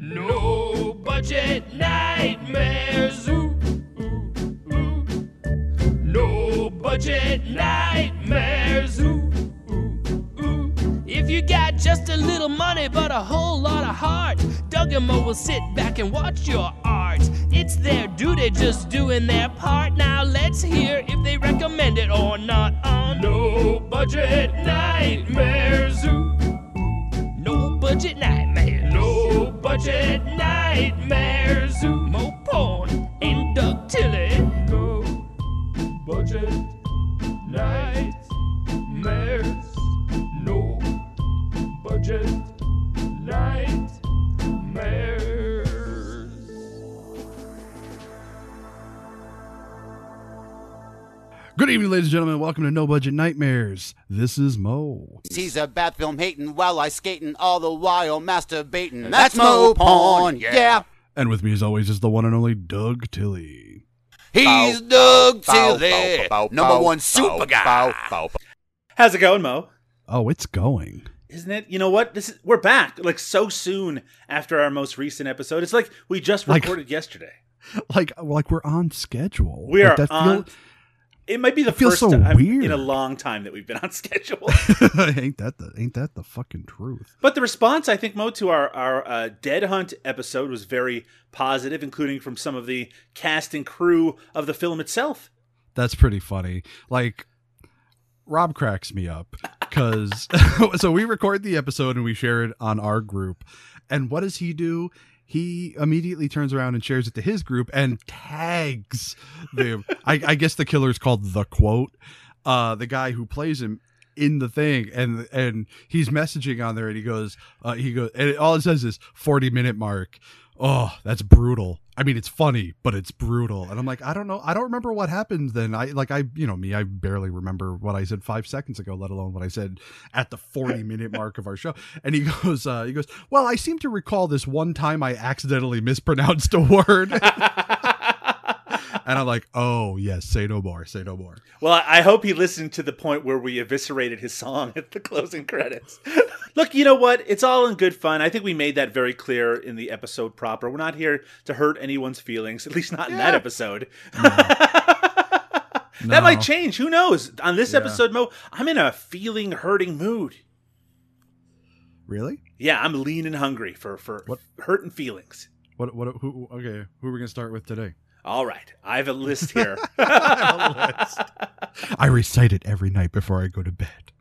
No budget nightmares. Ooh, ooh, ooh. No budget nightmares. Ooh, ooh, ooh. If you got just a little money but a whole lot of heart, Doug and Mo will sit back and watch your art. It's their duty just doing their part. Now let's hear if they recommend it or not on No Budget Nightmares. Ooh. No budget nightmares. No budget nightmares. Ooh, Good evening, ladies and gentlemen. Welcome to No Budget Nightmares. This is Mo. He's a bad film hating while I skating all the while masturbating. That's Mo Porn, yeah. And with me, as always, is the one and only Doug Tilley. He's Doug Tilley, number one super guy. How's it going, Mo? Oh, it's going. Isn't it? You know what? This is we're back like so soon after our most recent episode. It's like we just Like- recorded yesterday. Like, like we're on schedule. We Like, are that on. It might be the first so time weird. in a long time that we've been on schedule. ain't that the ain't that the fucking truth? but the response, I think, Mo, to our our uh, Dead Hunt episode was very positive, including from some of the cast and crew of the film itself. That's pretty funny. Like, Rob cracks me up because so we record the episode and we share it on our group, and what does he do? He immediately turns around and shares it to his group and tags the. I, I guess the killer is called the quote. Uh, the guy who plays him in the thing, and and he's messaging on there, and he goes, uh, he goes, and all it says is forty minute mark. Oh, that's brutal. I mean, it's funny, but it's brutal. And I'm like, I don't know. I don't remember what happened then. I like, I, you know, me, I barely remember what I said five seconds ago, let alone what I said at the 40 minute mark of our show. And he goes, uh, he goes, well, I seem to recall this one time I accidentally mispronounced a word. and I'm like, oh, yes, say no more, say no more. Well, I hope he listened to the point where we eviscerated his song at the closing credits. Look, you know what? It's all in good fun. I think we made that very clear in the episode proper. We're not here to hurt anyone's feelings, at least not in that Yeah. epised. that might change. Who knows? On this Yeah. episode, Mo, I'm in a feeling hurting mood. Really? Yeah, I'm lean and hungry for for What? hurting feelings. What, what, who, okay, who are we going to start with today? All right, I have a list here. I recite it every night before I go to bed.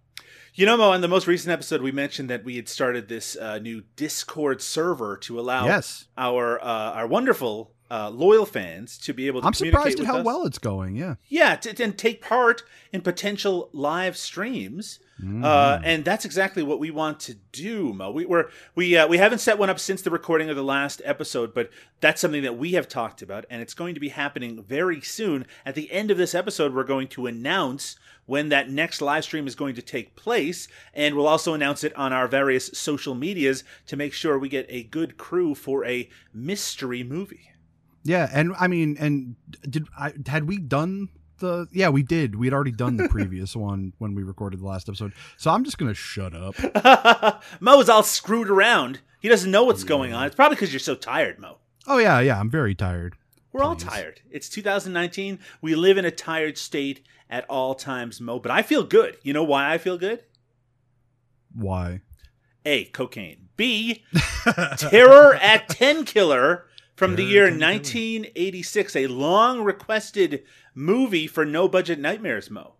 You know, Mo, in the most recent episode, we mentioned that we had started this uh, new Discord server to allow Yes. our uh, our wonderful uh, loyal fans to be able to I'm surprised at how us. well it's going. Yeah. Yeah, to, and take part in potential live streams. Mm-hmm. Uh, and that's exactly what we want to do, Mo. We we're, we uh, we haven't set one up since the recording of the last episode, but that's something that we have talked about, and it's going to be happening very soon. At the end of this episode, we're going to announce when that next live stream is going to take place, and we'll also announce it on our various social medias to make sure we get a good crew for a mystery movie. Yeah, and I mean, and did I had we done the? Yeah, we did. We had already done the previous one when we recorded the last episode. So I'm just gonna shut up. Mo's all screwed around. He doesn't know what's going on. It's probably because you're so tired, Mo. Oh yeah, yeah. I'm very tired. We're all tired. It's 2019. We live in a tired state at all times, Mo. But I feel good. You know why I feel good? Why? A. Cocaine. B. Terror at Tenkiller from the year at Tenkiller. 1986. A long requested movie for no budget nightmares, Mo.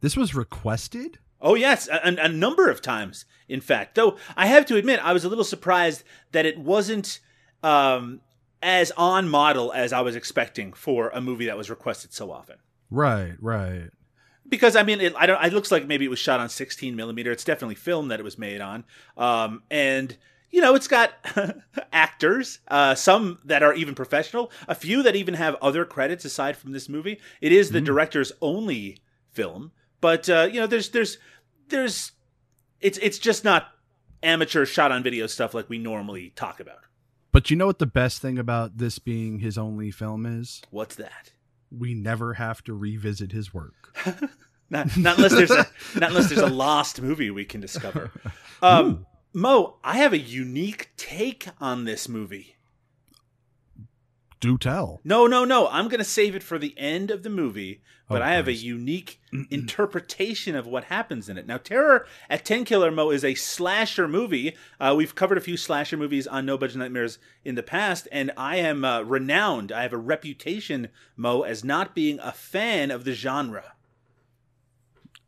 This was requested. Oh yes, a, a- a number of times. In fact, though I have to admit, I was a little surprised that it wasn't um, as on model as I was expecting for a movie that was requested so often. Right, right. Because I mean, it, I don't. It looks like maybe it was shot on 16 millimeter. It's definitely film that it was made on, um, and you know, it's got actors, uh, some that are even professional, a few that even have other credits aside from this movie. It is the director's only film, but uh, you know, there's there's there's it's it's just not amateur shot on video stuff like we normally talk about. But you know what the best thing about this being his only film is? What's that? We never have to revisit his work. Not, not unless there's a not unless there's a lost movie we can discover. Um, Mo, I have a unique take on this movie. Do tell. No, no, no. I'm going to save it for the end of the movie, but Oh, I have Christ. a unique interpretation of what happens in it. Now, Terror at Tenkiller Mo is a slasher movie. Uh, we've covered a few slasher movies on No Budget Nightmares in the past, and I am uh, renowned. I have a reputation, Mo, as not being a fan of the genre.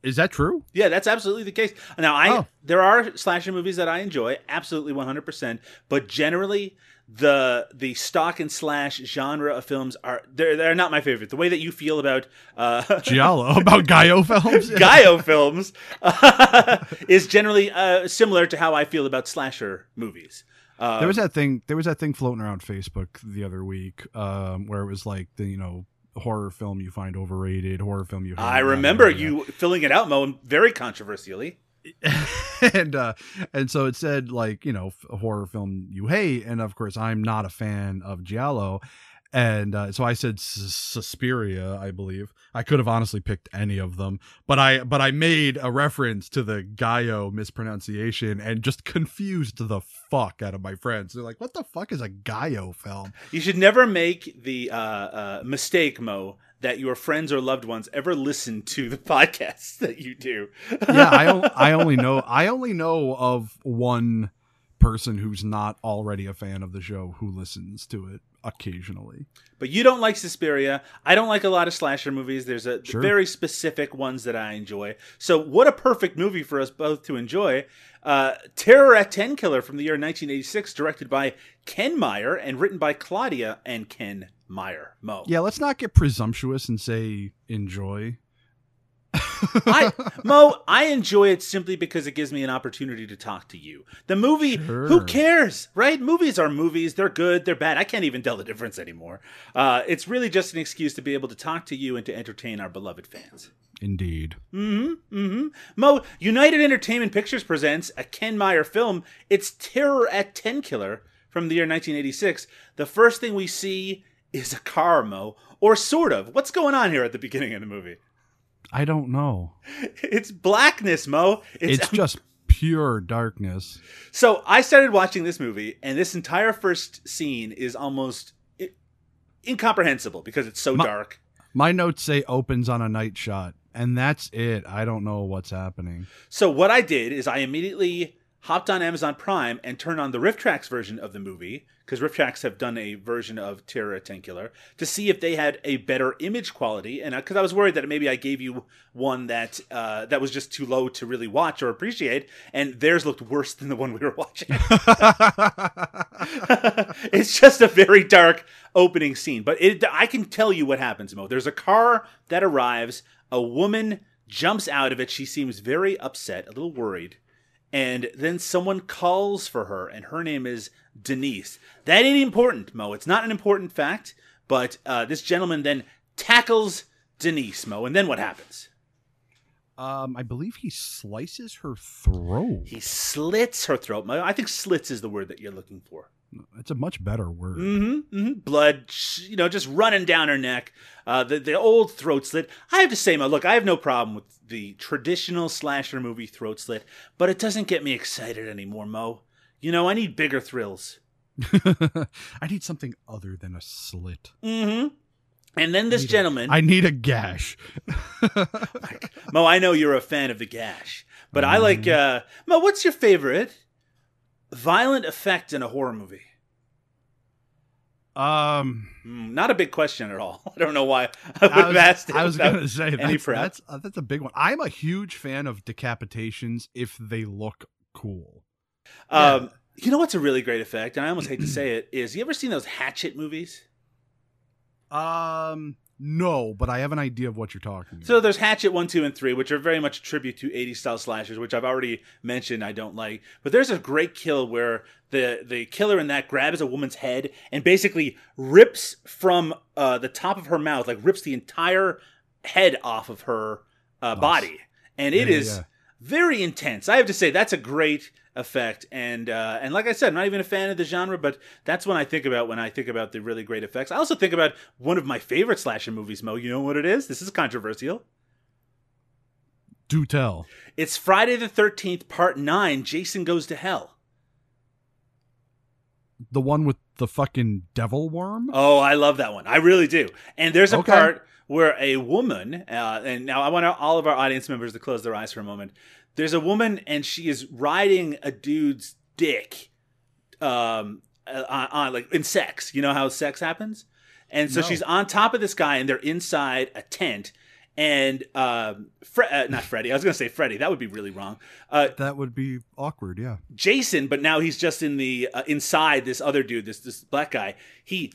Is that true? Yeah, that's absolutely the case. Now, I Oh. there are slasher movies that I enjoy, absolutely 100%, but generally the the stock and slash genre of films are they're they're not my favorite. The way that you feel about uh Giallo about Gaio films. Gaio films is generally uh, similar to how I feel about slasher movies. Uh, There was that thing. There was that thing floating around Facebook the other week, um, where it was like the you know horror film you find overrated, horror film you. I remember you filling it out, Mo, very controversially. and uh and so it said like you know horror film you hate and of course i'm not a fan of giallo and uh, so i said suspiria i believe. I could have honestly picked any of them but i but i made a reference to the gaio mispronunciation and just confused the fuck out of my friends. They're like what the fuck is a gaio film? You should never make the uh, uh, mistake, Mo, that your friends or loved ones ever listen to the podcasts that you do. yeah i i only know i only know of one person who's not already a fan of the show who listens to it occasionally But you don't like Suspiria. I don't like a lot of slasher movies. There's a Sure. very specific ones that I enjoy. So what a perfect movie for us both to enjoy. Uh, Terror at Tenkiller from the year 1986, directed by Ken Meyer and written by Claudia and Ken Meyer. Mo. Yeah, let's not get presumptuous and say enjoy. I Mo, I enjoy it simply because it gives me an opportunity to talk to you. The movie, Sure. who cares, right? Movies are movies. They're good, they're bad. I can't even tell the difference anymore. Uh, it's really just an excuse to be able to talk to you and to entertain our beloved fans. Indeed. Mm-hmm. Mm-hmm. Mo, United Entertainment Pictures presents a Ken Meyer film. It's Terror at Tenkiller from the year 1986. The first thing we see is a car, Mo. Or sort of. What's going on here at the beginning of the movie? I don't know. It's blackness, Mo. It's, just pure darkness. So I started watching this movie, and this entire first scene is almost incomprehensible because it's so Ma- dark. My notes say opens on a night shot, and that's it. I don't know what's happening. So what I did is I immediately hopped on Amazon Prime and turned on the RiffTrax version of the movie because RiffTrax have done a version of 10 Killer to see if they had a better image quality, and because I was worried that maybe I gave you one that uh, that was just too low to really watch or appreciate, and theirs looked worse than the one we were watching. it's just a very dark opening scene, but it, I can tell you what happens, Mo. There's a car that arrives, a woman jumps out of it. She seems very upset, a little worried, and then someone calls for her, and her name is Denise. That ain't important, Mo. It's not an important fact, but uh, this gentleman then tackles Denise, Mo, and then what happens? um, I believe he slices her throat. He slits her throat. Mo. I think slits is the word that you're looking for. It's a much better word. Mm-hmm, mm-hmm. Blood, you know, just running down her neck. Uh, the the old throat slit. I have to say, Mo, look, I have no problem with the traditional slasher movie throat slit, but it doesn't get me excited anymore, Mo. You know, I need bigger thrills. I need something other than a slit. Mm-hmm. And then this a- gentleman, I need a gash. Mo, I know you're a fan of the gash, but I like uh, Mo. What's your favorite violent effect in a horror movie? Um, Mm, not a big question at all. I don't know why I would I have was, asked. it I was gonna say that's that's, uh, that's a big one. I'm a huge fan of decapitations if they look cool. Um, you know what's a really great effect, and I almost hate to say it, is you ever seen those Hatchet movies? Um, no, but I have an idea of what you're talking about. So there's Hatchet one, two, and three, which are very much a tribute to 80s style slashers, which I've already mentioned I don't like. But there's a great kill where the the killer in that grabs a woman's head and basically rips from uh, the top of her mouth, like rips the entire head off of her uh, Nice. body, and it Yeah, is yeah. Very intense. I have to say that's a great effect, and uh, and like I said, I'm not even a fan of the genre, but that's when I think about when I think about the really great effects. I also think about one of my favorite slasher movies. Mo, you know what it is? This is controversial. Do tell. It's Friday the 13th, part 9 Jason Goes to Hell. The one with the fucking devil worm? Oh, I love that one. I really do. And there's a Okay. part where a woman, uh, and now I want all of our audience members to close their eyes for a moment. There's a woman, and she is riding a dude's dick, um, uh, on, on like in sex. You know how sex happens, and so No. she's on top of this guy, and they're inside a tent. And um, Fre- uh, not Freddy. I was going to say Freddy. That would be really wrong. Uh, That would be awkward, yeah. Jason, but now he's just in the uh, inside this other dude, this this black guy. He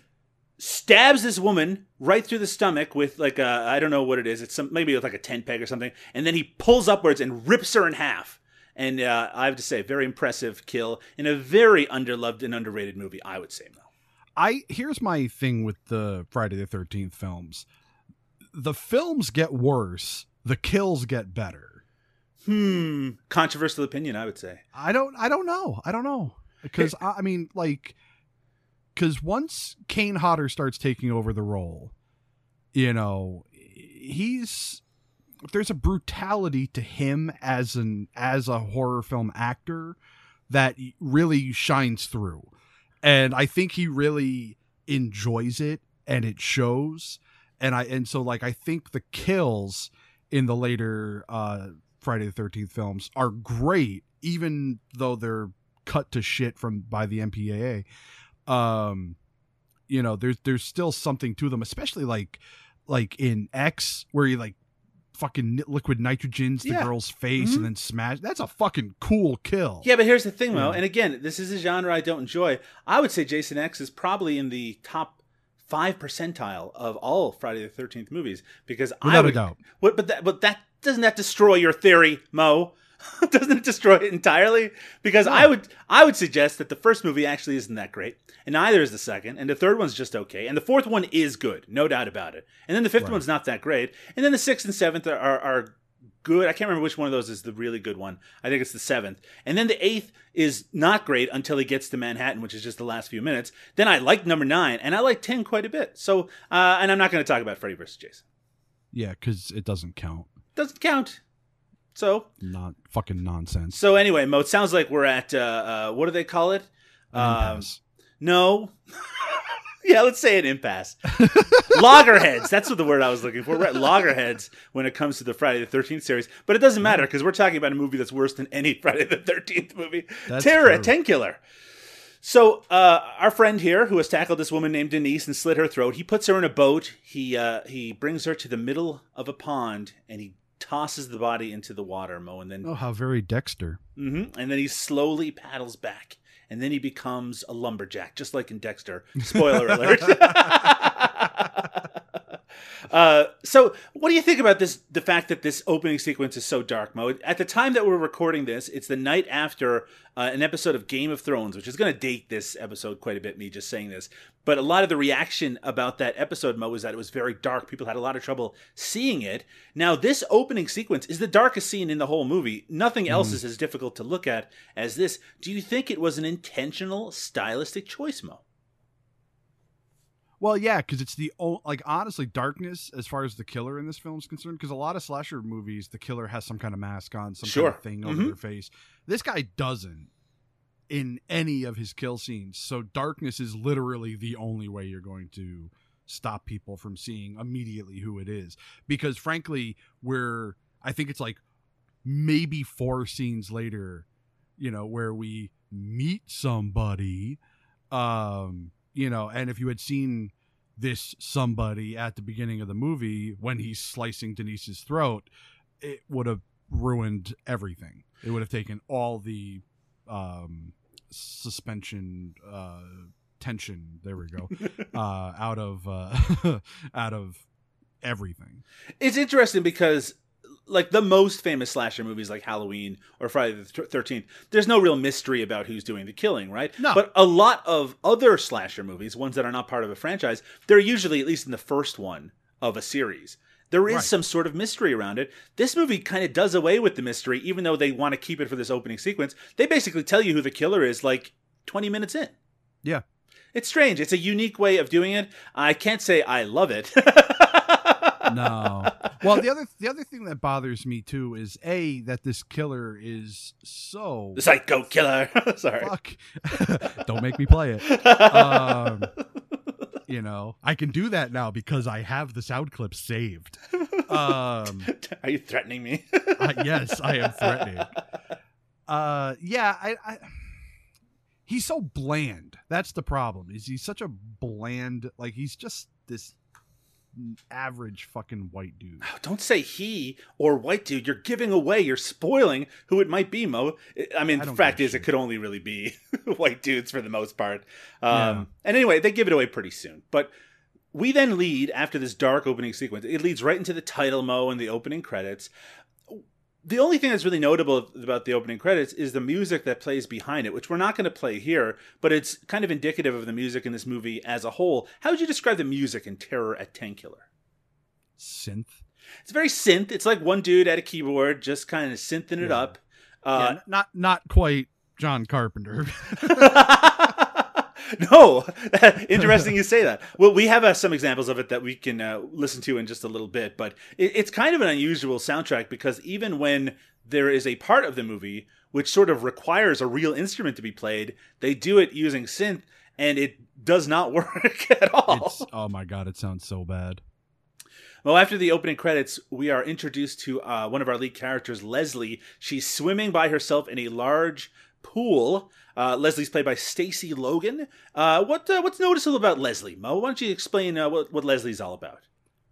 stabs this woman right through the stomach with like a I don't know what it is. It's some maybe with like a tent peg or something, and then he pulls upwards and rips her in half. And uh, I have to say, very impressive kill in a very underloved and underrated movie. I would say, Mo. I here's my thing with the Friday the 13th films. The films get worse, the kills get better. Hmm, controversial opinion. I would say. I don't I don't know. I don't know. Because I, I mean like cuz once Kane Hodder starts taking over the role, you know, he's there's a brutality to him as an as a horror film actor that really shines through. And I think he really enjoys it and it shows. And I and so like I think the kills in the later uh Friday the 13th films are great even though they're cut to shit from by the MPAA. Um you know, there's there's still something to them especially like like in X where you like fucking liquid nitrogens the Yeah. girl's face Mhm. and then smash that's a fucking cool kill. Yeah, but here's the thing, Mo. Yeah. And again, this is a genre I don't enjoy. I would say Jason X is probably in the top five percentile of all Friday the Thirteenth movies because I Without a would, doubt. What, but that, but that doesn't that destroy your theory, Mo? doesn't it destroy it entirely? Because I would I would suggest that the first movie actually isn't that great, and neither is the second, and the third one's just okay, and the fourth one is good, no doubt about it, and then the fifth Right. one's not that great, and then the sixth and seventh are, are, are good. I can't remember which one of those is the really good one. I think it's the seventh. And then the eighth is not great until he gets to Manhattan, which is just the last few minutes. Then I like number nine, and I like ten quite a bit. So, uh, and I'm not going to talk about Freddy versus Jason. Yeah, cuz it doesn't count. Doesn't count. So, Not fucking nonsense. so anyway, Mo, it sounds like we're at uh, uh, what do they call it? Um, impasse. no. yeah, let's say an impasse. loggerheads. That's what the word I was looking for. We're at loggerheads when it comes to the Friday the Thirteenth series, but it doesn't matter because we're talking about a movie that's worse than any Friday the Thirteenth movie. That's Terror at. Tenkiller. So uh, our friend here, who has tackled this woman named Denise and slit her throat, he puts her in a boat. He uh, he brings her to the middle of a pond and he tosses the body into the water, Mo, and then Oh, how very Dexter. hmm And then he slowly paddles back. And then he becomes a lumberjack, just like in Dexter. Spoiler alert. uh, so, what do you think about this? The fact that this opening sequence is so dark, Mo. At the time that we're recording this, it's the night after uh, an episode of Game of Thrones, which is going to date this episode quite a bit. Me just saying this, but a lot of the reaction about that episode, Mo, was that it was very dark. People had a lot of trouble seeing it. Now, this opening sequence is the darkest scene in the whole movie. Nothing else is as difficult to look at as this. Do you think it was an intentional stylistic choice, Mo? Well, yeah, because it's the like honestly darkness as far as the killer in this film is concerned. Because a lot of slasher movies, the killer has some kind of mask on, some Sure. kind of thing over Mhm. their face. This guy doesn't in any of his kill scenes. So darkness is literally the only way you're going to stop people from seeing immediately who it is. Because frankly, we're I think it's like maybe four scenes later, you know, where we meet somebody um you know and if you had seen this somebody at the beginning of the movie when he's slicing denise's throat it would have ruined everything. It would have taken all the um suspension uh tension there we go uh out of uh out of everything. It's interesting because, like the most famous slasher movies, like Halloween or Friday the Thirteenth, there's no real mystery about who's doing the killing, right? No. But a lot of other slasher movies, ones that are not part of a franchise, they're usually at least in the first one of a series. There is Right. some sort of mystery around it. This movie kind of does away with the mystery, even though they want to keep it for this opening sequence. They basically tell you who the killer is like 20 minutes in. yeah It's strange. It's a unique way of doing it. I can't say I love it. no Well, the other the other thing that bothers me too is a that this killer is so The Psycho Killer. Sorry. fuck. Don't make me play it. Um, you know, I can do that now because I have the sound clip saved. Um, Are you threatening me? uh, yes, I am threatening. Uh, yeah, I, I. He's so bland. That's the problem. Is he's such a bland? Like he's just this average fucking white dude. Don't say he or white dude. You're giving away. You're spoiling who it might be, Mo. I mean, I the fact is, it could only really be white dudes for the most part. Um, Yeah. And anyway, they give it away pretty soon. But we then lead after this dark opening sequence. It leads right into the title Mo and the opening credits. The only thing that's really notable about the opening credits is the music that plays behind it, which we're not going to play here, but it's kind of indicative of the music in this movie as a whole. How would you describe the music in Terror at Tenkiller? Synth. It's very synth. It's like one dude at a keyboard just kind of synthing it Yeah. up. Uh, n- not not quite John Carpenter. no, interesting you say that. Well, we have uh, some examples of it that we can uh, listen to in just a little bit, but it, it's kind of an unusual soundtrack because even when there is a part of the movie which sort of requires a real instrument to be played, they do it using synth, and it does not work at all. it's oh my god, it sounds so bad. Well, after the opening credits, we are introduced to uh, one of our lead characters, Leslie. She's swimming by herself in a large pool. Uh, Leslie's played by Stacy Logan. Uh, what uh, what's noticeable about Leslie, Mo? Why don't you explain uh, what what Leslie's all about?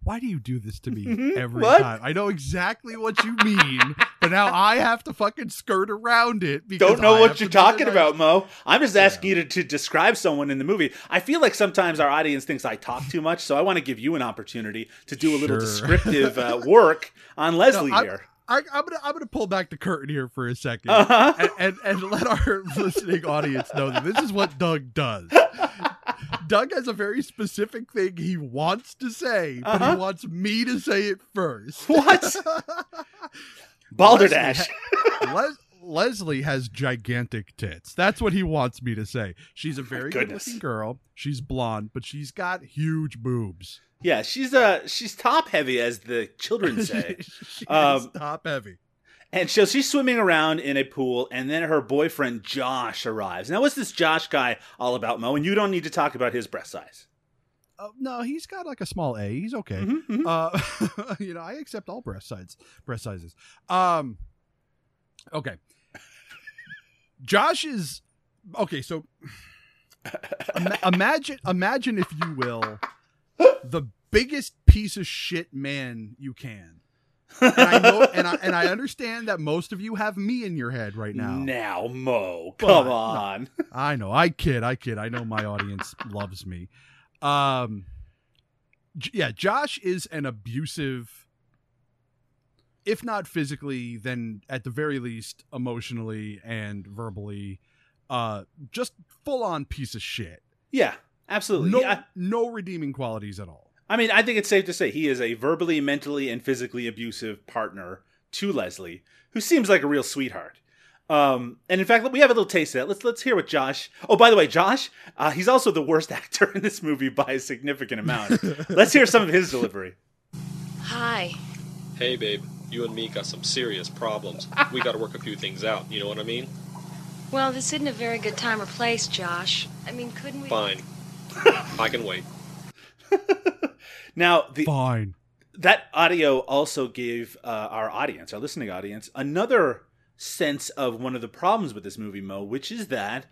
Why do you do this to me Mhm. every What? time? I know exactly what you mean, but now I have to fucking skirt around it. Because Don't know I what you're talking about, Mo. I'm just asking Yeah. you to, to describe someone in the movie. I feel like sometimes our audience thinks I talk too much, so I want to give you an opportunity to do a little Sure. descriptive uh, work on Leslie I'm- here. I, I'm gonna I'm gonna pull back the curtain here for a 2nd Uh-huh. and, and and let our listening audience know that this is what Doug does. Doug has a very specific thing he wants to say, but Uh-huh. he wants me to say it first. What? Balderdash. Leslie, Les- Leslie has gigantic tits. That's what he wants me to say. She's a very good looking girl. She's blonde, but she's got huge boobs. Yeah, she's uh she's top heavy as the children say. she Um, top heavy. and so she's swimming around in a pool and then her boyfriend Josh arrives. Now what's this Josh guy all about, Mo? And you don't need to talk about his breast size. Uh, no, he's got like a small A. He's okay. Mhm, mhm. Uh, you know, I accept all breast sizes. breast sizes. Um, okay. Josh is okay. So ima- imagine, imagine if you will, the biggest piece of shit man you can. And I know, and I and I understand that most of you have me in your head right now. Now, Mo, But- come no. on. I know. I kid. I kid. I know my audience loves me. Um, yeah, Josh is an abusive, if not physically, then at the very least emotionally and verbally, uh, just full on piece of shit. Yeah, absolutely. No, Yeah, no redeeming qualities at all. I mean, I think it's safe to say he is a verbally, mentally, and physically abusive partner to Leslie, who seems like a real sweetheart. Um, and in fact, we have a little taste of that. Let's let's hear what Josh. Oh, by the way, Josh, uh, he's also the worst actor in this movie by a significant amount. let's hear some of his delivery. Hi. Hey, babe, you and me got some serious problems. We gotta work a few things out, you know what I mean? Well, this isn't a very good time or place, Josh. I mean, couldn't we? Fine. I can wait. Now, the Fine. that audio also gave uh, our audience, our listening audience, another sense of one of the problems with this movie, Mo, which is that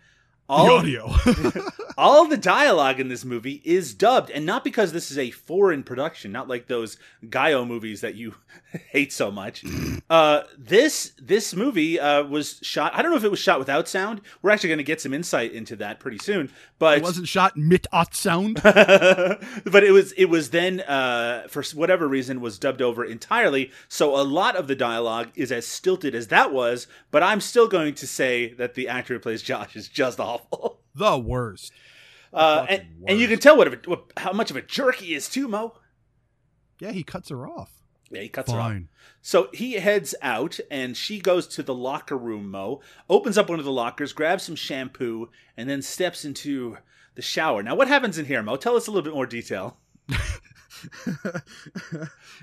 all the audio. all the dialogue in this movie is dubbed, and not because this is a foreign production, not like those Gaio movies that you hate so much. Uh, this this movie uh, was shot. I don't know if it was shot without sound. We're actually going to get some insight into that pretty soon. But it wasn't shot mit ot sound. but it was it was then uh, for whatever reason was dubbed over entirely. So a lot of the dialogue is as stilted as that was. But I'm still going to say that the actor who plays Josh is just awful. the worst. Uh, and, and you can tell what, a, what how much of a jerk he is too, Mo. Yeah, he cuts her off. Yeah, he cuts her off. So he heads out, and she goes to the locker room. Mo opens up one of the lockers, grabs some shampoo, and then steps into the shower. Now, what happens in here, Mo? Tell us a little bit more detail. we,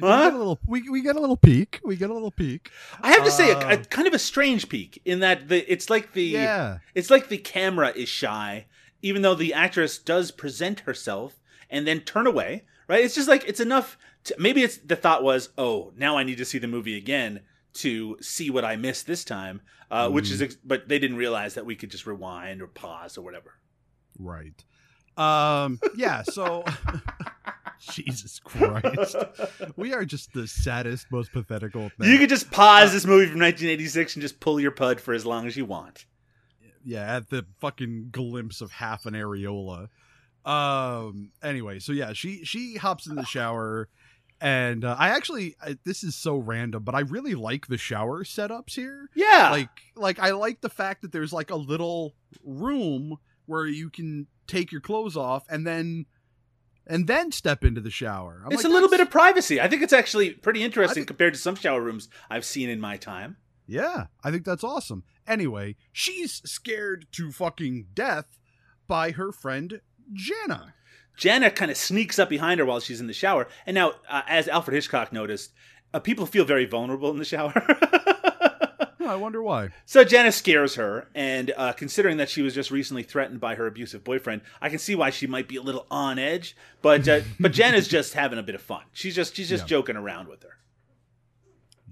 get a little, we, we get a little peek. We get a little peek. I have to say, a, a Uh, kind of a strange peak in that the it's like the Yeah. it's like the camera is shy, even though the actress does present herself and then turn away. Right? It's just like it's enough. To, maybe it's the thought was, oh, now I need to see the movie again to see what I missed this time, uh, which is, ex- but they didn't realize that we could just rewind or pause or whatever. Right. Um. Yeah. So. Jesus Christ. We are just the saddest, most pathetic old thing. You could just pause this movie from 1986 and just pull your pud for as long as you want. yeah, at the fucking glimpse of half an areola. Um. Anyway, so yeah, she she hops in the shower, and uh, I actually I, this is so random, but I really like the shower setups here. Yeah, Like like I like the fact that there's like a little room where you can take your clothes off and then and then step into the shower. I'm it's like, a little bit of privacy. I think it's actually pretty interesting think- compared to some shower rooms I've seen in my time. Yeah, I think that's awesome. Anyway, she's scared to fucking death by her friend Jana. Jana kind of sneaks up behind her while she's in the shower. And now, uh, as Alfred Hitchcock noticed, uh, people feel very vulnerable in the shower. Oh, I wonder why. so Jana scares her, and uh, considering that she was just recently threatened by her abusive boyfriend, I can see why she might be a little on edge. But uh, but Jana's just having a bit of fun. She's just she's just Yeah. joking around with her.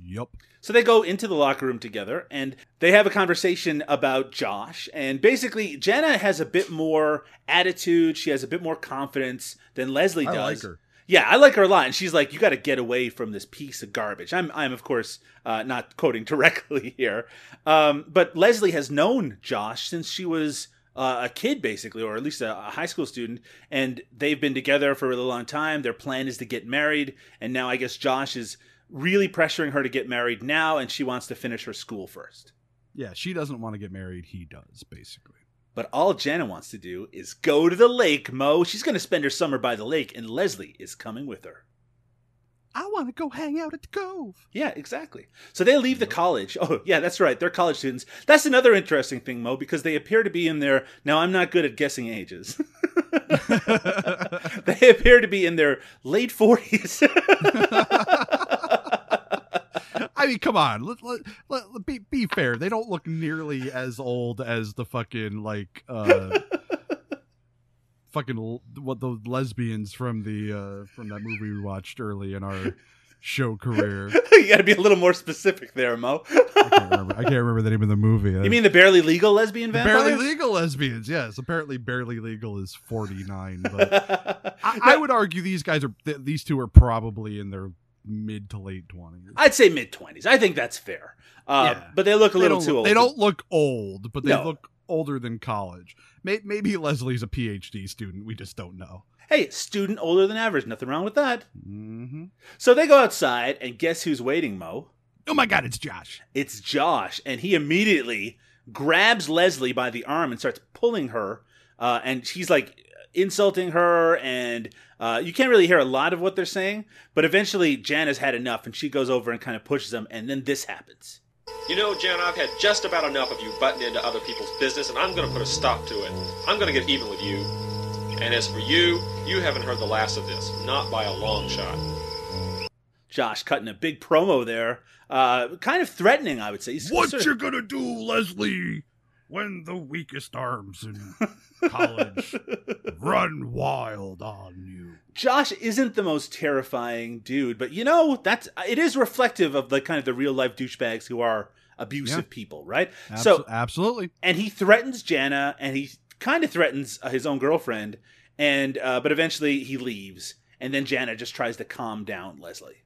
Yep. So they go into the locker room together and they have a conversation about Josh. And basically, Jenna has a bit more attitude. She has a bit more confidence than Leslie I does. like her. Yeah, I like her a lot. And she's like, "You got to get away from this piece of garbage." I'm, I'm of course uh, not quoting directly here, um, but Leslie has known Josh since she was uh, a kid, basically, or at least a, a high school student, and they've been together for a really long time. Their plan is to get married, and now I guess Josh is really pressuring her to get married now, and she wants to finish her school first. Yeah, she doesn't want to get married. He does, basically. But all Jana wants to do is go to the lake, Mo. She's going to spend her summer by the lake, and Leslie is coming with her. I want to go hang out at the cove. Yeah, exactly. So they leave the college. Oh, yeah, that's right. They're college students. That's another interesting thing, Mo, because they appear to be in their. Now, I'm not good at guessing ages. they appear to be in their late 40s. I mean, come on. Let, let, let, be, be fair. They don't look nearly as old as the fucking, like, uh, fucking, what the lesbians from the, uh, from that movie we watched early in our show career. you got to be a little more specific there, Mo. I can't remember, I can't remember the name of the movie. you mean the barely legal lesbian vampires? Barely Legal lesbians? Yes. Apparently, Barely Legal is 49. But I, I would argue these guys are, th- these two are probably in their mid to late 20s. I'd say mid 20s. I think that's fair. Uh, Yeah. But they look a they little too old. They don't look old, but they No. look older than college. May- Maybe Leslie's a PhD student. We just don't know. Hey, student older than average. Nothing wrong with that. Mm-hmm. So they go outside, and guess who's waiting, Mo? Oh my God, it's Josh. It's Josh, and he immediately grabs Leslie by the arm and starts pulling her. Uh, and she's like insulting her, and uh, you can't really hear a lot of what they're saying. But eventually, Jan has had enough, and she goes over and kind of pushes them, and then this happens. You know, Jan, I've had just about enough of you butting into other people's business, and I'm going to put a stop to it. I'm going to get even with you. And as for you, you haven't heard the last of this, not by a long shot. Josh cutting a big promo there, uh, kind of threatening, I would say. He's What sort of- you gonna do, Leslie, when the weakest arms in college run wild on you? Josh isn't the most terrifying dude, but you know that's it is reflective of the kind of the real life douchebags who are abusive Yeah. people, right? So absolutely. and he threatens Jana, and he kind of threatens uh, his own girlfriend, and uh, but eventually he leaves, and then Jana just tries to calm down Leslie.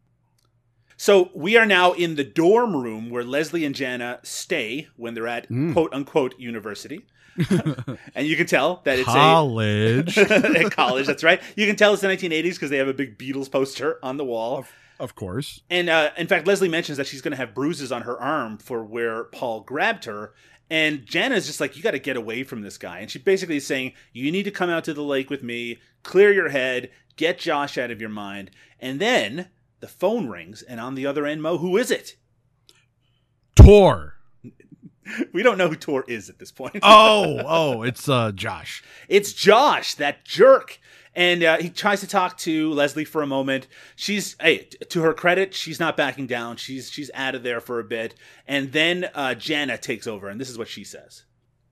So we are now in the dorm room where Leslie and Jana stay when they're at Mm. quote unquote university, and you can tell that it's a College. at college. That's right. You can tell it's the 1980s because they have a big Beatles poster on the wall. of course. And uh, in fact, Leslie mentions that she's going to have bruises on her arm for where Paul grabbed her. And Jana's just like, you got to get away from this guy. And she basically is saying, you need to come out to the lake with me, clear your head, get Josh out of your mind. And then the phone rings, and on the other end, Mo, who is it? Tor. We don't know who Tor is at this point. Oh, oh, it's uh Josh. It's Josh, that jerk. And uh, he tries to talk to Leslie for a moment. She's, hey, t- to her credit, she's not backing down. She's she's out of there for a bit, and then uh, Jana takes over, and this is what she says.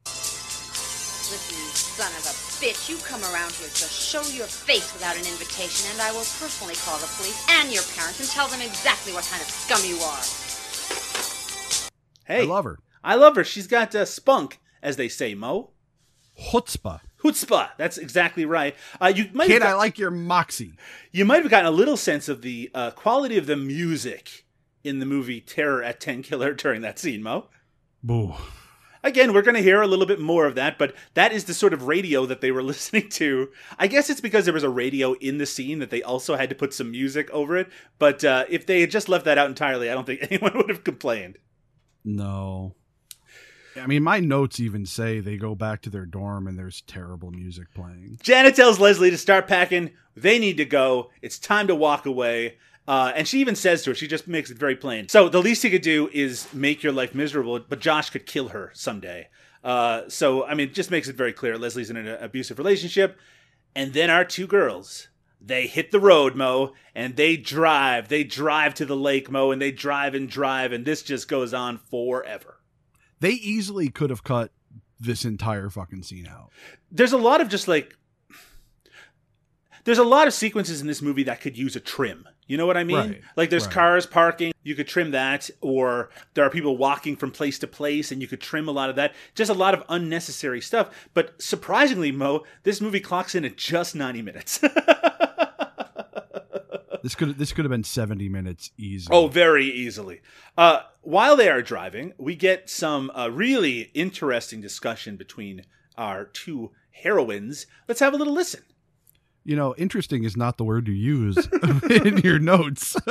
Listen, son of a bitch, you come around here just show your face without an invitation, and I will personally call the police and your parents and tell them exactly what kind of scum you are. Hey, I love her. I love her. She's got uh, spunk, as they say, Mo. Chutzpah. Chutzpah. That's exactly right. Uh, you might Kid, have I like your moxie. you might have gotten a little sense of the uh, quality of the music in the movie Terror at Tenkiller during that scene, Mo. Boo. Again, we're going to hear a little bit more of that, but that is the sort of radio that they were listening to. I guess it's because there was a radio in the scene that they also had to put some music over it. But uh, if they had just left that out entirely, I don't think anyone would have complained. No. I mean, my notes even say they go back to their dorm and there's terrible music playing. Janet tells Leslie to start packing. They need to go. It's time to walk away. Uh, and she even says to her, she just makes it very plain. So the least he could do is make your life miserable, but Josh could kill her someday. Uh, so, I mean, it just makes it very clear Leslie's in an abusive relationship. And then our two girls, they hit the road, Mo, and they drive. They drive to the lake, Mo, and they drive and drive, and this just goes on forever. They easily could have cut this entire fucking scene out. there's a lot of just like there's a lot of sequences in this movie that could use a trim. You know what I mean? Right, Like there's right. cars parking, you could trim that, or there are people walking from place to place, and you could trim a lot of that. Just a lot of unnecessary stuff. But surprisingly, Mo, this movie clocks in at just 90 minutes. This could this could have been 70 minutes easy. Oh, very easily. Uh, while they are driving, we get some uh, really interesting discussion between our two heroines. Let's have a little listen. You know, interesting is not the word you use in your notes.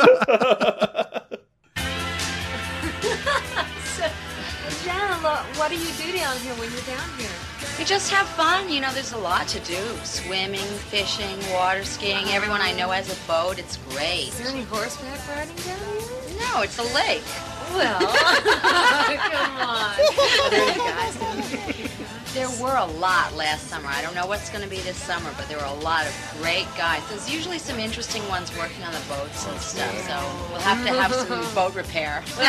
Jana, what do you do down here when you're down here? You just have fun. You know, there's a lot to do. Swimming, fishing, water skiing. Everyone I know has a boat. It's great. Is there any horseback riding down here? No, it's a lake. Well, come on. Are guys? There were a lot last summer. I don't know what's going to be this summer, but there were a lot of great guys. There's usually some interesting ones working on the boats and stuff, so we'll have to have some boat repair.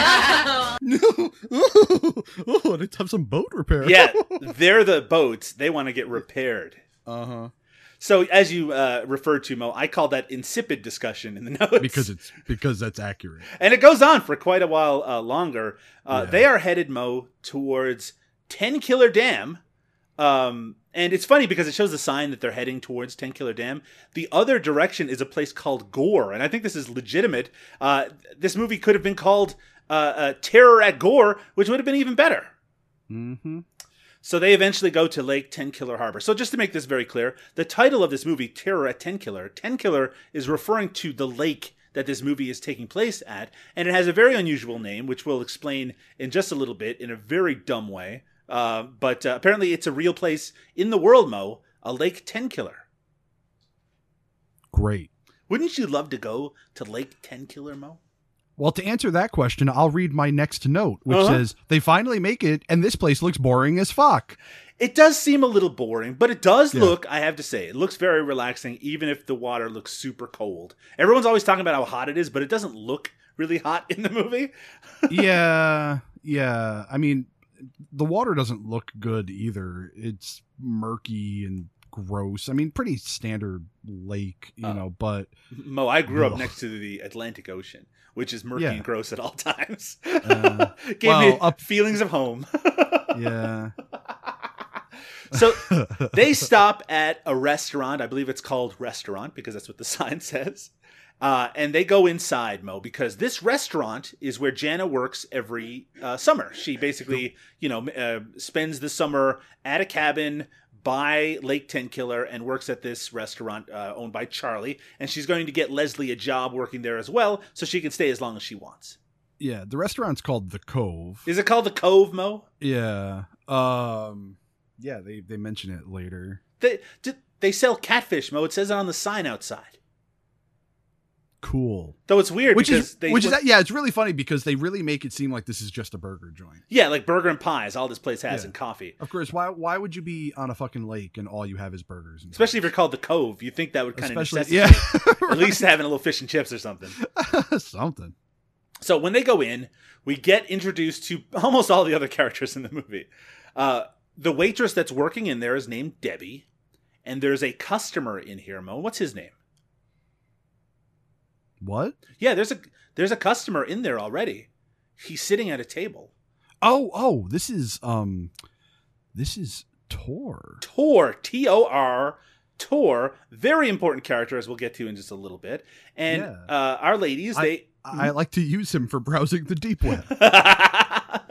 oh, let's have some boat repair. yeah, they're the boats. They want to get repaired. Uh huh. So, as you uh, referred to, Mo, I call that insipid discussion in the notes Because it's because that's accurate. and it goes on for quite a while uh, longer. Uh, Yeah. They are headed, Mo, towards Tenkiller Dam. Um, and it's funny because it shows the sign that they're heading towards Tenkiller Dam. The other direction is a place called Gore, and I think this is legitimate. Uh, this movie could have been called uh, uh, Terror at Gore, which would have been even better. Mm-hmm. So they eventually go to Lake Tenkiller Harbor. So just to make this very clear, the title of this movie, Terror at Tenkiller, Ten Killer is referring to the lake that this movie is taking place at, and it has a very unusual name, which we'll explain in just a little bit in a very dumb way. Uh, but uh, apparently, it's a real place in the world, Mo, a Lake Tenkiller. Great. Wouldn't you love to go to Lake Tenkiller, Mo? Well, to answer that question, I'll read my next note, which Uh-huh. says they finally make it, and this place looks boring as fuck. It does seem a little boring, but it does Yeah. look, I have to say, it looks very relaxing, even if the water looks super cold. Everyone's always talking about how hot it is, but it doesn't look really hot in the movie. yeah, yeah. I mean, the water doesn't look good either. It's murky and gross. I mean, pretty standard lake, you Oh. know, but Mo, I grew up next to the Atlantic Ocean, which is murky Yeah. and gross at all times. Uh, Gave well, me up- feelings of home. yeah. so they stop at a restaurant. I believe it's called Restaurant because that's what the sign says. Uh, and they go inside, Mo, because this restaurant is where Jana works every uh, summer. She basically, you know, uh, spends the summer at a cabin by Lake Tenkiller and works at this restaurant uh, owned by Charlie. And she's going to get Leslie a job working there as well, so she can stay as long as she wants. Yeah, the restaurant's called The Cove. Is it called the Cove, Mo? Yeah. Um yeah, they they mention it later. They they sell catfish, Mo. It says it on the sign outside. Cool. Though it's weird Which because is they which is yeah, it's really funny because they really make it seem like this is just a burger joint. yeah, like burger and pies. All this place has Yeah. and coffee. Of course, why why would you be on a fucking lake and all you have is burgers? And Especially if you're called the Cove, you think that would kind Especially- of necessitate yeah. at least having a little fish and chips or something. something. So when they go in, we get introduced to almost all the other characters in the movie. Uh, the waitress that's working in there is named Debbie, and there's a customer in here. Mo, what's his name? What? Yeah, there's a there's a customer in there already. He's sitting at a table. Oh, oh, this is um this is Tor. Tor, T O R, Tor, very important character as we'll get to in just a little bit. And Yeah. uh, our ladies, I- they I like to use him for browsing the deep web.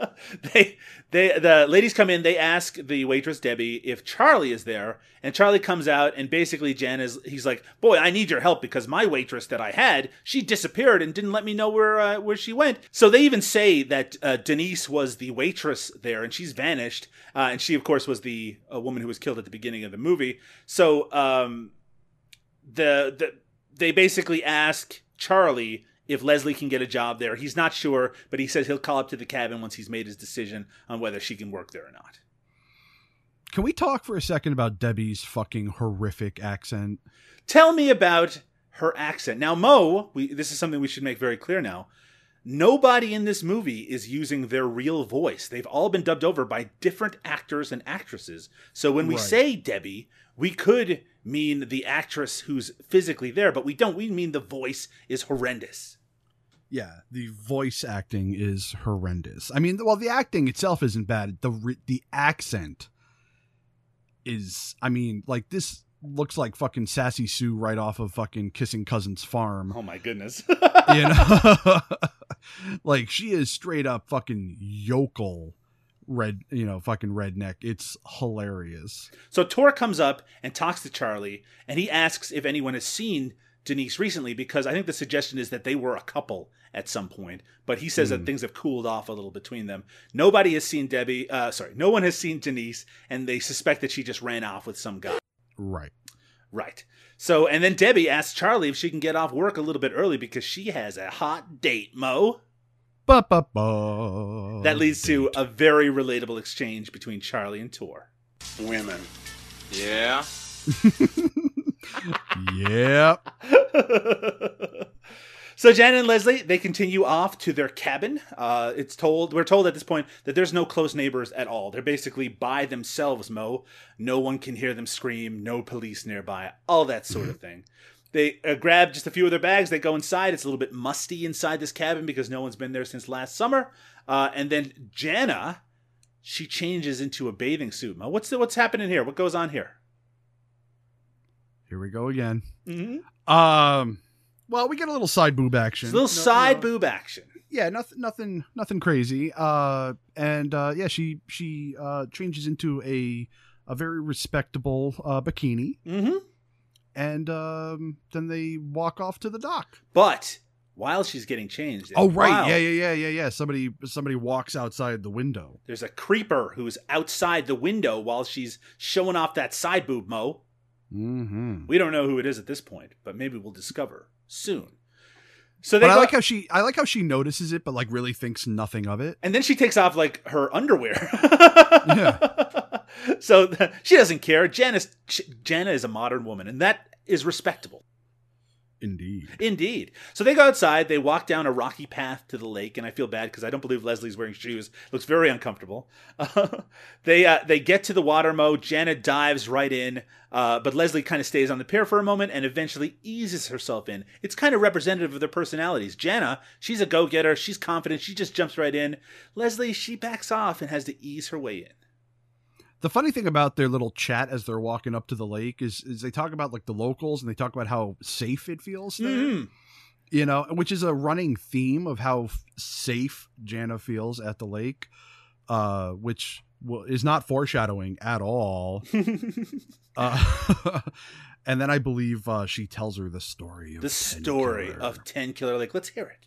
they they the ladies come in they ask the waitress debbie if charlie is there and charlie comes out and basically jan is he's like boy i need your help because my waitress that i had she disappeared and didn't let me know where uh, where she went. So they even say that uh, denise was the waitress there and she's vanished uh, and she of course was the uh, woman who was killed at the beginning of the movie. So um the the they basically ask charlie if Leslie can get a job there. He's not sure, but he says he'll call up to the cabin once he's made his decision on whether she can work there or not. Can we talk for a second about Debbie's fucking horrific accent? Tell me about her accent. Now, Mo, we, this is something we should make very clear now. Nobody in this movie is using their real voice. They've all been dubbed over by different actors and actresses. So when we Right. say Debbie, we could mean the actress who's physically there, but we don't. We mean the voice is horrendous. Yeah, the voice acting is horrendous. I mean, well, the acting itself isn't bad. The the accent is, I mean, like this looks like fucking Sassy Sue right off of fucking Kissing Cousin's farm. Oh my goodness. You know, like she is straight up fucking yokel red, you know, fucking redneck. It's hilarious. So Tor comes up and talks to Charlie, and he asks if anyone has seen Denise recently because I think the suggestion is that they were a couple at some point, but he says that things have cooled off a little between them. Nobody has seen Debbie. Uh, sorry, no one has seen Denise, and they suspect that she just ran off with some guy. Right. Right. So, and then Debbie asks Charlie if she can get off work a little bit early because she has a hot date. Mo. Ba, ba, ba. That leads to a very relatable exchange between Charlie and Tor. Women. Yeah? Yep. so Jan and Leslie they continue off to their cabin. Uh, it's told we're told at this point that there's no close neighbors at all. They're basically by themselves. Mo, no one can hear them scream. No police nearby. All that sort of thing. They uh, grab just a few of their bags. They go inside. It's a little bit musty inside this cabin because no one's been there since last summer. Uh, and then Jana, she changes into a bathing suit. Mo, what's the, what's happening here? What goes on here? Here we go again. Mm-hmm. Um. Well, we get a little side boob action. It's a little No- side no- boob action. Yeah, nothing, nothing, nothing crazy. Uh, and uh, yeah, she she uh changes into a a very respectable uh bikini, Mm-hmm. and um, then they walk off to the dock. But while she's getting changed, Oh right, yeah, yeah, yeah, yeah, yeah. Somebody somebody walks outside the window. there's a creeper who's outside the window while she's showing off that side boob. Mo, Mm-hmm. we don't know who it is at this point, but maybe we'll discover soon. So they But I go- like how she I like how she notices it, but like really thinks nothing of it. and then she takes off like her underwear. Yeah. so she doesn't care. Janice, Jana is a modern woman, and that is respectable. Indeed. Indeed. So they go outside. They walk down a rocky path to the lake, and I feel bad because I don't believe Leslie's wearing shoes. Looks very uncomfortable. they uh, they get to the water mo. Janet dives right in, uh, but Leslie kind of stays on the pier for a moment and eventually eases herself in. It's kind of representative of their personalities. Jana, she's a go getter. She's confident. She just jumps right in. Leslie, she backs off and has to ease her way in. The funny thing about their little chat as they're walking up to the lake is is they talk about like the locals and they talk about how safe it feels there. Mhm. You know, which is a running theme of how safe Jana feels at the lake, uh, which well, is not foreshadowing at all. Uh, and then I believe uh, she tells her the story of the 10 story Killer. of Tenkiller Lake. Let's hear it.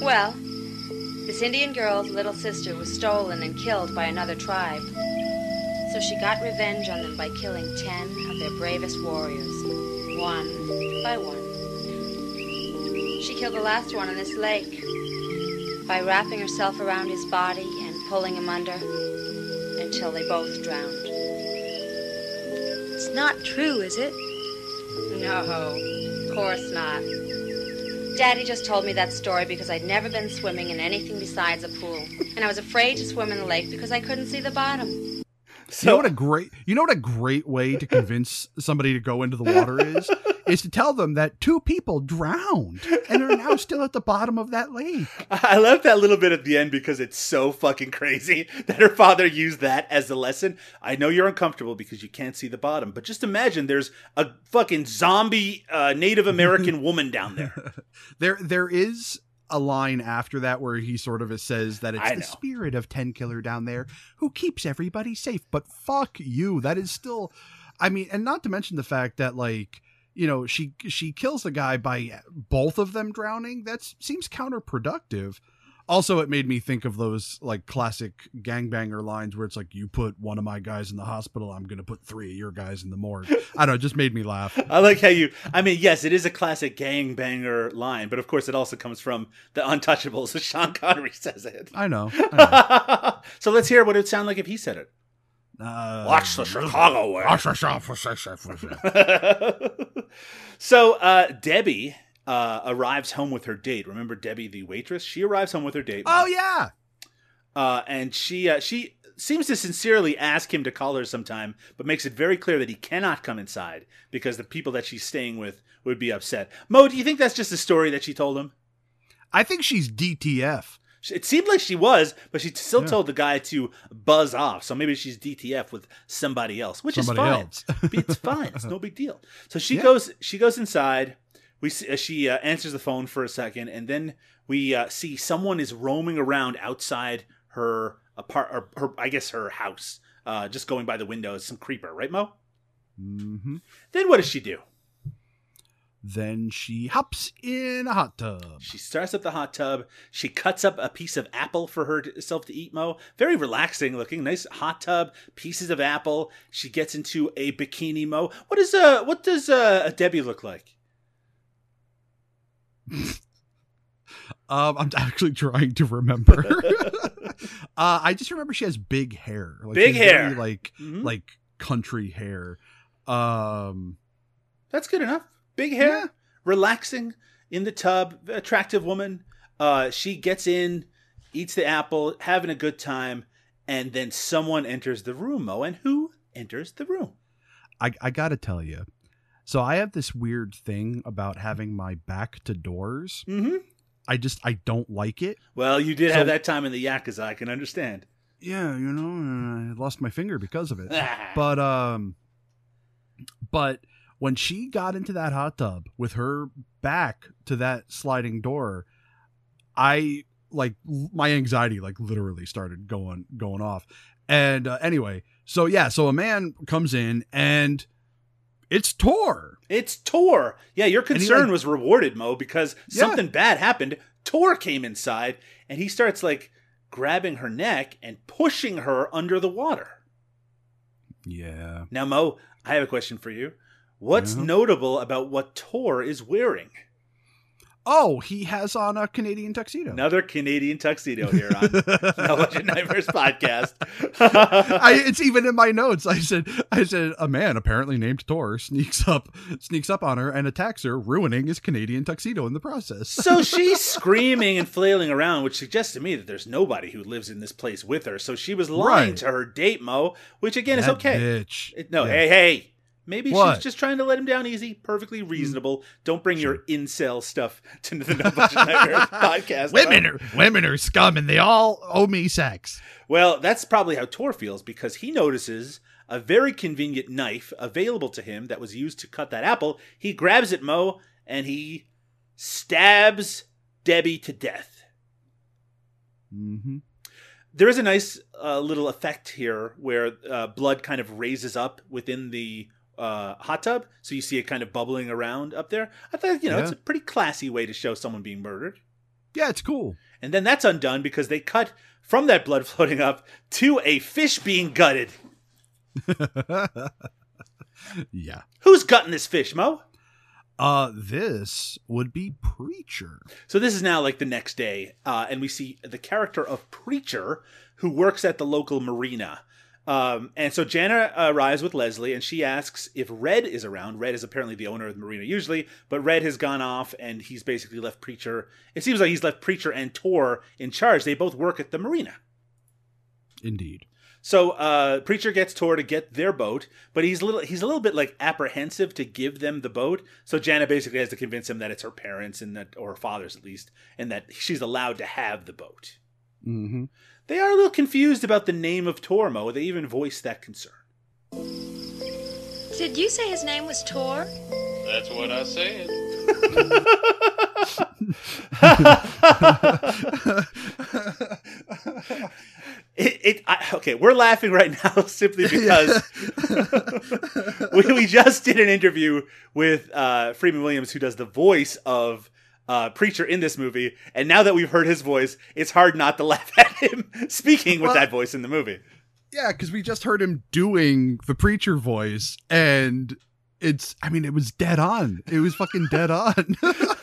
Well, this Indian girl's little sister was stolen and killed by another tribe. So she got revenge on them by killing ten of their bravest warriors, one by one. She killed the last one in this lake by wrapping herself around his body and pulling him under until they both drowned. It's not true, is it? No, of course not. Daddy just told me that story because I'd never been swimming in anything besides a pool. And I was afraid to swim in the lake because I couldn't see the bottom. you know what a great you know what a great way to convince somebody to go into the water is is to tell them that two people drowned and are now still at the bottom of that lake. I love that little bit at the end because it's so fucking crazy that her father used that as the lesson. I know you're uncomfortable because you can't see the bottom, but just imagine there's a fucking zombie uh, Native American woman down there. There there is a line after that where he sort of says that it's the spirit of Tenkiller down there who keeps everybody safe. But fuck you. That is still I mean, and not to mention the fact that like you know she she kills the guy by both of them drowning that seems counterproductive also it made me think of those like classic gangbanger lines where it's like you put one of my guys in the hospital i'm gonna put three of your guys in the morgue i don't know it just made me laugh I like how you. I mean, yes, it is a classic gangbanger line, but of course, it also comes from the Untouchables. Sean Connery says it. i know, I know. so let's hear what it would sound like if he said it. Uh, Watch the Chicago way. so uh, Debbie uh, arrives home with her date. Remember Debbie, the waitress? She arrives home with her date. oh yeah uh, and she uh, she seems to sincerely ask him to call her sometime, but makes it very clear that he cannot come inside because the people that she's staying with would be upset. Mo, do you think that's just a story that she told him? i think she's dtf It seemed like she was, but she still Yeah. told the guy to buzz off. So maybe she's DTF with somebody else, which Somebody is fine. it's fine. It's no big deal. So she Yeah. goes. She goes inside. We see, uh, she uh, answers the phone for a second, and then we uh, see someone is roaming around outside her apart, or her I guess her house, uh, just going by the windows. Some creeper, right, Mo? hmm Then what does she do? Then she hops in a hot tub She starts up the hot tub. She cuts up a piece of apple for herself to eat, Mo. Very relaxing looking. Nice hot tub, pieces of apple. She gets into a bikini, Mo. What is uh what does uh Debbie look like? Um, I'm actually trying to remember. uh, I just remember she has big hair, like, Big hair. like Mhm. like country hair. Um, That's good enough. Big hair, Yeah. relaxing in the tub, attractive woman. Uh she gets in, eats the apple, having a good time, and then someone enters the room, Mo. And who enters the room? I I gotta tell you, so I have this weird thing about having my back to doors. Mm-hmm. I just I don't like it. Well, you did So- have that time in the Yakuza, I can understand. Yeah, you know, I lost my finger because of it. but um but when she got into that hot tub with her back to that sliding door i like my anxiety like literally started going going off and uh, anyway so yeah so a man comes in and it's tor It's Tor. Yeah, your concern like- was rewarded, Mo, because Yeah. something bad happened. Tor came inside and he starts like grabbing her neck and pushing her under the water. yeah Now, Mo, I have a question for you. What's notable about what Tor is wearing? oh he has on a canadian tuxedo Another Canadian tuxedo here on No Budget Nightmares podcast. I, it's even in my notes. I said, I said, a man apparently named Tor sneaks up, sneaks up on her and attacks her, ruining his Canadian tuxedo in the process. so she's screaming and flailing around, which suggests to me that there's nobody who lives in this place with her. So she was lying Right. to her date, Mo, which again is okay. Bitch. It- no, Yeah. hey, hey. Maybe What? she's just trying to let him down easy. Perfectly reasonable. Don't bring your incel stuff to the No Budget podcast. Women are women are scum, and they all owe me sex. Well, that's probably how Tor feels because he notices a very convenient knife available to him that was used to cut that apple. He grabs it, Mo, and he stabs Debbie to death. Mm-hmm. There is a nice uh, little effect here where uh, blood kind of raises up within the uh, hot tub, so you see it kind of bubbling around up there. I thought, you know, it's a pretty classy way to show someone being murdered. Yeah, it's cool. And then that's undone because they cut from that blood floating up to a fish being gutted. yeah. Who's gutting this fish, Mo? Uh, this would be Preacher. So this is now like the next day, uh, and we see the character of Preacher, who works at the local marina. Um, and so Jana arrives with Leslie, and she asks if Red is around. Red is apparently the owner of the marina usually, but Red has gone off, and he's basically left Preacher. It seems like he's left Preacher and Tor in charge. They both work at the marina. Indeed. So uh, Preacher gets Tor to get their boat, but he's a little he's a little bit like apprehensive to give them the boat. So Jana basically has to convince him that it's her parents and that or her father's at least, and that she's allowed to have the boat. Mm-hmm. They are a little confused about the name of Tormo. They even voice that concern. Did you say his name was Tor? That's what I said. It, it I, okay. We're laughing right now simply because we, we just did an interview with uh, Freeman Williams, who does the voice of uh, Preacher in this movie, and now that we've heard his voice, it's hard not to laugh at him speaking with Well- that voice in the movie. Yeah, because we just heard him doing the preacher voice, and it's, I mean, it was dead on. It was fucking dead on.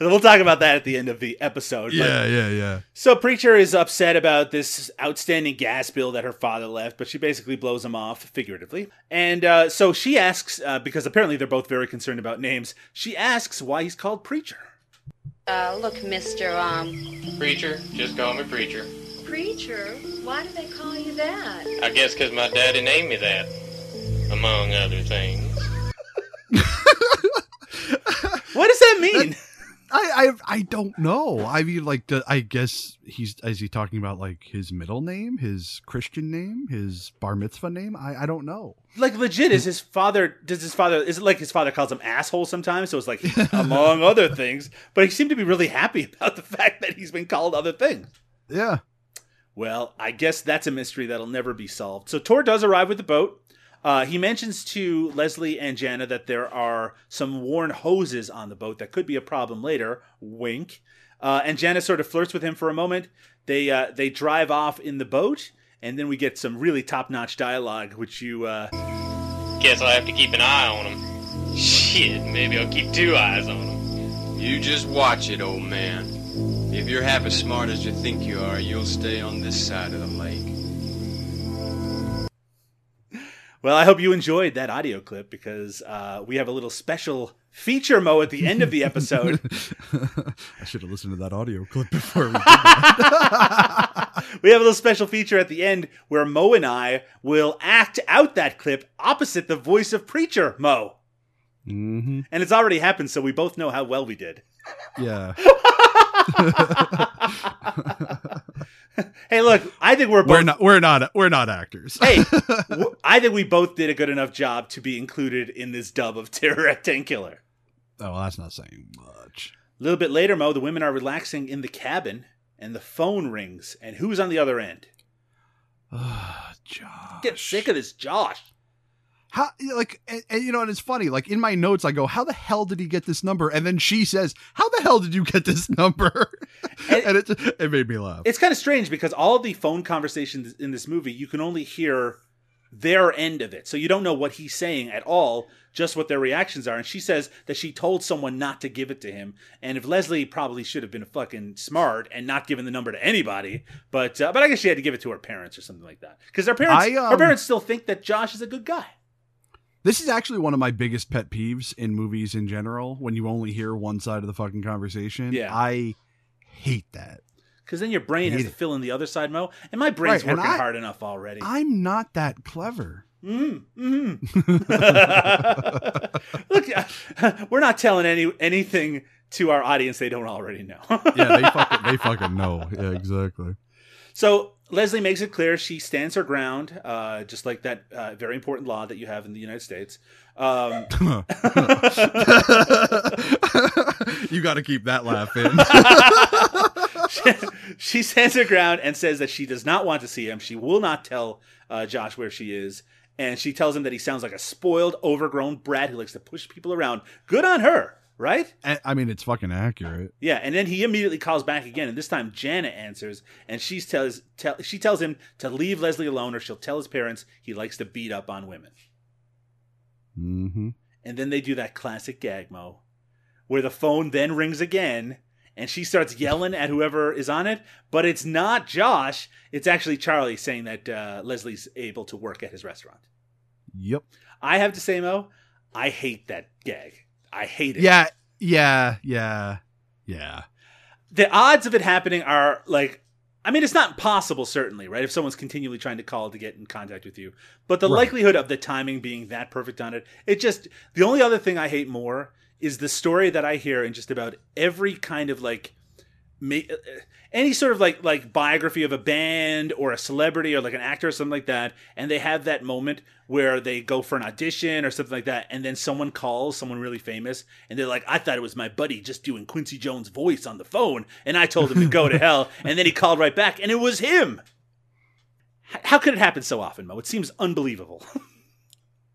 we'll talk about that at the end of the episode. but- yeah, yeah, yeah. So Preacher is upset about this outstanding gas bill that her father left, but she basically blows him off figuratively. And uh, so she asks, uh, because apparently they're both very concerned about names. She asks why he's called Preacher. Uh, look, Mr. Um, Preacher, just call me Preacher. Preacher? Why do they call you that? I guess because my daddy named me that, among other things. What does that mean? I, I I don't know. I mean, like, do- I guess he's is he talking about like his middle name, his Christian name, his bar mitzvah name? I I don't know. like legit, is his father? Does his father? Is it like his father calls him asshole sometimes? So it's like among other things. But he seemed to be really happy about the fact that he's been called other things. Yeah. Well, I guess that's a mystery that'll never be solved. So Tor does arrive with the boat. Uh, he mentions to Leslie and Jana that there are some worn hoses on the boat that could be a problem later. Wink. Uh, and Jana sort of flirts with him for a moment. They uh, they drive off in the boat, and then we get some really top notch dialogue, which you uh, Guess I'll have to keep an eye on him. Shit, maybe I'll keep two eyes on him. You just watch it, old man. If you're half as smart as you think you are, you'll stay on this side of the lake. Well, I hope you enjoyed that audio clip because uh, we have a little special feature mo at the end of the episode. I should have listened to that audio clip before we did that. we have a little special feature at the end where Mo and I will act out that clip opposite the voice of Preacher Mo. hmm And it's already happened, so we both know how well we did. Yeah. Hey, look, I think we're both. We're not we're not we're not actors. Hey, w- I think we both did a good enough job to be included in this dub of Terror Rectangular. Oh, well, that's not saying much. A little bit later, Mo, the women are relaxing in the cabin, and the phone rings. And who's on the other end? Ah, Josh. Get sick of this, Josh. How like and, and, you know, and it's funny. Like in my notes, I go, "How the hell did he get this number?" And then she says, "How the hell did you get this number?" And- And, it it made me laugh. It's kind of strange because all the phone conversations in this movie, you can only hear their end of it. So you don't know what he's saying at all, just what their reactions are. And she says that she told someone not to give it to him. And if Leslie probably should have been fucking smart and not given the number to anybody, but uh, but I guess she had to give it to her parents or something like that. Because her parents, I, um, her parents still think that Josh is a good guy. This is actually one of my biggest pet peeves in movies in general. When you only hear one side of the fucking conversation, Yeah. I hate that. Because then your brain has to it. fill in the other side, Mo. And my brain's Right, working I- hard enough already. I'm not that clever. Mm, mm. Look, we're not telling any anything to our audience they don't already know. Yeah, they fucking they fucking know. Yeah, exactly. so Leslie makes it clear she stands her ground, uh, just like that uh, very important law that you have in the United States. Um, you got to keep that laugh in. she stands her ground and says that she does not want to see him. She will not tell uh, Josh where she is. And she tells him that he sounds like a spoiled, overgrown brat who likes to push people around. Good on her, right? I mean, it's fucking accurate. Yeah, and then he immediately calls back again, and this time Janet answers, and she tells tell, she tells him to leave Leslie alone, or she'll tell his parents he likes to beat up on women. Mm-hmm. and then they do that classic gag mo, where the phone then rings again, and she starts yelling at whoever is on it, but it's not Josh. It's actually Charlie saying that uh, Leslie's able to work at his restaurant. Yep. I have to say, Mo, I hate that gag. I hate it. Yeah. Yeah. Yeah. Yeah. the odds of it happening are like I mean, it's not possible, certainly, right? If someone's continually trying to call to get in contact with you, but the Right. likelihood of the timing being that perfect on it, it just the only other thing I hate more is the story that I hear in just about every kind of like Uh, uh, any sort of like like biography of a band or a celebrity or like an actor or something like that and they have that moment where they go for an audition or something like that and then someone calls someone really famous and they're like i thought it was my buddy just doing quincy jones voice on the phone and i told him to go to hell and then he called right back and it was him how could it happen so often mo it seems unbelievable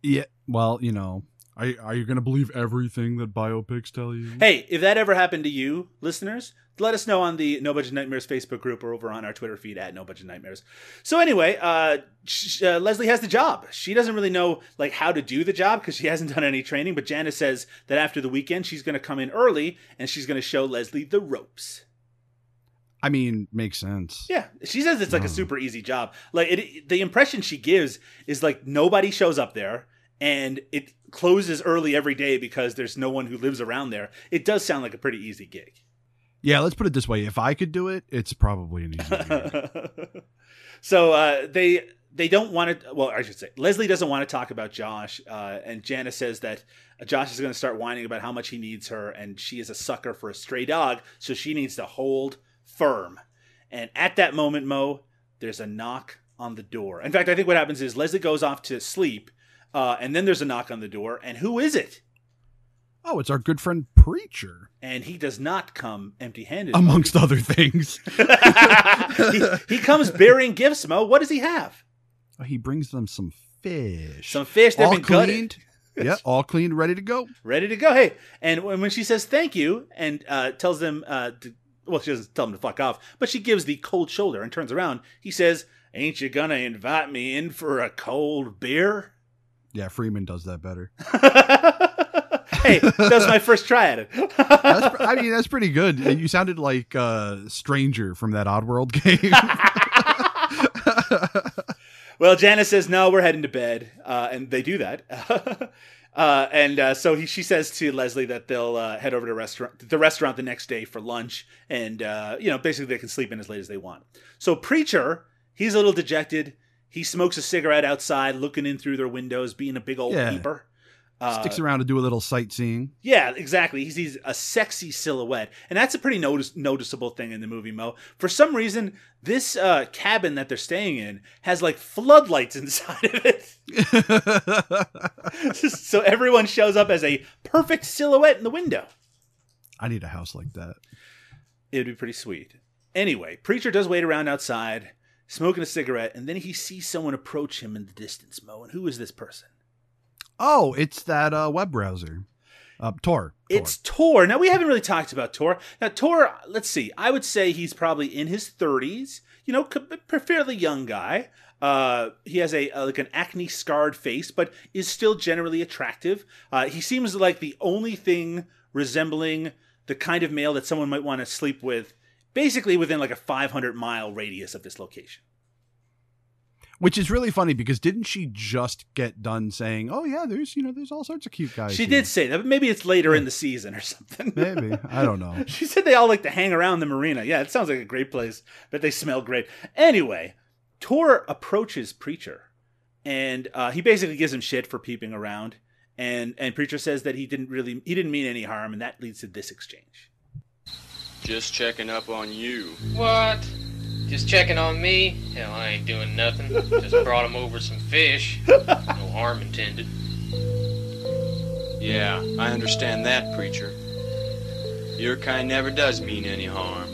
Yeah. Well, you know, are are you going to believe everything that biopics tell you? Hey, if that ever happened to you, listeners, let us know on the No Budget Nightmares Facebook group or over on our Twitter feed at No Budget Nightmares. So anyway, uh, sh- uh, Leslie has the job. She doesn't really know like how to do the job because she hasn't done any training. But Janice says that after the weekend, she's going to come in early and she's going to show Leslie the ropes. I mean, makes sense. Yeah, she says it's like a Oh. super easy job. Like it, the impression she gives is like nobody shows up there, and it closes early every day because there's no one who lives around there. It does sound like a pretty easy gig. Yeah, let's put it this way: if I could do it, it's probably an easy. so uh, they they don't want to. Well, I should say Leslie doesn't want to talk about Josh, uh, and Janice says that Josh is going to start whining about how much he needs her, and she is a sucker for a stray dog, so she needs to hold firm. And at that moment, Mo, there's a knock on the door. In fact, I think what happens is Leslie goes off to sleep, uh, and then there's a knock on the door, and who is it? Oh, it's our good friend Preacher, And he does not come empty-handed. amongst other things. he, he comes bearing gifts, Mo. What does he have? Oh, he brings them some fish. Some fish that all been gutted. cleaned. yeah, all cleaned, ready to go. ready to go. Hey, and when, when she says thank you and uh, tells them, uh, to, well, she doesn't tell them to fuck off, but she gives the cold shoulder and turns around. He says, "Ain't you gonna invite me in for a cold beer?" Yeah, Freeman does that better. hey, that's my first try at it. That's, I mean, that's pretty good. You sounded like uh, Stranger from that Oddworld game. well, Janice says, "No, we're heading to bed," uh, and they do that. uh, and uh, so he, she says to Leslie that they'll uh, head over to restaurant, the restaurant the next day for lunch, and uh, you know, basically they can sleep in as late as they want. So preacher, he's a little dejected. He smokes a cigarette outside, looking in through their windows, being a big old Yeah. peeper. Uh, Sticks around to do a little sightseeing. yeah, exactly. He sees a sexy silhouette, and that's a pretty notice- noticeable thing in the movie. Mo, for some reason, this uh, cabin that they're staying in has like floodlights inside of it, so everyone shows up as a perfect silhouette in the window. I need a house like that. It'd be pretty sweet. Anyway, preacher does wait around outside, smoking a cigarette, and then he sees someone approach him in the distance. Mo, and who is this person? Oh, it's that uh, web browser, uh, Tor. It's Tor. Now we haven't really talked about Tor. Now Tor, let's see. I would say he's probably in his 30s. You know, a fairly young guy. Uh, he has a, uh like an acne scarred face, but is still generally attractive. Uh, he seems like the only thing resembling the kind of male that someone might want to sleep with, basically within like a 500 mile radius of this location. Which is really funny because didn't she just get done saying, "Oh yeah, there's you know there's all sorts of cute guys." She here." did say that, but maybe it's later in the season or something. Maybe I don't know. She said they all like to hang around the marina. Yeah, it sounds like a great place, but they smell great. Anyway, Tor approaches Preacher, and uh, he basically gives him shit for peeping around. And and Preacher says that he didn't really he didn't mean any harm, and that leads to this exchange. Just checking up on you. What? Just checking on me? Hell, I ain't doing nothing. Just brought him over some fish. No harm intended. Yeah, I understand that, preacher. Your kind never does mean any harm.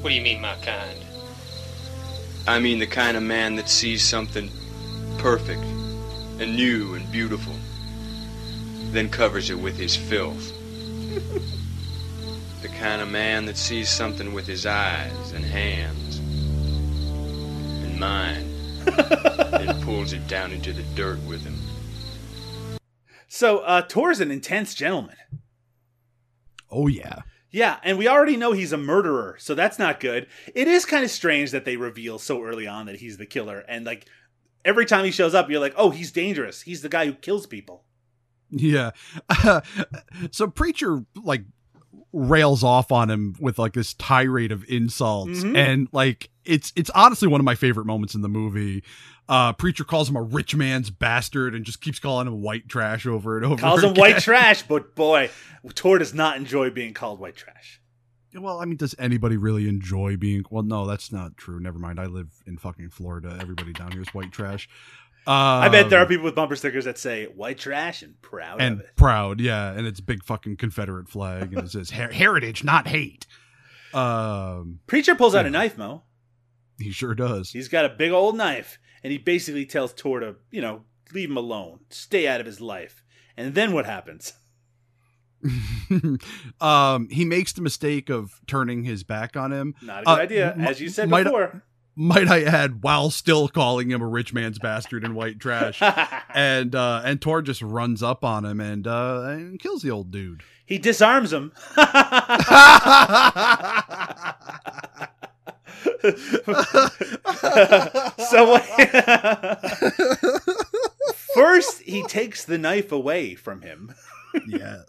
What do you mean, my kind? I mean the kind of man that sees something perfect and new and beautiful, then covers it with his filth. the kind of man that sees something with his eyes and hands and mind, then pulls it down into the dirt with him. So uh, Tor's an intense gentleman. Oh yeah. Yeah, and we already know he's a murderer, so that's not good. It is kind of strange that they reveal so early on that he's the killer, and like every time he shows up, you're like, oh, he's dangerous. He's the guy who kills people. Yeah. so preacher like rails off on him with like this tirade of insults Mhm. and like it's it's honestly one of my favorite moments in the movie. Uh preacher calls him a rich man's bastard and just keeps calling him white trash over and over. Calls him white trash, but boy, Tor does not enjoy being called white trash. Well, I mean, does anybody really enjoy being? Well, no, that's not true. Never mind. I live in fucking Florida. Everybody down here is white trash. Um, I bet there are people with bumper stickers that say white trash and proud and of it. proud, yeah, and it's big fucking Confederate flag, and it says her- heritage, not hate. Um, Preacher pulls out a knife, Mo. he sure does. He's got a big old knife, and he basically tells Tor to, you know, leave him alone, stay out of his life. And then what happens? um, he makes the mistake of turning his back on him. Not a good Uh, idea, m- as you said might- before. Might I add, while still calling him a rich man's bastard and white trash, and uh, and Tor just runs up on him and uh, and kills the old dude. he disarms him. so what- first he takes the knife away from him. yeah.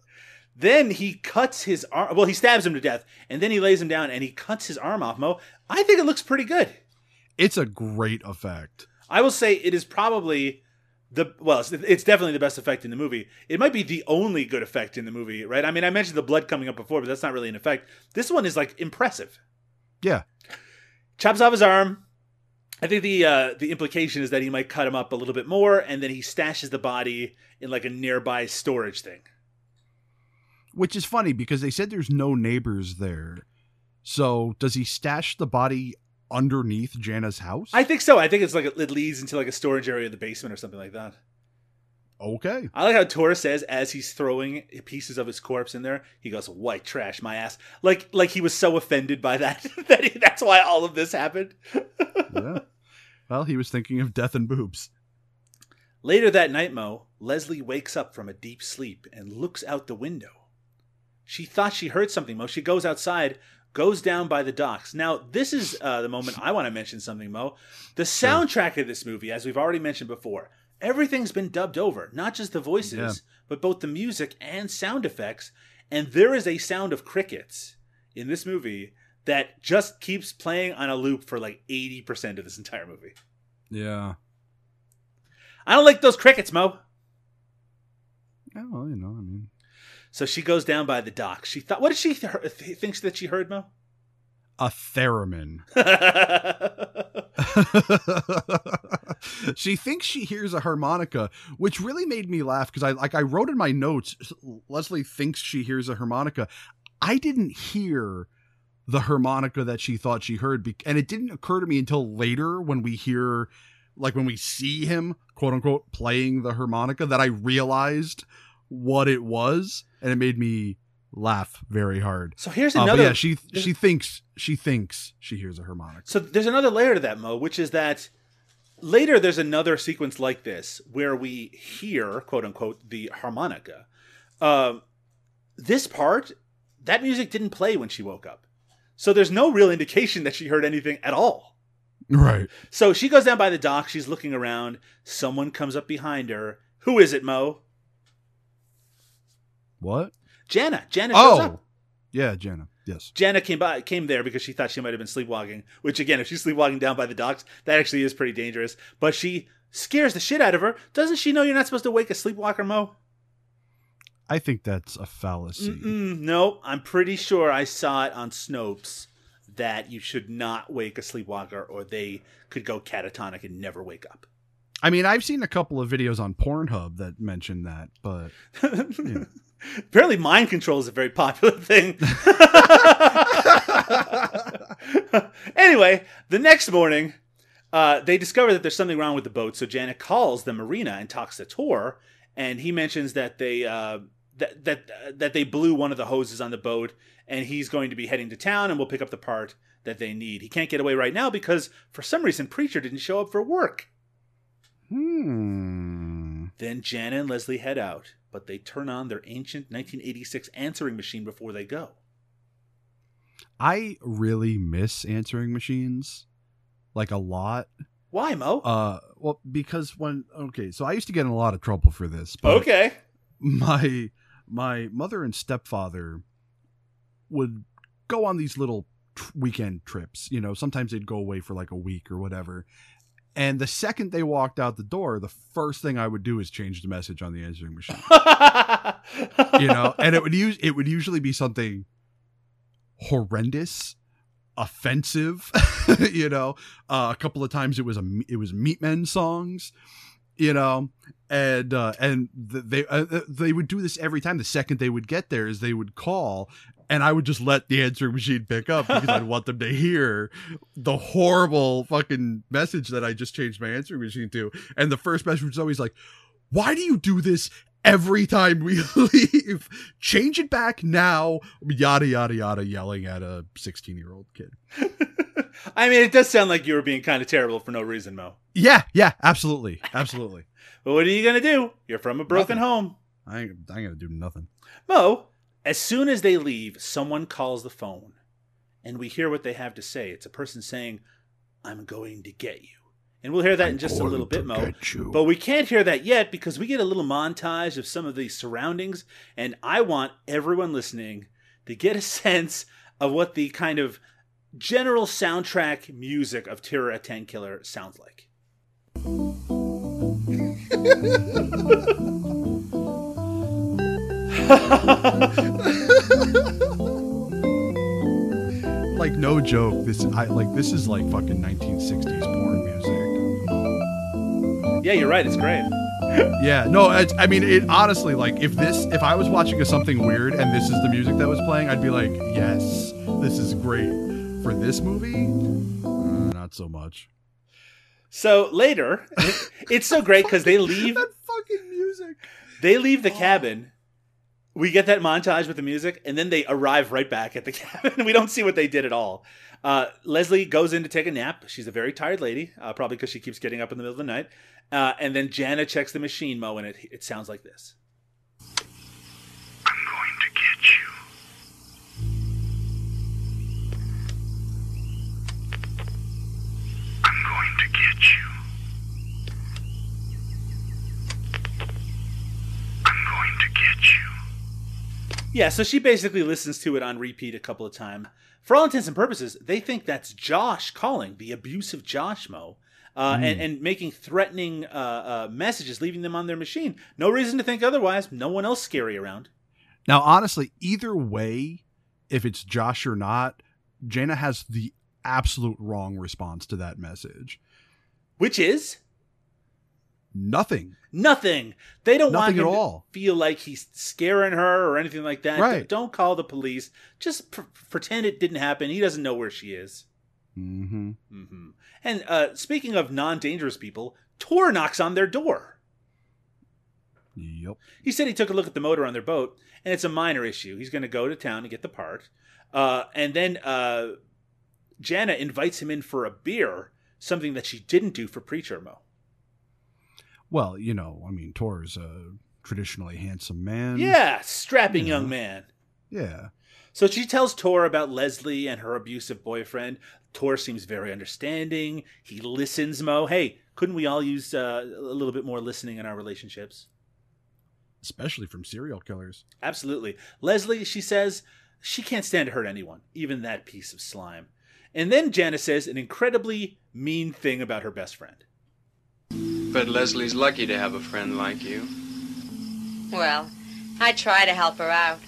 Then he cuts his arm. Well, he stabs him to death, and then he lays him down and he cuts his arm off. Mo, I think it looks pretty good. It's a great effect. I will say it is probably the well, it's, it's definitely the best effect in the movie. It might be the only good effect in the movie, right? I mean, I mentioned the blood coming up before, but that's not really an effect. This one is like impressive. Yeah. Chops off his arm. I think the uh, the implication is that he might cut him up a little bit more, and then he stashes the body in like a nearby storage thing. Which is funny because they said there's no neighbors there. So does he stash the body underneath Jana's house? I think so. I think it's like it leads into like a storage area in the basement or something like that. okay. I like how Tora says as he's throwing pieces of his corpse in there, he goes, "White trash, my ass!" Like like he was so offended by that that he, that's why all of this happened. yeah. Well, he was thinking of death and boobs. Later that night, Mo Leslie wakes up from a deep sleep and looks out the window. She thought she heard something. Mo, she goes outside, goes down by the docks. Now, this is uh, the moment I want to mention something, Mo. The soundtrack of this movie, as we've already mentioned before, everything's been dubbed over, not just the voices, Yeah. but both the music and sound effects. And there is a sound of crickets in this movie that just keeps playing on a loop for like 80% of this entire movie. Yeah. I don't like those crickets, Mo. Yeah, well, you know, I mean, So she goes down by the dock. She thought, what did she th- th- thinks that she heard, Mo? a theremin. she thinks she hears a harmonica, which really made me laugh because I like I wrote in my notes. Leslie thinks she hears a harmonica. I didn't hear the harmonica that she thought she heard, be- and it didn't occur to me until later when we hear, like when we see him, quote unquote, playing the harmonica, that I realized what it was, and it made me laugh very hard. so here's Uh, another. yeah, she she thinks she thinks she hears a harmonica. so there's another layer to that, Mo, which is that later there's another sequence like this where we hear, quote unquote, the harmonica. Um, this part, that music didn't play when she woke up. So there's no real indication that she heard anything at all. Right. So she goes down by the dock. She's looking around. Someone comes up behind her. Who is it, Mo? What? Jana. Jana shows Oh, up. yeah, Jenna. Yes. Jana came by, came there because she thought she might have been sleepwalking. Which again, if she's sleepwalking down by the docks, that actually is pretty dangerous. But she scares the shit out of her. Doesn't she know you're not supposed to wake a sleepwalker, Mo? I think that's a fallacy. Mm-mm, no, I'm pretty sure I saw it on Snopes that you should not wake a sleepwalker, or they could go catatonic and never wake up. I mean, I've seen a couple of videos on Pornhub that mention that, but. Apparently, mind control is a very popular thing. anyway, the next morning, uh, they discover that there's something wrong with the boat. So Janet calls the marina and talks to Tor, and he mentions that they uh, that that that they blew one of the hoses on the boat, and he's going to be heading to town, and we'll pick up the part that they need. He can't get away right now because for some reason Preacher didn't show up for work. hmm. Then Jana and Leslie head out, but they turn on their ancient 1986 answering machine before they go. I really miss answering machines, like a lot. Why, Mo? Uh, well, because when okay, so I used to get in a lot of trouble for this. But okay. my my mother and stepfather would go on these little weekend trips. You know, sometimes they'd go away for like a week or whatever. And the second they walked out the door, the first thing I would do is change the message on the answering machine. you know, and it would use it would usually be something horrendous, offensive. you know, uh, a couple of times it was a it was Meatmen songs. You know, and uh, and they uh, they would do this every time. The second they would get there is they would call, and I would just let the answering machine pick up because I'd want them to hear the horrible fucking message that I just changed my answering machine to. And the first message was always like, "Why do you do this every time we leave? Change it back now." Yada yada yada, yelling at a sixteen-year-old kid. I mean, it does sound like you were being kind of terrible for no reason, Mo. Yeah, yeah, absolutely, absolutely. But what are you gonna do? You're from a broken Nothing. home. I ain't, I ain't gonna do nothing. Mo, as soon as they leave, someone calls the phone, and we hear what they have to say. It's a person saying, "I'm going to get you," and we'll hear that in just a little bit, Mo. But we can't hear that yet because we get a little montage of some of the surroundings, and I want everyone listening to get a sense of what the kind of general soundtrack music of Terror at Tenkiller sounds like. Like no joke, this I like this is like fucking 1960s porn music. Yeah, you're right. It's great. Yeah, no, I, I mean, it honestly, like, if this, if I was watching a something weird and this is the music that was playing, I'd be like, yes, this is great. For this movie, uh, not so much. So later, it's so great because they leave. That fucking music. They leave the cabin. We get that montage with the music, and then they arrive right back at the cabin. we don't see what they did at all. Uh, Leslie goes in to take a nap. She's a very tired lady, uh, probably because she keeps getting up in the middle of the night. Uh, and then Jana checks the machine, Mo, and it it sounds like this. I'm going to get you. I'm going to get you. I'm going to get you. Yeah, so she basically listens to it on repeat a couple of times. For all intents and purposes, they think that's Josh calling, the abusive Josh Mo, uh, and, and making threatening uh, uh, messages, leaving them on their machine. No reason to think otherwise. No one else scary around. Now, honestly, either way, if it's Josh or not, Jaina has the absolute wrong response to that message. Which is Nothing. nothing. They don't want him at to all. feel like he's scaring her or anything like that. Right. Don't call the police. Just pr- pretend it didn't happen. He doesn't know where she is. Mm-hmm. Mm-hmm. And uh, speaking of non-dangerous people, Tor knocks on their door. Yep. He said he took a look at the motor on their boat, and it's a minor issue. He's going to go to town and get the part. Uh, and then uh, Jana invites him in for a beer, something that she didn't do for Preacher Mo. Well, you know, I mean, Tor's a traditionally handsome man. Yeah, strapping young man. Yeah. So she tells Tor about Leslie and her abusive boyfriend. Tor seems very understanding. He listens, Mo. Hey, couldn't we all use uh, a little bit more listening in our relationships? Especially from serial killers. Absolutely. Leslie, she says, she can't stand to hurt anyone, even that piece of slime. And then Janice says an incredibly mean thing about her best friend. But Leslie's lucky to have a friend like you. Well, I try to help her out.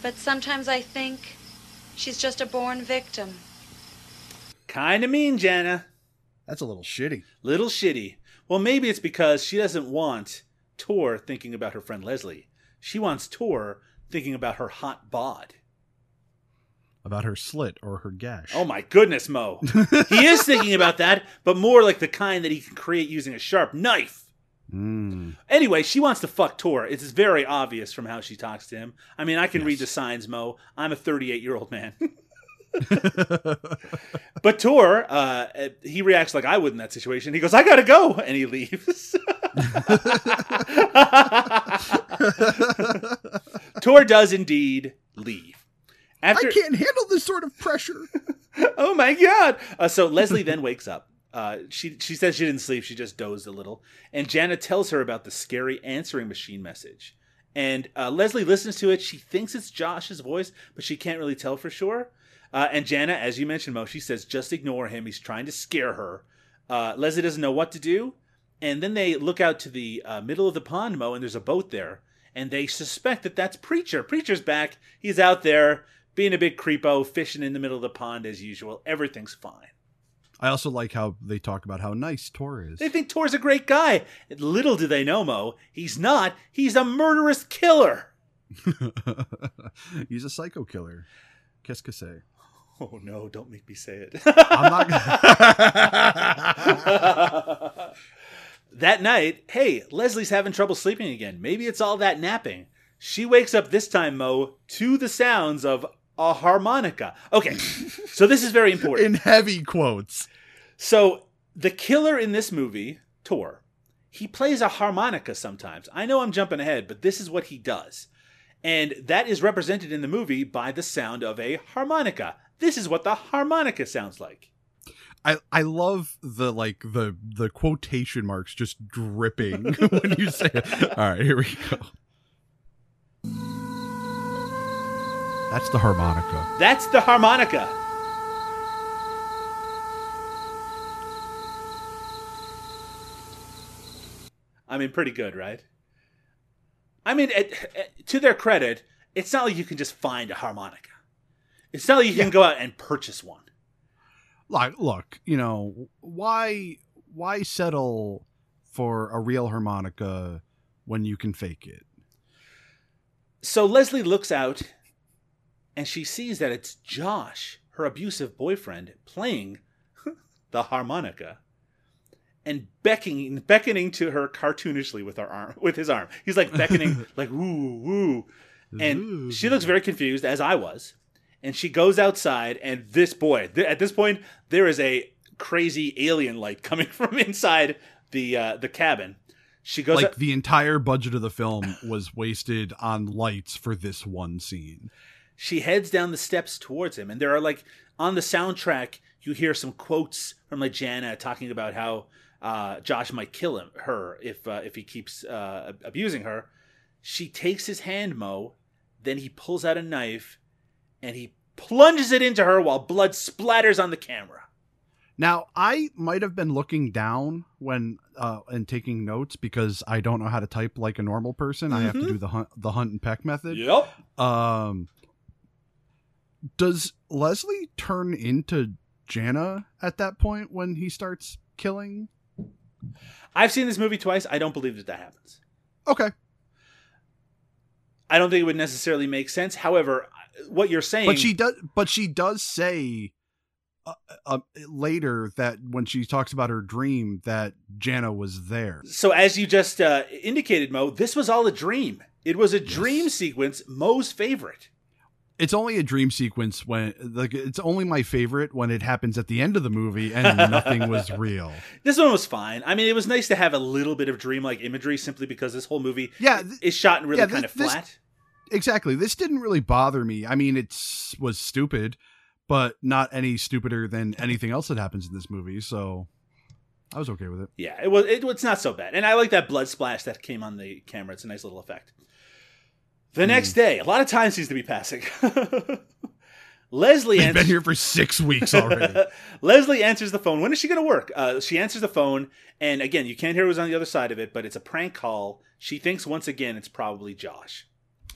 But sometimes I think she's just a born victim. Kind of mean, Jana. That's a little shitty. Little shitty. Well, maybe it's because she doesn't want Tor thinking about her friend Leslie. She wants Tor thinking about her hot bod. About her slit or her gash. Oh my goodness, Mo. he is thinking about that, but more like the kind that he can create using a sharp knife. Mm. Anyway, she wants to fuck Tor. It's very obvious from how she talks to him. I mean, I can read the signs, Mo. I'm a 38 year old man. but Tor, uh, he reacts like I would in that situation. He goes, "I gotta go," and he leaves. Tor does indeed leave. After I can't handle this sort of pressure. oh my god! Uh, so Leslie then wakes up. Uh, she she says she didn't sleep; she just dozed a little. And Jana tells her about the scary answering machine message. And uh, Leslie listens to it. She thinks it's Josh's voice, but she can't really tell for sure. Uh, and Jana, as you mentioned, Mo, she says just ignore him. He's trying to scare her. Uh, Leslie doesn't know what to do. And then they look out to the uh, middle of the pond, Mo, and there's a boat there. And they suspect that that's Preacher. Preacher's back. He's out there being a big creepo, fishing in the middle of the pond as usual. Everything's fine. I also like how they talk about how nice Tor is. They think Tor's a great guy. Little do they know, Mo, he's not. He's a murderous killer. He's a psycho killer. Qu'est-ce que c'est? Oh no, don't make me say it. I'm not gonna... that night, hey, Leslie's having trouble sleeping again. Maybe it's all that napping. She wakes up this time, Mo, to the sounds of a harmonica. Okay, so this is very important. In heavy quotes. So the killer in this movie, Tor, he plays a harmonica sometimes. I know I'm jumping ahead, but this is what he does. And that is represented in the movie by the sound of a harmonica. This is what the harmonica sounds like. I, I love the like the the quotation marks just dripping when you say it. All right, here we go. That's the harmonica. That's the harmonica. I mean, pretty good, right? I mean, to their credit, it's not like you can just find a harmonica. It's not like you yeah. can go out and purchase one. Like, look, you know, why why settle for a real harmonica when you can fake it? So Leslie looks out and she sees that it's Josh, her abusive boyfriend, playing the harmonica and beckoning beckoning to her cartoonishly with our arm with his arm. He's like beckoning like woo woo. And Ooh. she looks very confused as I was. And she goes outside and this boy, th- at this point there is a crazy alien light coming from inside the uh, the cabin. She goes like the entire budget of the film was wasted on lights for this one scene. She heads down the steps towards him and there are like on the soundtrack you hear some quotes from like Jana talking about how uh, Josh might kill him, her if uh, if he keeps uh, abusing her. She takes his hand, Mo. Then he pulls out a knife, and he plunges it into her while blood splatters on the camera. Now, I might have been looking down when uh, and taking notes because I don't know how to type like a normal person. Mm-hmm. I have to mm-hmm. do the hunt, the hunt and peck method. Yep. Um, does Leslie turn into Jana at that point when he starts killing I've seen this movie twice. I don't believe that that happens. Okay. I don't think it would necessarily make sense. However, what you're saying, but she does, but she does say uh, uh, later that when she talks about her dream that Jana was there. So as you just uh, indicated, Mo, this was all a dream. It was a dream sequence, Mo's favorite it's only a dream sequence when like it's only my favorite when it happens at the end of the movie and nothing was real. This one was fine. I mean, it was nice to have a little bit of dreamlike imagery simply because this whole movie yeah, th- is shot in really yeah, kind of flat. This, exactly. This didn't really bother me. I mean, it was stupid, but not any stupider than anything else that happens in this movie, so I was okay with it. Yeah, it was it, it's not so bad. And I like that blood splash that came on the camera. It's a nice little effect. The mm. next day, a lot of time seems to be passing. Leslie has been here for six weeks already. Leslie answers the phone. When is she going to work? Uh, she answers the phone, and again, you can't hear who's on the other side of it, but it's a prank call. She thinks once again it's probably Josh.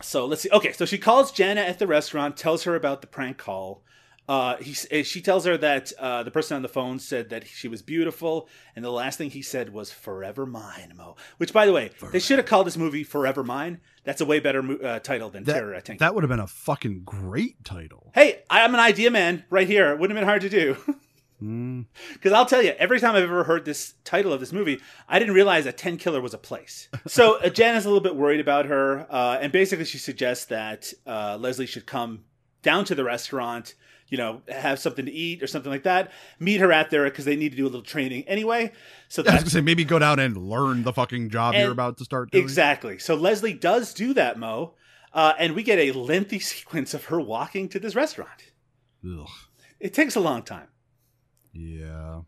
So let's see. Okay, so she calls Jana at the restaurant, tells her about the prank call. Uh, he, she tells her that uh, the person on the phone said that she was beautiful, and the last thing he said was "Forever Mine," Mo. Which, by the way, Forever. they should have called this movie "Forever Mine." That's a way better uh, title than that, Terror. I think that would have been a fucking great title. Hey, I'm an idea man right here. It Wouldn't have been hard to do. Because mm. I'll tell you, every time I've ever heard this title of this movie, I didn't realize that Tenkiller was a place. so uh, Jan is a little bit worried about her, uh, and basically she suggests that uh, Leslie should come down to the restaurant you know, have something to eat or something like that. Meet her at there because they need to do a little training anyway. So I was gonna say maybe go down and learn the fucking job And- you're about to start doing. exactly. So Leslie does do that, Mo, uh, and we get a lengthy sequence of her walking to this restaurant. Ugh. It takes a long time. Yeah.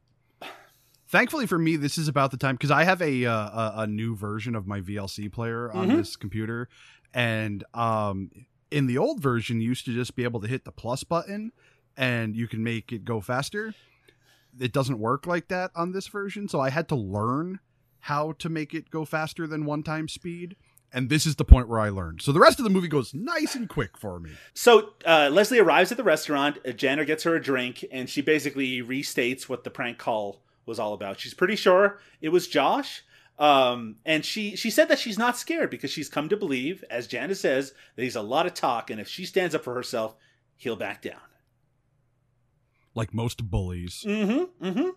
Thankfully for me, this is about the time because I have a, uh, a a new version of my VLC player on Mhm. this computer, and um, in the old version, you used to just be able to hit the plus button, and you can make it go faster. It doesn't work like that on this version, so I had to learn how to make it go faster than one time speed. And this is the point where I learned. So the rest of the movie goes nice and quick for me. So uh, Leslie arrives at the restaurant. Uh, Jana gets her a drink, and she basically restates what the prank call was all about. She's pretty sure it was Josh. Um, and she she said that she's not scared because she's come to believe, as Jana says, that he's a lot of talk, and if she stands up for herself, he'll back down. Like most bullies. Mm-hmm. Mm-hmm.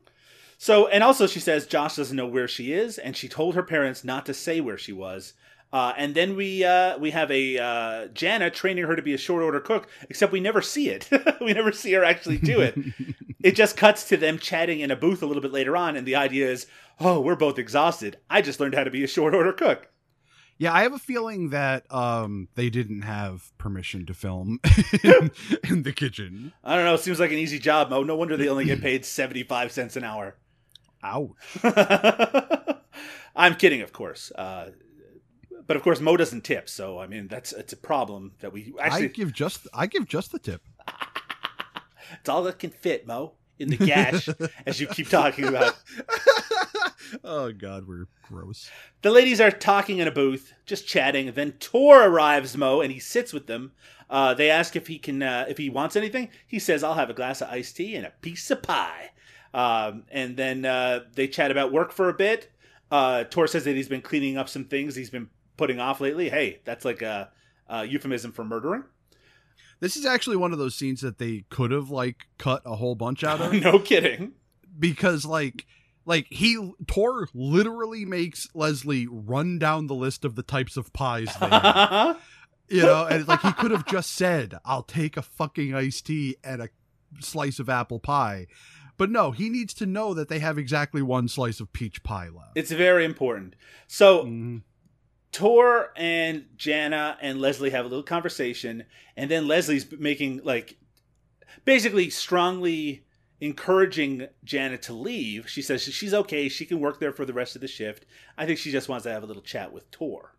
So, and also she says Josh doesn't know where she is, and she told her parents not to say where she was. Uh, and then we uh, we have a uh, Jana training her to be a short order cook, except we never see it. we never see her actually do it. it just cuts to them chatting in a booth a little bit later on, and the idea is, oh, we're both exhausted. I just learned how to be a short order cook. Yeah, I have a feeling that um, they didn't have permission to film in, in the kitchen. I don't know. It seems like an easy job, Mo. No wonder they only get paid seventy five cents an hour. Ouch. I'm kidding, of course. Uh, but of course, Mo doesn't tip, so I mean that's it's a problem that we I actually. give just I give just the tip. it's all that can fit, Mo, in the gash, as you keep talking about. Oh God, we're gross. The ladies are talking in a booth, just chatting. Then Tor arrives, Mo, and he sits with them. Uh, they ask if he can, uh, if he wants anything. He says, "I'll have a glass of iced tea and a piece of pie." Um, and then uh, they chat about work for a bit. Uh, Tor says that he's been cleaning up some things he's been putting off lately. Hey, that's like a, a euphemism for murdering. This is actually one of those scenes that they could have like cut a whole bunch out of no kidding. because like like he Tor literally makes Leslie run down the list of the types of pies they have. you know, and like he could have just said, "I'll take a fucking iced tea and a slice of apple pie." But no, he needs to know that they have exactly one slice of peach pie left. It's very important. So Mhm. Tor and Jana and Leslie have a little conversation, and then Leslie's making like basically strongly encouraging Janet to leave. She says she's okay, she can work there for the rest of the shift. I think she just wants to have a little chat with Tor.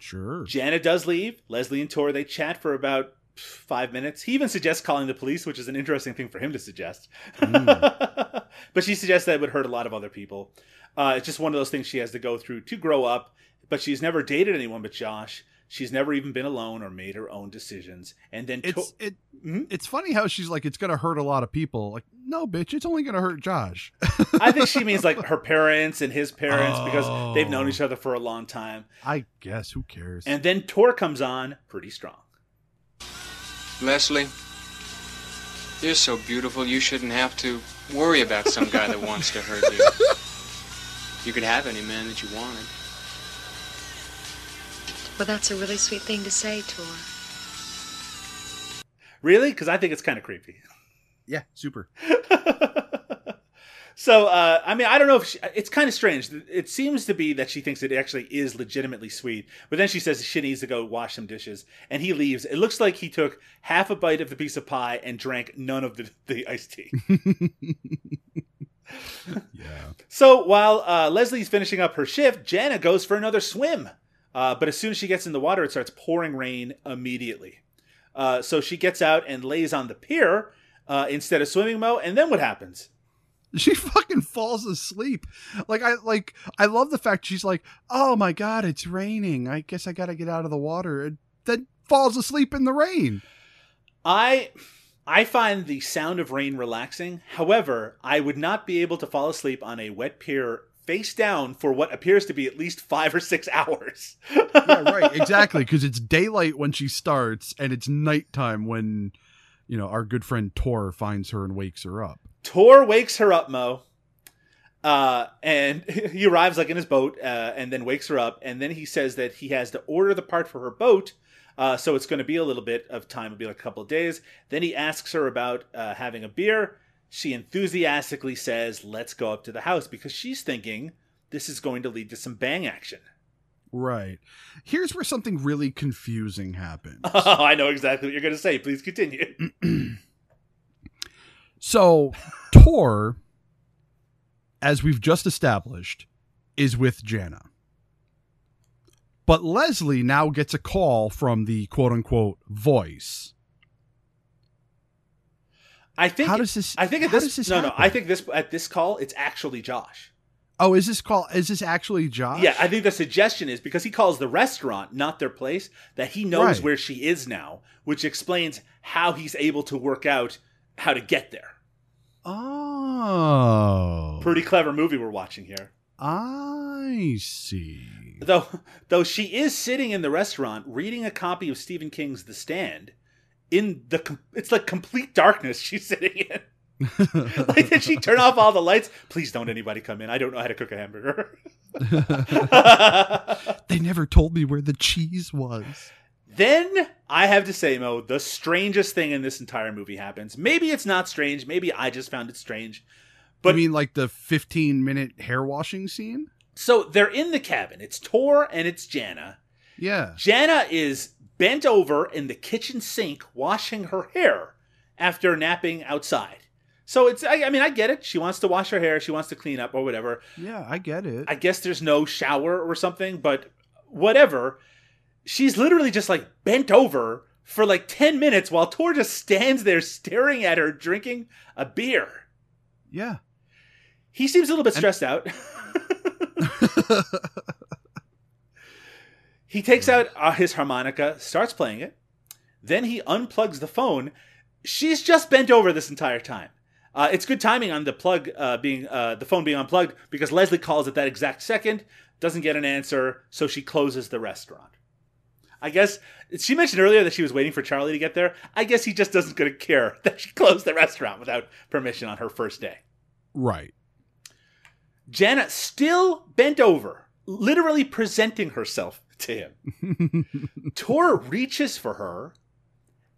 Sure. Janet does leave. Leslie and Tor they chat for about five minutes. He even suggests calling the police, which is an interesting thing for him to suggest. but she suggests that it would hurt a lot of other people. Uh, it's just one of those things she has to go through to grow up. But she's never dated anyone but Josh. She's never even been alone or made her own decisions. And then It's To- it Mhm. it's funny how she's like it's gonna hurt a lot of people. Like, no, bitch, it's only gonna hurt Josh. I think she means like her parents and his parents because they've known Oh. each other for a long time. I guess who cares? And then Tor comes on pretty strong. Leslie, you're so beautiful you shouldn't have to worry about some guy that wants to hurt you. You could have any man that you wanted. Well, that's a really sweet thing to say, Tor. Really? Because I think it's kind of creepy. yeah, super. So, uh, I mean, I don't know if she, it's kind of strange. It seems to be that she thinks it actually is legitimately sweet, but then she says she needs to go wash some dishes, and he leaves. It looks like he took half a bite of the piece of pie and drank none of the, the iced tea. Yeah. So while uh, Leslie's finishing up her shift, Jana goes for another swim. Uh, but as soon as she gets in the water, it starts pouring rain immediately. Uh, so she gets out and lays on the pier uh, instead of swimming, Mo. And then what happens? She fucking falls asleep. Like I like I love the fact she's like, "Oh my god, it's raining. I guess I got to get out of the water." And then falls asleep in the rain. I I find the sound of rain relaxing. However, I would not be able to fall asleep on a wet pier face down for what appears to be at least five or six hours. Yeah, right, exactly, cuz it's daylight when she starts and it's nighttime when you know, our good friend Tor finds her and wakes her up. Tor wakes her up, Mo. Uh, and he arrives like in his boat, uh, and then wakes her up, and then he says that he has to order the part for her boat. Uh, so it's going to be a little bit of time, it'll be like a couple of days. Then he asks her about uh, having a beer. She enthusiastically says, "Let's go up to the house," because she's thinking this is going to lead to some bang action. Right. Here's where something really confusing happens. Oh, I know exactly what you're going to say. Please continue. So, Tor, as we've just established, is with Jana. But Leslie now gets a call from the quote unquote voice. I think. How does this- I think at this. this no, no. I think this at this call, it's actually Josh. Oh, is this call? Is this actually Josh? Yeah, I think the suggestion is because he calls the restaurant, not their place, that he knows Right. where she is now, which explains how he's able to work out how to get there. Oh, Pretty clever movie we're watching here. I see. Though though she is sitting in the restaurant reading a copy of Stephen King's The Stand in the it's like complete darkness she's sitting in. like did she turn off all the lights? Please don't anybody come in. I don't know how to cook a hamburger. They never told me where the cheese was. Then I have to say, Mo, the strangest thing in this entire movie happens. Maybe it's not strange. Maybe I just found it strange. But I mean like the 15 minute hair washing scene? so they're in the cabin. It's Tor and it's Jana. Yeah. Jana is bent over in the kitchen sink washing her hair after napping outside. So it's, I, I mean, I get it. She wants to wash her hair. She wants to clean up or whatever. Yeah, I get it. I guess there's no shower or something, but whatever. She's literally just like bent over for like 10 minutes while Tor just stands there staring at her drinking a beer. yeah. He seems a little bit stressed out. he takes out uh, his harmonica, starts playing it. Then he unplugs the phone. She's just bent over this entire time. Uh, it's good timing on the plug uh, being uh, the phone being unplugged because Leslie calls at that exact second, doesn't get an answer, so she closes the restaurant. I guess she mentioned earlier that she was waiting for Charlie to get there. I guess he just doesn't gonna care that she closed the restaurant without permission on her first day. Right. Janet still bent over, literally presenting herself to him. Tor reaches for her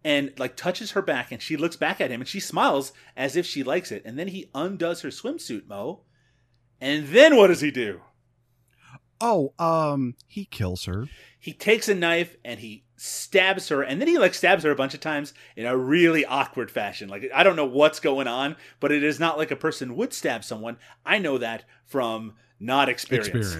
and like touches her back and she looks back at him and she smiles as if she likes it. And then he undoes her swimsuit, Mo. And then what does he do? Oh, um, he kills her. He takes a knife and he stabs her and then he like stabs her a bunch of times in a really awkward fashion. Like I don't know what's going on, but it is not like a person would stab someone. I know that from not experience.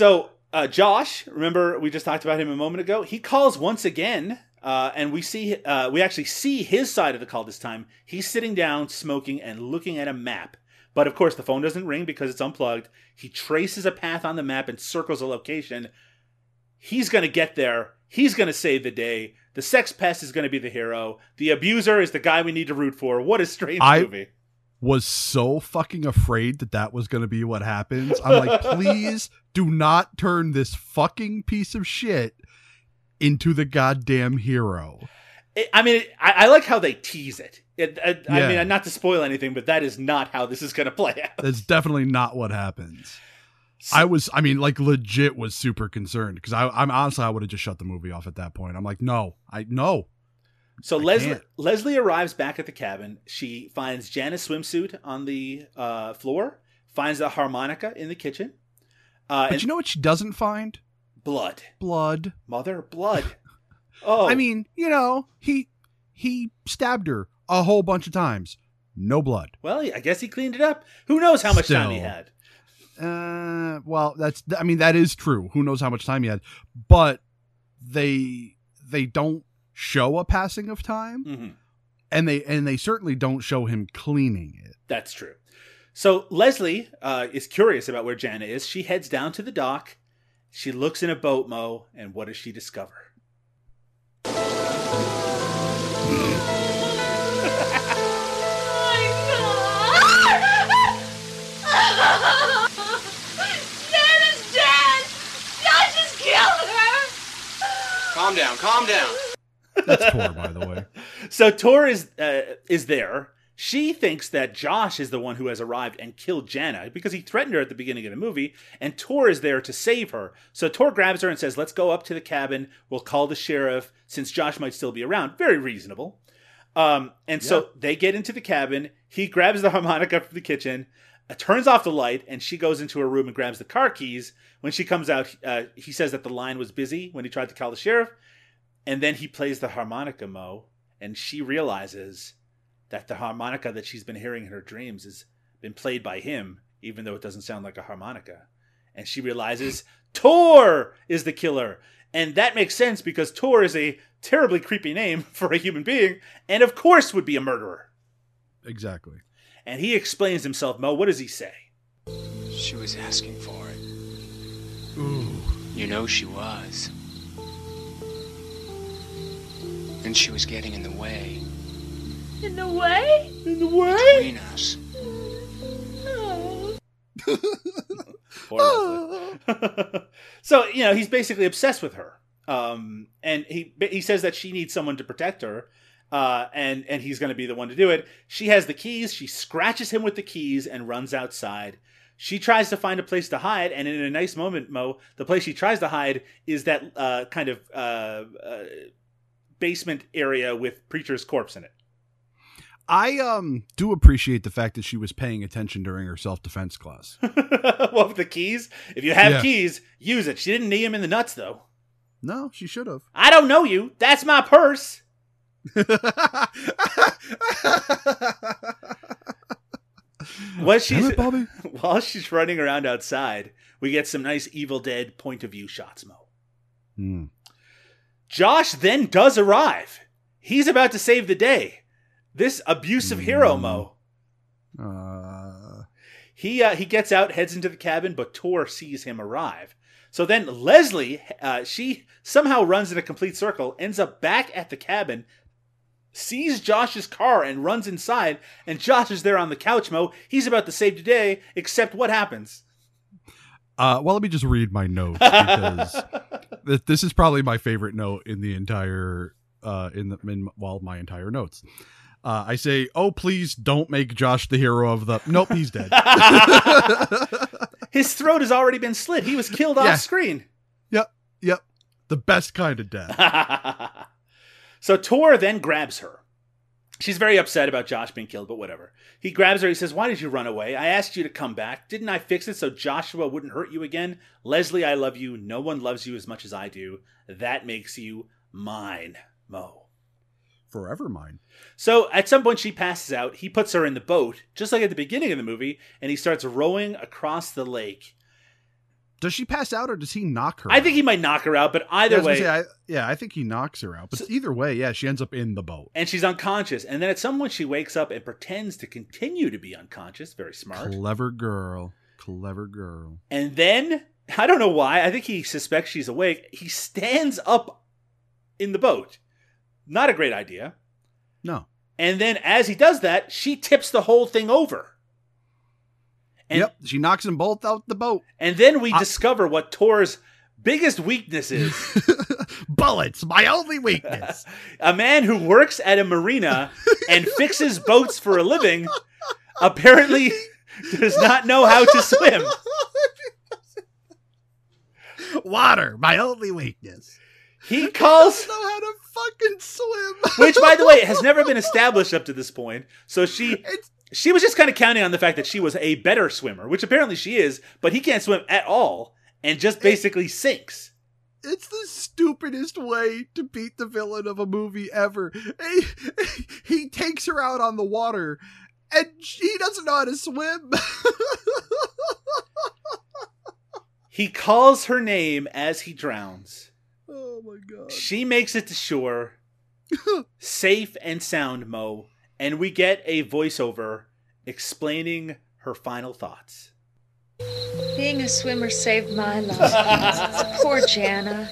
so uh, Josh, remember we just talked about him a moment ago. He calls once again, uh, and we see uh, we actually see his side of the call this time. He's sitting down, smoking, and looking at a map. But of course, the phone doesn't ring because it's unplugged. He traces a path on the map and circles a location. He's going to get there. He's going to save the day. The sex pest is going to be the hero. The abuser is the guy we need to root for. What a strange I- movie. Was so fucking afraid that that was going to be what happens. I'm like, please do not turn this fucking piece of shit into the goddamn hero. It- I mean, I, I like how they tease it. It- I, I mean, not to spoil anything, but that is not how this is going to play out. That's definitely not what happens. I was, I mean, like legit was super concerned because I, I'm honestly, I would have just shut the movie off at that point. I'm like, no, I no. So I Leslie can't. Leslie arrives back at the cabin. She finds Jana's swimsuit on the uh, floor. Finds a harmonica in the kitchen. Uh, But and you know what she doesn't find? blood, Blood. mother, blood. Oh, I mean, you know, he he stabbed her a whole bunch of times. No blood. well, I guess he cleaned it up. Who knows how much time he had? Uh, well, that's I mean that is true. Who knows how much time he had? But they they don't show a passing of time, hmm and they and they certainly don't show him cleaning it. That's true. So Leslie uh, is curious about where Jana is. She heads down to the dock. She looks in a boat, Mo, and what does she discover? Nana's dead! Josh just killed her! Calm down, calm down. That's Tor, by the way. So Tor is uh, is there. She thinks that Josh is the one who has arrived and killed Jana because he threatened her at the beginning of the movie, and Tor is there to save her. So Tor grabs her and says, Let's go up to the cabin. We'll call the sheriff since Josh might still be around. Very reasonable. Um, and so they get into the cabin. He grabs the harmonica from the kitchen, uh, turns off the light, and she goes into her room and grabs the car keys. When she comes out, uh, he says that the line was busy when he tried to call the sheriff. And then he plays the harmonica, Mo, and she realizes that the harmonica that she's been hearing in her dreams has been played by him, even though it doesn't sound like a harmonica. And she realizes Tor is the killer. And that makes sense because Tor is a terribly creepy name for a human being, and of course would be a murderer. Exactly. And he explains himself, Mo. What does he say? She was asking for it. Ooh. You know she was. And she was getting in the way. In the way? In the way? Between us. Poor Leslie. so you know he's basically obsessed with her, um, and he he says that she needs someone to protect her, uh, and and he's going to be the one to do it. She has the keys. She scratches him with the keys and runs outside. She tries to find a place to hide, and in a nice moment, Mo, the place she tries to hide is that uh, kind of uh, uh, basement area with preacher's corpse in it. I um do appreciate the fact that she was paying attention during her self defense class. well, with the keys, if you have Yeah. keys, use it. She didn't knee him in the nuts, though. No, she should have. I don't know you. That's my purse. What she's it, Bobby. while she's running around outside, we get some nice Evil Dead point of view shots, Mo. Hmm. Josh then does arrive. He's about to save the day. This abusive hero, Mo. Uh, He uh, he gets out, heads into the cabin, but Tor sees him arrive. So then Leslie, uh, she somehow runs in a complete circle, ends up back at the cabin, sees Josh's car and runs inside, and Josh is there on the couch. Mo, he's about to save the day. Except what happens? Uh, well, let me just read my notes because th- this is probably my favorite note in the entire uh in the in well my entire notes. Uh, I say, oh please don't make Josh the hero of the. Nope, he's dead. His throat has already been slit. He was killed Yeah. off screen. yep, yep, the best kind of death. so Tor then grabs her. She's very upset about Josh being killed, but whatever. He grabs her. He says, Why did you run away? I asked you to come back. Didn't I fix it so Joshua wouldn't hurt you again? Leslie, I love you. No one loves you as much as I do. That makes you mine, Mo. Forever mine. So at some point, she passes out. He puts her in the boat, just like at the beginning of the movie, and he starts rowing across the lake. Does she pass out or does he knock her? I think he might knock her out, but Yeah, either was way, say, I, yeah, I think he knocks her out. But either way, yeah, she ends up in the boat. and she's unconscious. And then at some point, she wakes up and pretends to continue to be unconscious. Very smart. Clever girl. Clever girl. And then, I don't know why, I think he suspects she's awake. He stands up in the boat. Not a great idea. No. And then, as he does that, she tips the whole thing over. And, yep, she knocks them both out the boat. And then we discover what Tor's biggest weakness is. Bullets, my only weakness. a man who works at a marina and fixes boats for a living apparently does not know how to swim. Water, my only weakness. He calls know how to fucking swim. which by the way has never been established up to this point. So she she was just kind of counting on the fact that she was a better swimmer, which apparently she is, but he can't swim at all and just basically sinks. It's the stupidest way to beat the villain of a movie ever. He, he takes her out on the water and she doesn't know how to swim. He calls her name as he drowns. oh my god. She makes it to shore, safe and sound, Mo, and we get a voiceover explaining her final thoughts. Being a swimmer saved my life. Poor Jana.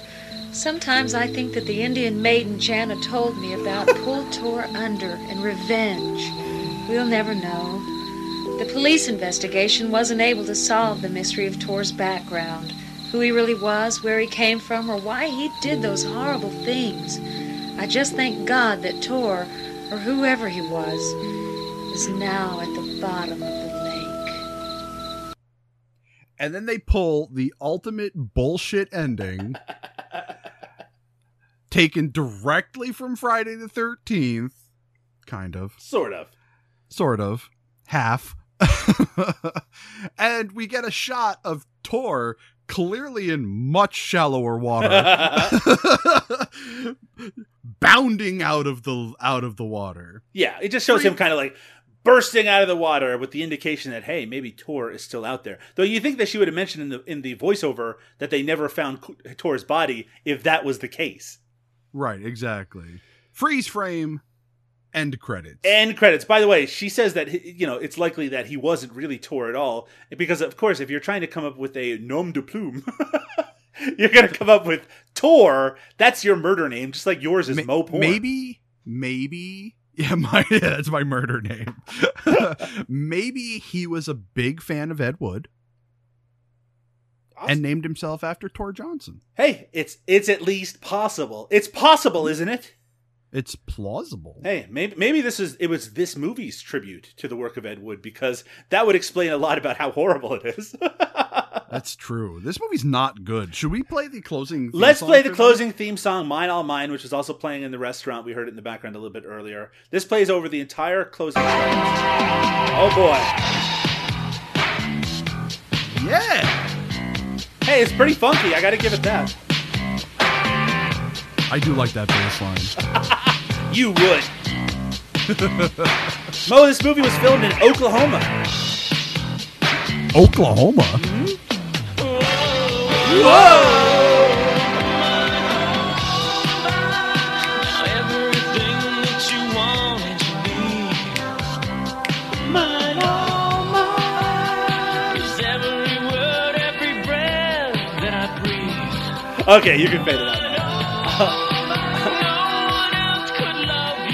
Sometimes I think that the Indian maiden Jana told me about pulled Tor under and revenge. We'll never know. The police investigation wasn't able to solve the mystery of Tor's background, who he really was, where he came from, or why he did those horrible things. I just thank God that Tor, or whoever he was, is now at the bottom of the lake. And then they pull the ultimate bullshit ending taken directly from Friday the 13th. Kind of. Sort of. Sort of. Half. and we get a shot of Tor clearly in much shallower water bounding out of the out of the water. Yeah, it just shows him kind of like bursting out of the water with the indication that hey, maybe Tor is still out there. Though you think that she would have mentioned in the in the voiceover that they never found Tor's body if that was the case. Right, exactly. Freeze frame end credits. End credits. By the way, she says that you know it's likely that he wasn't really Tor at all because of course if you're trying to come up with a nom de plume you're going to come up with Tor. That's your murder name, just like yours is Ma- Mo Porn. Maybe, maybe. Yeah, my yeah, that's my murder name. maybe he was a big fan of Ed Wood and named himself after Tor Johnson. Hey, it's it's at least possible. It's possible, isn't it? It's plausible. Hey, maybe maybe this is it was this movie's tribute to the work of Ed Wood because that would explain a lot about how horrible it is. That's true. This movie's not good. Should we play the closing? theme Let's play the closing theme song, Mine All Mine, which is also playing in the restaurant. We heard it in the background a little bit earlier. This plays over the entire closing. Oh boy. Yeah. Hey, it's pretty funky. I got to give it that. I do like that bass line. You would. Mo, this movie was filmed in Oklahoma. Oklahoma. Okay, you can fade it out.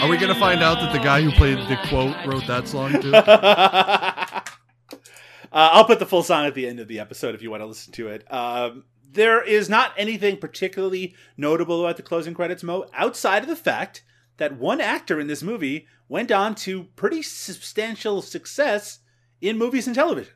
Are we gonna find out that the guy who played the quote wrote that song too? Uh, I'll put the full song at the end of the episode if you want to listen to it. Um, there is not anything particularly notable about the closing credits, Mo, outside of the fact that one actor in this movie went on to pretty substantial success in movies and television.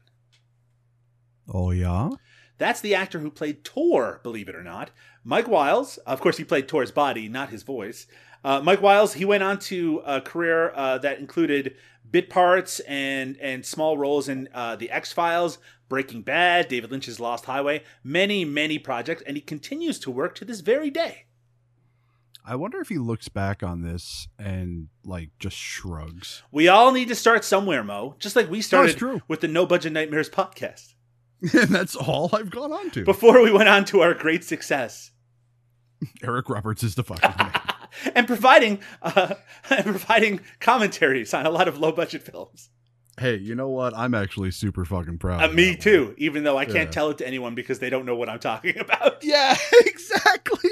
oh yeah. That's the actor who played Tor, believe it or not. Mike Wiles, of course, he played Tor's body, not his voice. Uh, Mike Wiles, he went on to a career uh, that included bit parts and and small roles in uh, the X Files, Breaking Bad, David Lynch's Lost Highway, many many projects, and he continues to work to this very day. I wonder if he looks back on this and like just shrugs. We all need to start somewhere, Mo. Just like we started with the No Budget Nightmares podcast. and that's all I've gone on to. Before we went on to our great success. Eric Roberts is the fucking man. and providing uh, and providing commentaries on a lot of low budget films. hey, you know what? I'm actually super fucking proud. Uh, of me too, even though I can't Yeah. tell it to anyone because they don't know what I'm talking about. Yeah, exactly.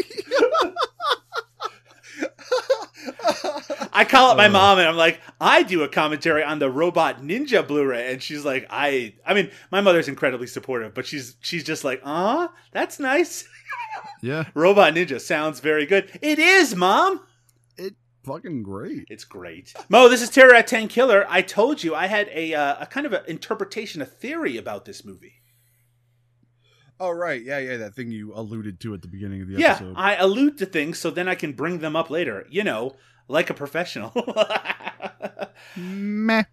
I call up my Uh. mom and I'm like, I do a commentary on the Robot Ninja Blu-ray, and she's like, I, I mean, my mother's incredibly supportive, but she's she's just like, ah, that's nice. Yeah, Robot Ninja sounds very good. It is, mom. it fucking great. It's great. Mo, this is Terror at Tenkiller. I told you I had a, uh, a kind of an interpretation, a theory about this movie. Oh right, yeah, yeah, that thing you alluded to at the beginning of the Yeah, episode. I allude to things so then I can bring them up later. You know, like a professional. Meh.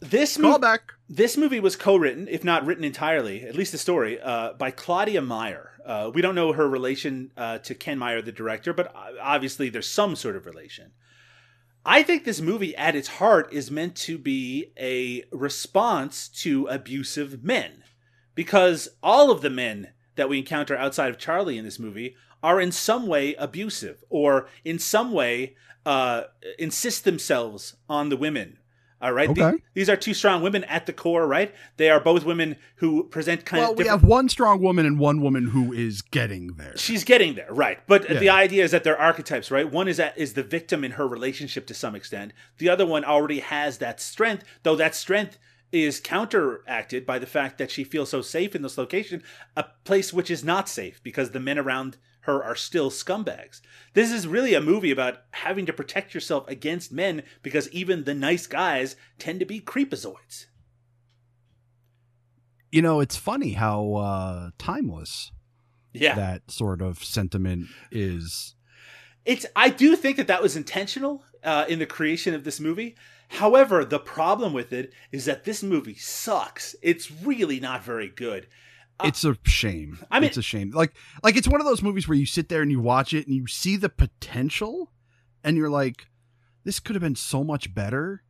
this Call movie, back. This movie was co-written, if not written entirely, at least the story, uh, by Claudia Meyer. Uh, we don't know her relation uh, to Ken Meyer, the director, but uh, obviously there's some sort of relation. I think this movie, at its heart, is meant to be a response to abusive men. Because all of the men that we encounter outside of Charlie in this movie are in some way abusive or in some way uh, insist themselves on the women. All right. The- these are two strong women at the core, right? They are both women who present kind Well, of Well, we have one strong woman and one woman who is getting there. She's getting there, right? But Yeah. the idea is that they're archetypes, right? One is that is the victim in her relationship to some extent. The other one already has that strength, though that strength is counteracted by the fact that she feels so safe in this location, a place which is not safe because the men around her are still scumbags. This is really a movie about having to protect yourself against men because even the nice guys tend to be creepazoids. You know, it's funny how uh, timeless Yeah. that sort of sentiment is. It's I do think that that was intentional uh, in the creation of this movie. However, the problem with it is that this movie sucks. It's really not very good. It's a shame. I mean- it's a shame. Like, like it's one of those movies where you sit there and you watch it and you see the potential, and you're like, this could have been so much better.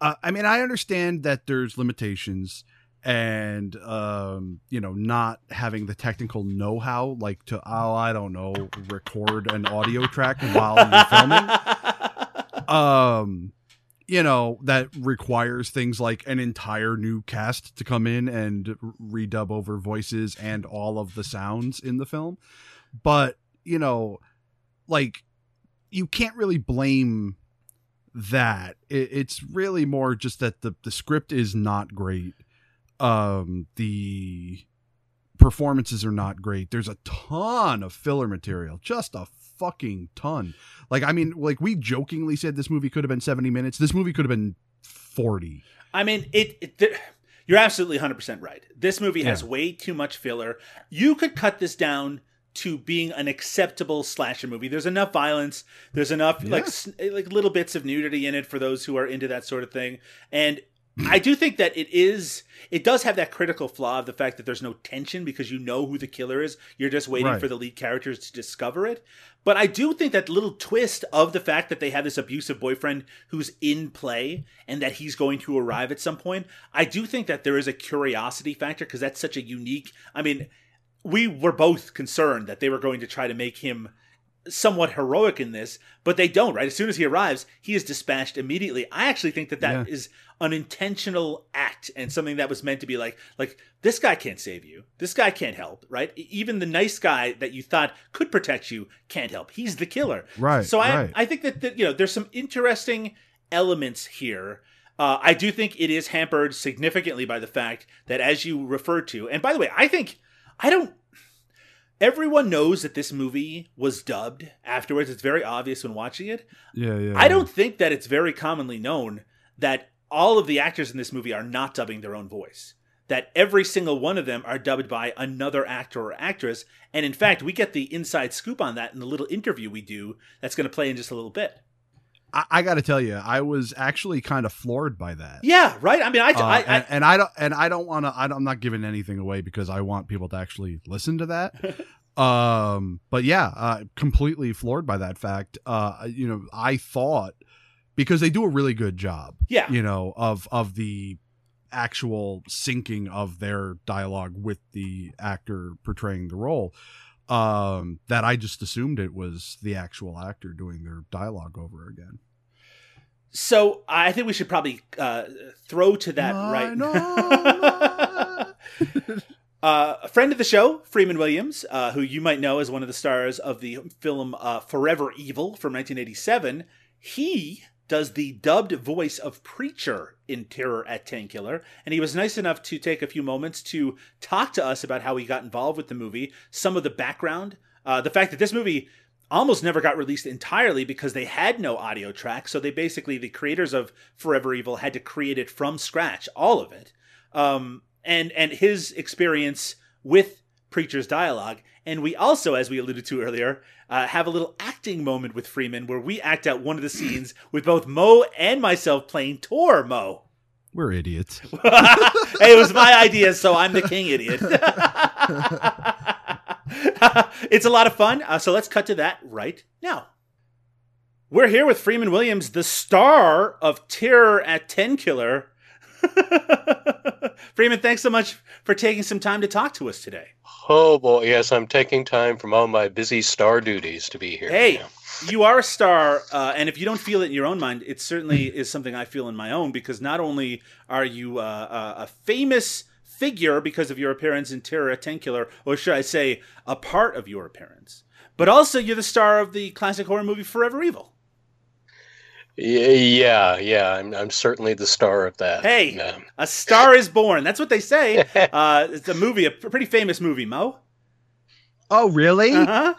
Uh, I mean, I understand that there's limitations and um you know not having the technical know-how like to oh i don't know record an audio track while you're filming um you know that requires things like an entire new cast to come in and redub over voices and all of the sounds in the film. But you know like you can't really blame that. It, it's really more just that the the script is not great. Um the performances are not great. There's a ton of filler material just a fucking ton like i mean like we jokingly said this movie could have been 70 minutes this movie could have been 40 I mean, it. it th- you're absolutely 100% right. This movie has Yeah. way too much filler. You could cut this down to being an acceptable slasher movie. There's enough violence. There's enough like Yeah. s- like little bits of nudity in it for those who are into that sort of thing. And I do think that it is it does have that critical flaw of the fact that there's no tension because you know who the killer is. You're just waiting Right. for the lead characters to discover it. But I do think that little twist of the fact that they have this abusive boyfriend who's in play and that he's going to arrive at some point, I do think that there is a curiosity factor because that's such a unique. I mean, we were both concerned that they were going to try to make him somewhat heroic in this, but they don't, right? As soon as he arrives, he is dispatched immediately. I actually think that that is Yeah. an intentional act and something that was meant to be like like this guy can't save you. This guy can't help, right? Even the nice guy that you thought could protect you can't help. He's the killer. Right, So I right. I think that, that you know there's some interesting elements here. Uh, I do think it is hampered significantly by the fact that, as you referred to, and by the way, I think I don't everyone knows that this movie was dubbed afterwards. It's very obvious when watching it. yeah yeah I don't think that it's very commonly known that all of the actors in this movie are not dubbing their own voice. That every single one of them are dubbed by another actor or actress. And in fact, we get the inside scoop on that in the little interview we do that's going to play in just a little bit. I, I got to tell you, I was actually kind of floored by that. Yeah, right? I mean, I, Uh, I, I and, and I don't, and I don't want to. I'm not giving anything away because I want people to actually listen to that. um, but yeah, uh, completely floored by that fact. Uh, you know, I thought because they do a really good job. Yeah. You know, of of the actual syncing of their dialogue with the actor portraying the role um that i just assumed it was the actual actor doing their dialogue over again So I think we should probably uh, throw to that right. uh, a friend of the show, Freeman Williams, uh, who you might know as one of the stars of the film uh, Forever Evil from 1987, he does the dubbed voice of Preacher in Terror at Tenkiller, and he was nice enough to take a few moments to talk to us about how he got involved with the movie, some of the background, uh, the fact that this movie almost never got released entirely because they had no audio track. So they basically, the creators of Forever Evil had to create it from scratch, all of it. Um, and and his experience with Preacher's dialogue. And we also, as we alluded to earlier, uh, have a little acting moment with Freeman where we act out one of the scenes with both Mo and myself playing Tor Mo. we're idiots hey, it was my idea, so I'm the king idiot. it's a lot of fun. Uh, so let's cut to that right now. We're here with Freeman Williams, the star of Terror at Tenkiller. Freeman, thanks so much for taking some time to talk to us today. Oh boy, yes, I'm taking time from all my busy star duties to be here. Hey, you are a star, uh, and if you don't feel it in your own mind, it certainly is something I feel in my own because not only are you uh, a, a famous figure because of your appearance in Terror at Ten or should I say, a part of your appearance, but also you're the star of the classic horror movie Forever Evil. Y- yeah, yeah, I'm, I'm certainly the star of that. Hey, Yeah. a star is born. That's what they say. Uh, it's a movie, a pretty famous movie, Mo. Oh, really? Uh-huh.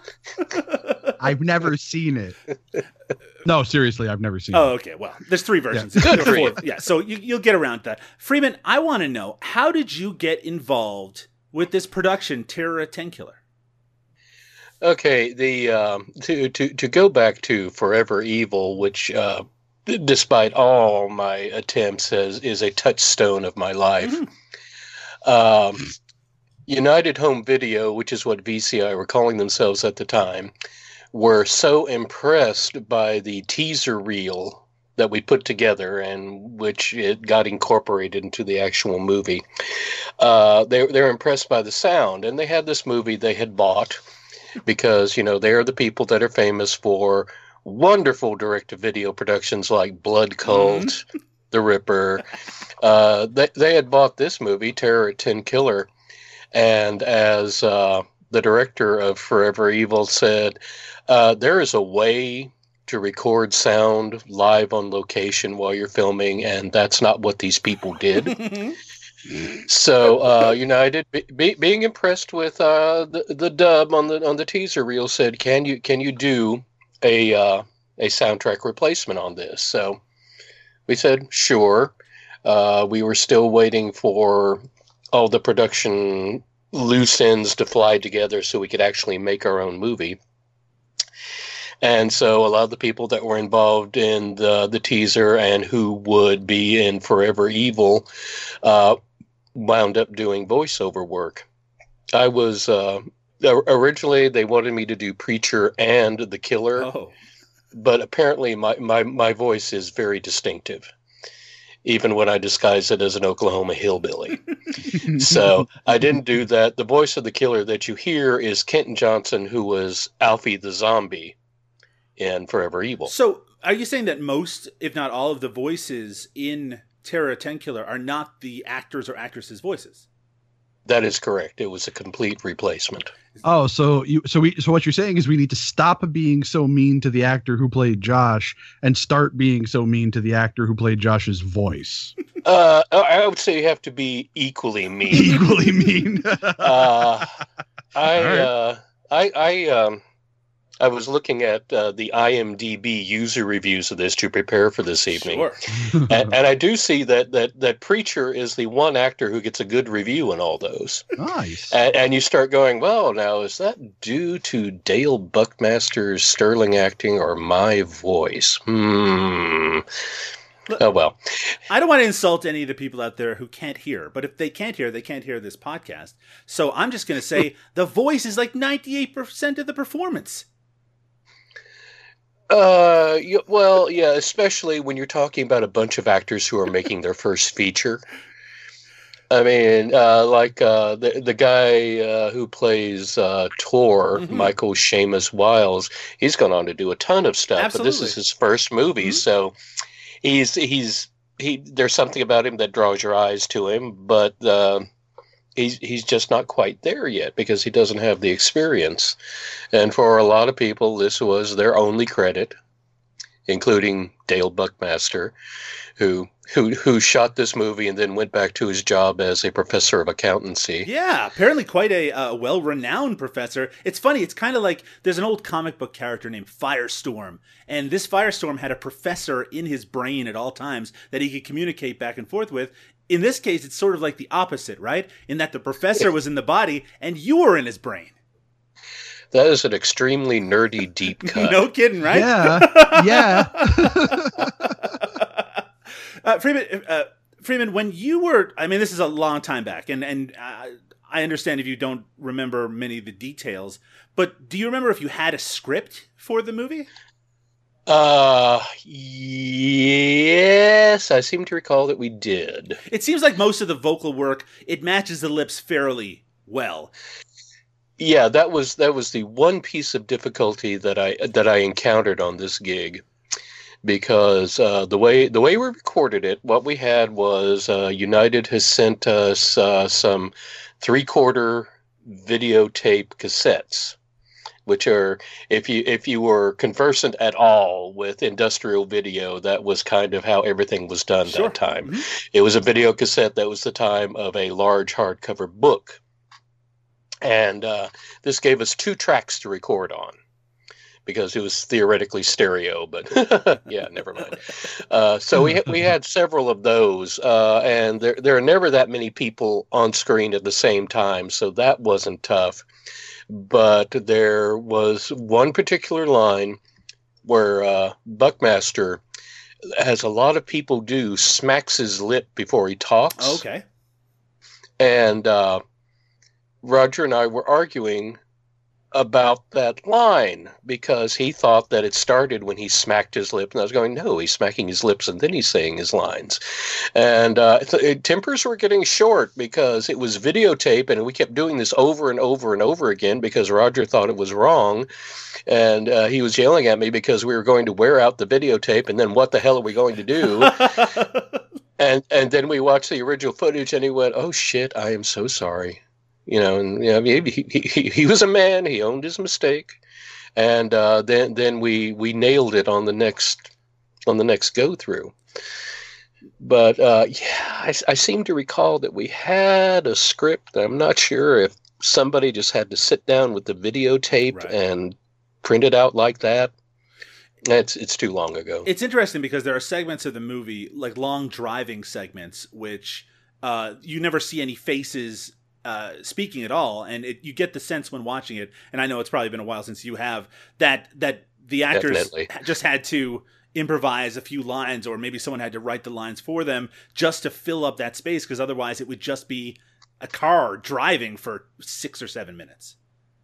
I've never seen it. No, seriously, I've never seen Oh, it. okay. Well, there's three versions. Good There for you. Yeah, so you, you'll get around that. Freeman, I want to know how did you get involved with this production, Terror Tenkiller? Okay, the um, to to to go back to Forever Evil, which uh, despite all my attempts, has is a touchstone of my life. Um, United Home Video, which is what VCI were calling themselves at the time, were so impressed by the teaser reel that we put together and which it got incorporated into the actual movie. Uh, they they're impressed by the sound, and they had this movie they had bought because you know they are the people that are famous for wonderful direct-to-video productions like Blood Cult, The Ripper. Uh, they they had bought this movie, Terror at Tenkiller, and as uh, the director of Forever Evil said, uh, there is a way to record sound live on location while you're filming, and that's not what these people did. So uh, United, be, be, being impressed with uh, the the dub on the on the teaser reel, said, "Can you can you do a uh, a soundtrack replacement on this?" So we said, "Sure." Uh, we were still waiting for all the production loose ends to fly together so we could actually make our own movie. And so a lot of the people that were involved in the the teaser and who would be in Forever Evil uh, wound up doing voiceover work. I was uh, originally they wanted me to do Preacher and The Killer, Oh. but apparently my, my, my voice is very distinctive, even when I disguise it as an Oklahoma hillbilly. so I didn't do that. The voice of the killer that you hear is Kenton Johnson, who was Alfie the zombie in Forever Evil. So, are you saying that most, if not all, of the voices in Terror Tenkiller are not the actors or actresses' voices? That is correct. It was a complete replacement. Oh, so you so we so what you're saying is we need to stop being so mean to the actor who played Josh and start being so mean to the actor who played Josh's voice. Uh, I I would say you have to be equally mean. Equally mean. uh, I, All right. uh, I, I, um, I was looking at uh, the IMDb user reviews of this to prepare for this evening, Sure. and, and I do see that that that Preacher is the one actor who gets a good review in all those. nice. And, and you start going, well, now is that due to Dale Buckmaster's sterling acting or my voice? Hmm. Oh well. I don't want to insult any of the people out there who can't hear, but if they can't hear, they can't hear this podcast. So I'm just going to say the voice is like 98% of the performance. Uh, y- well, yeah, especially when you're talking about a bunch of actors who are making their first feature. I mean, uh, like uh, the the guy uh, who plays uh, Tor, Mhm. Michael Shamus Wiles. He's gone on to do a ton of stuff, but this is his first movie, so he's he's he. There's something about him that draws your eyes to him, but uh, he's he's just not quite there yet because he doesn't have the experience. And for a lot of people, this was their only credit, including Dale Buckmaster, who who who shot this movie and then went back to his job as a professor of accountancy. Yeah, apparently quite a uh, well-renowned professor. It's funny. It's kind of like there's an old comic book character named Firestorm, and this Firestorm had a professor in his brain at all times that he could communicate back and forth with. In this case, it's sort of like the opposite, right? In that the professor was in the body and you were in his brain. That is an extremely nerdy deep cut. no kidding, right? Yeah. Yeah. uh, Freeman, uh, Freeman, when you were, I mean, this is a long time back, and and uh, I understand if you don't remember many of the details, but do you remember if you had a script for the movie? Uh, yes, I seem to recall that we did. It seems like most of the vocal work it matches the lips fairly well. Yeah, that was that was the one piece of difficulty that I that I encountered on this gig, because uh, the way the way we recorded it, what we had was uh, United has sent us uh, some three quarter videotape cassettes, which are if you if you were conversant at all with industrial video, that was kind of how everything was done Sure. that time. It was a video cassette that was the time of a large hardcover book. and uh, this gave us two tracks to record on because it was theoretically stereo, but yeah, never mind. Uh, so we we had several of those, uh, and there there are never that many people on screen at the same time, so that wasn't tough. But there was one particular line where uh, Buckmaster, as a lot of people do, smacks his lip before he talks. Okay. And uh, Roger and I were arguing about that line because he thought that it started when he smacked his lip, and I was going, no, he's smacking his lips and then he's saying his lines. And uh, th- tempers were getting short because it was videotape, and we kept doing this over and over and over again because Roger thought it was wrong, and uh, he was yelling at me because we were going to wear out the videotape, and then what the hell are we going to do? and and then we watched the original footage, and he went, "Oh shit, I am so sorry." You know, and you know, he, he, he, he was a man. He owned his mistake, and uh, then then we we nailed it on the next on the next go through. But uh, yeah, I, I seem to recall that we had a script. I'm not sure if somebody just had to sit down with the videotape Right. and print it out like that. It's it's too long ago. It's interesting because there are segments of the movie, like long driving segments, which uh, you never see any faces uh, speaking at all, and it, you get the sense when watching it. And I know it's probably been a while since you have that that the actors Definitely. just had to improvise a few lines, or maybe someone had to write the lines for them just to fill up that space, because otherwise it would just be a car driving for six or seven minutes.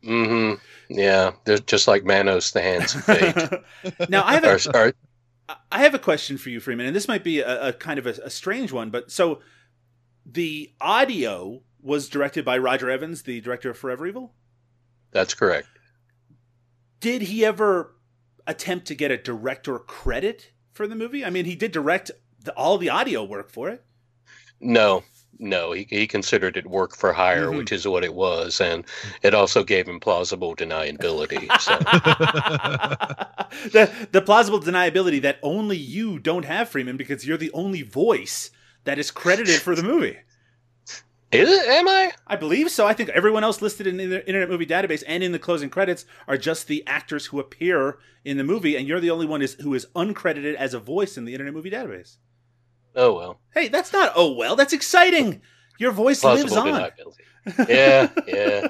Mm-hmm. Yeah, they're just like Manos, the hands of fate. Now I have a, Or- or- I have a question for you, Freeman, and this might be a, a kind of a, a strange one, but so the audio was directed by Roger Evans, the director of Forever Evil. that's correct. Did he ever attempt to get a director credit for the movie? I mean, he did direct the, all the audio work for it. No, no, he, he considered it work for hire, Mhm. which is what it was, and it also gave him plausible deniability. So the the plausible deniability that only you don't have, Freeman, because you're the only voice that is credited for the movie. Is it? Am I? I believe so. I think everyone else listed in the Internet Movie Database and in the closing credits are just the actors who appear in the movie, and you're the only one is, who is uncredited as a voice in the Internet Movie Database. Oh well, Hey, that's not oh well. That's exciting. Your voice lives plausible on. deniability. Yeah, yeah.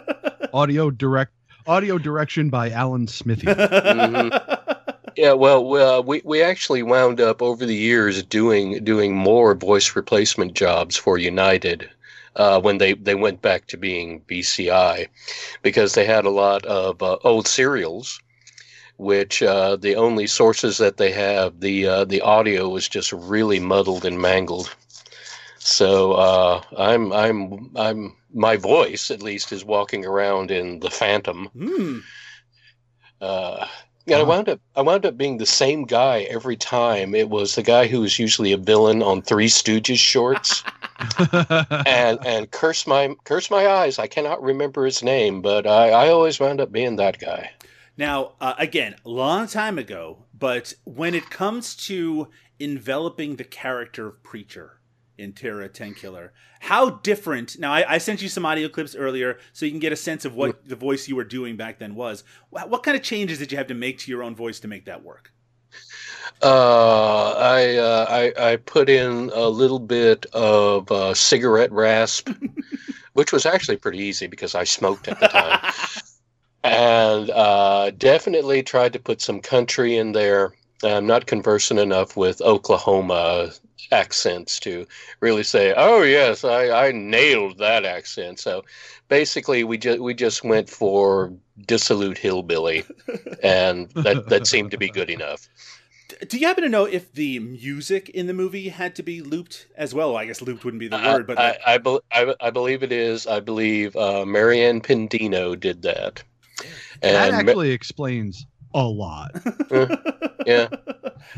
audio direct audio direction by Alan Smithee. Mhm. Yeah, well, well, we we actually wound up over the years doing doing more voice replacement jobs for United uh, when they they went back to being BCI because they had a lot of uh, old serials, which uh, the only sources that they have the uh, the audio was just really muddled and mangled. So uh, I'm I'm I'm my voice at least is walking around in the Phantom. Hmm. Uh, and I wound up I wound up being the same guy every time. It was the guy who was usually a villain on Three Stooges shorts. and and curse my curse my eyes, I cannot remember his name, but I, I always wound up being that guy. Now, uh, again, long time ago, but when it comes to enveloping the character of Preacher in Terror Tenkiller, how different? Now, I, I sent you some audio clips earlier, so you can get a sense of what the voice you were doing back then was. What, what kind of changes did you have to make to your own voice to make that work? Uh, I, uh, I I put in a little bit of uh, cigarette rasp, which was actually pretty easy because I smoked at the time, and uh, definitely tried to put some country in there. I'm not conversant enough with Oklahoma accents to really say, "Oh yes, I, I nailed that accent." So basically, we just we just went for dissolute hillbilly, and that that seemed to be good enough. Do you happen to know if the music in the movie had to be looped as well? I guess looped wouldn't be the I, word, but I, like, I, bel I, I believe it is. I believe uh, Marianne Pendino did that. that Ma- actually explains a lot. yeah,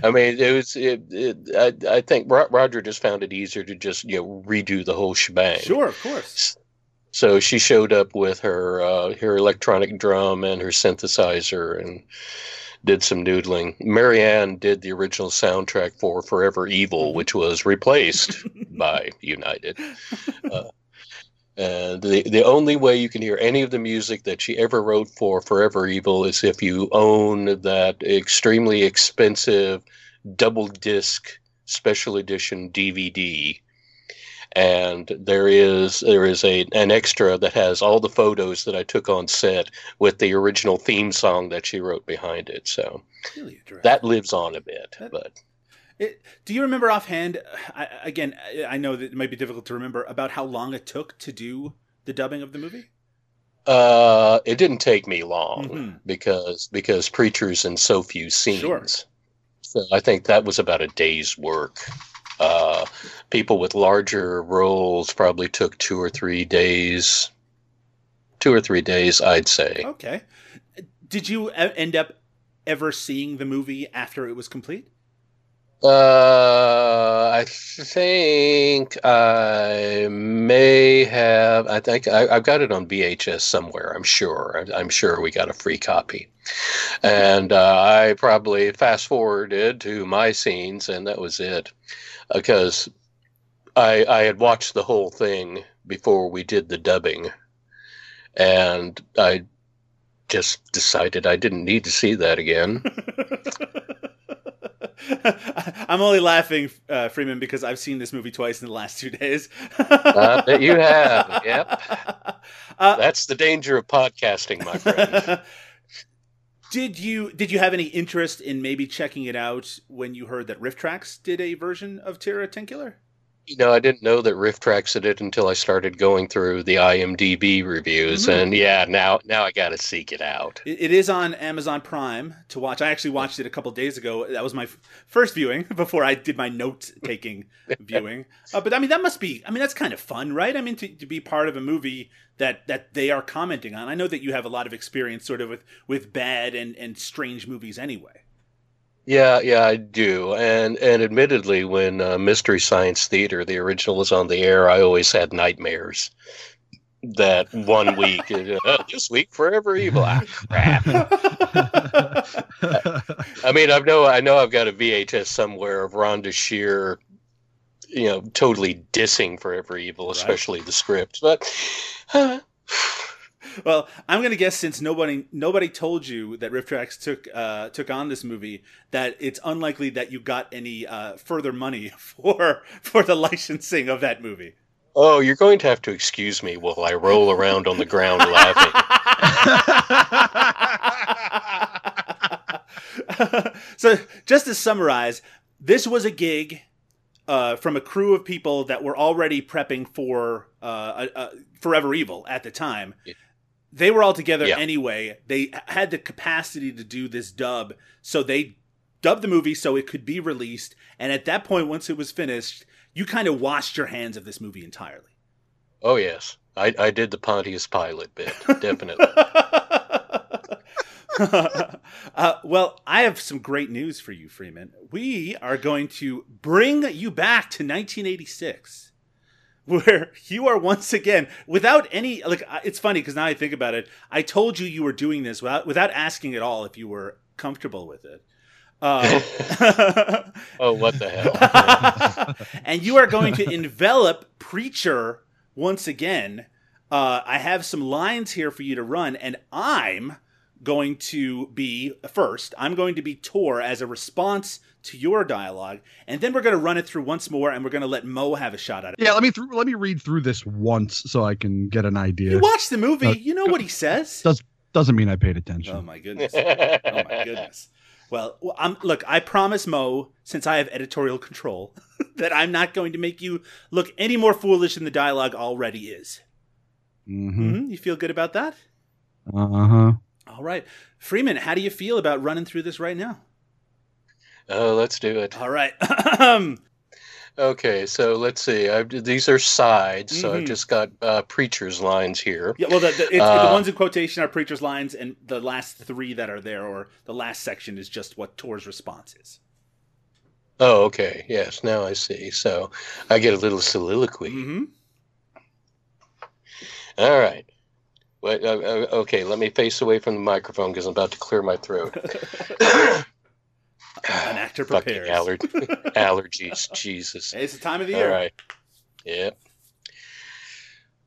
I mean, it was. It, it, I, I think Roger just found it easier to just you know redo the whole shebang. sure, of course. So she showed up with her uh, her electronic drum and her synthesizer and did some noodling. Marianne did the original soundtrack for Forever Evil, which was replaced by United. Uh, And the the only way you can hear any of the music that she ever wrote for Forever Evil is if you own that extremely expensive double disc special edition DVD. And there is there is a an extra that has all the photos that I took on set with the original theme song that she wrote behind it. So Really that lives on a bit, but It, do you remember offhand? I, again, I- know that it might be difficult to remember about how long it took to do the dubbing of the movie. Uh, it didn't take me long Mhm. because because preachers in so few scenes. Sure. So I think that was about a day's work. Uh, people with larger roles probably took two or three days. Two or three days, I'd say. Okay. Did you end up ever seeing the movie after it was complete? Uh, I think I may have. I think I, I've got it on VHS somewhere. I'm sure. I'm, I'm sure we got a free copy, and uh, I probably fast forwarded to my scenes, and that was it, because I I had watched the whole thing before we did the dubbing, and I just decided I didn't need to see that again. I'm only laughing, uh, Freeman, because I've seen this movie twice in the last two days. Uh, that you have. Yep. Uh, That's the danger of podcasting, my friend. did you did you have any interest in maybe checking it out when you heard that RiffTrax did a version of Terror Tenkiller? You know, I didn't know that RiffTrax did it until I started going through the IMDb reviews, Mhm. and yeah, now now I got to seek it out. It, it is on Amazon Prime to watch. I actually watched it a couple days ago. That was my f- first viewing before I did my note taking viewing. Uh, but I mean, that must be. I mean, that's kind of fun, right? I mean, to, to be part of a movie that that they are commenting on. I know that you have a lot of experience, sort of with with bad and and strange movies, anyway. Yeah, yeah, I do. And and admittedly, when uh, Mystery Science Theater, the original, was on the air, I always had nightmares. That one week, uh, this week, Forever Evil. Ah, crap. I mean, I know, I know, I've got a VHS somewhere of Rhonda Shear, you know, totally dissing Forever Evil, especially the script. But uh, Well, I'm going to guess since nobody nobody told you that RiffTrax took uh, took on this movie, that it's unlikely that you got any uh, further money for for the licensing of that movie. oh, you're going to have to excuse me while I roll around on the ground laughing. so, just to summarize, this was a gig uh, from a crew of people that were already prepping for uh, uh, Forever Evil at the time. They were all together Yeah. anyway. They had the capacity to do this dub, so they dubbed the movie so it could be released. And at that point, once it was finished, you kind of washed your hands of this movie entirely. Oh yes, I, I did the Pontius Pilate bit, definitely. uh, well, I have some great news for you, Freeman. We are going to bring you back to 1986, where you are once again without any. Like, it's funny because now I think about it. I told you you were doing this without without asking at all if you were comfortable with it. Uh, oh, what the hell? and you are going to envelop Preacher once again. Uh, I have some lines here for you to run, and I'm going to be first. I'm going to be Tor as a response to your dialogue, and then we're going to run it through once more, and we're going to let Mo have a shot at it. Yeah, let me through, let me read through this once so I can get an idea. You watch the movie, Uh, you know what he says. Does doesn't mean I paid attention. Oh my goodness! Oh my goodness! Well, I'm, look, I promise Mo, since I have editorial control, that I'm not going to make you look any more foolish than the dialogue already is. Mm-hmm. hmm You feel good about that? Uh huh. All right, Freeman, how do you feel about running through this right now? Oh, let's do it. All right. Okay, so let's see. I've, these are sides, so I've Mhm. just got uh, preacher's lines here. Yeah, well, the, the, it's, the Uh, ones in quotation are preacher's lines, and the last three that are there, or the last section, is just what Tor's response is. Oh, okay. Yes, now I see. So I get a little soliloquy. Mm-hmm. All right. Wait, uh, uh, okay, let me face away from the microphone because I'm about to clear my throat. An actor Fucking prepares. aller- allergies. Jesus. Hey, it's the time of the year. right. Yep.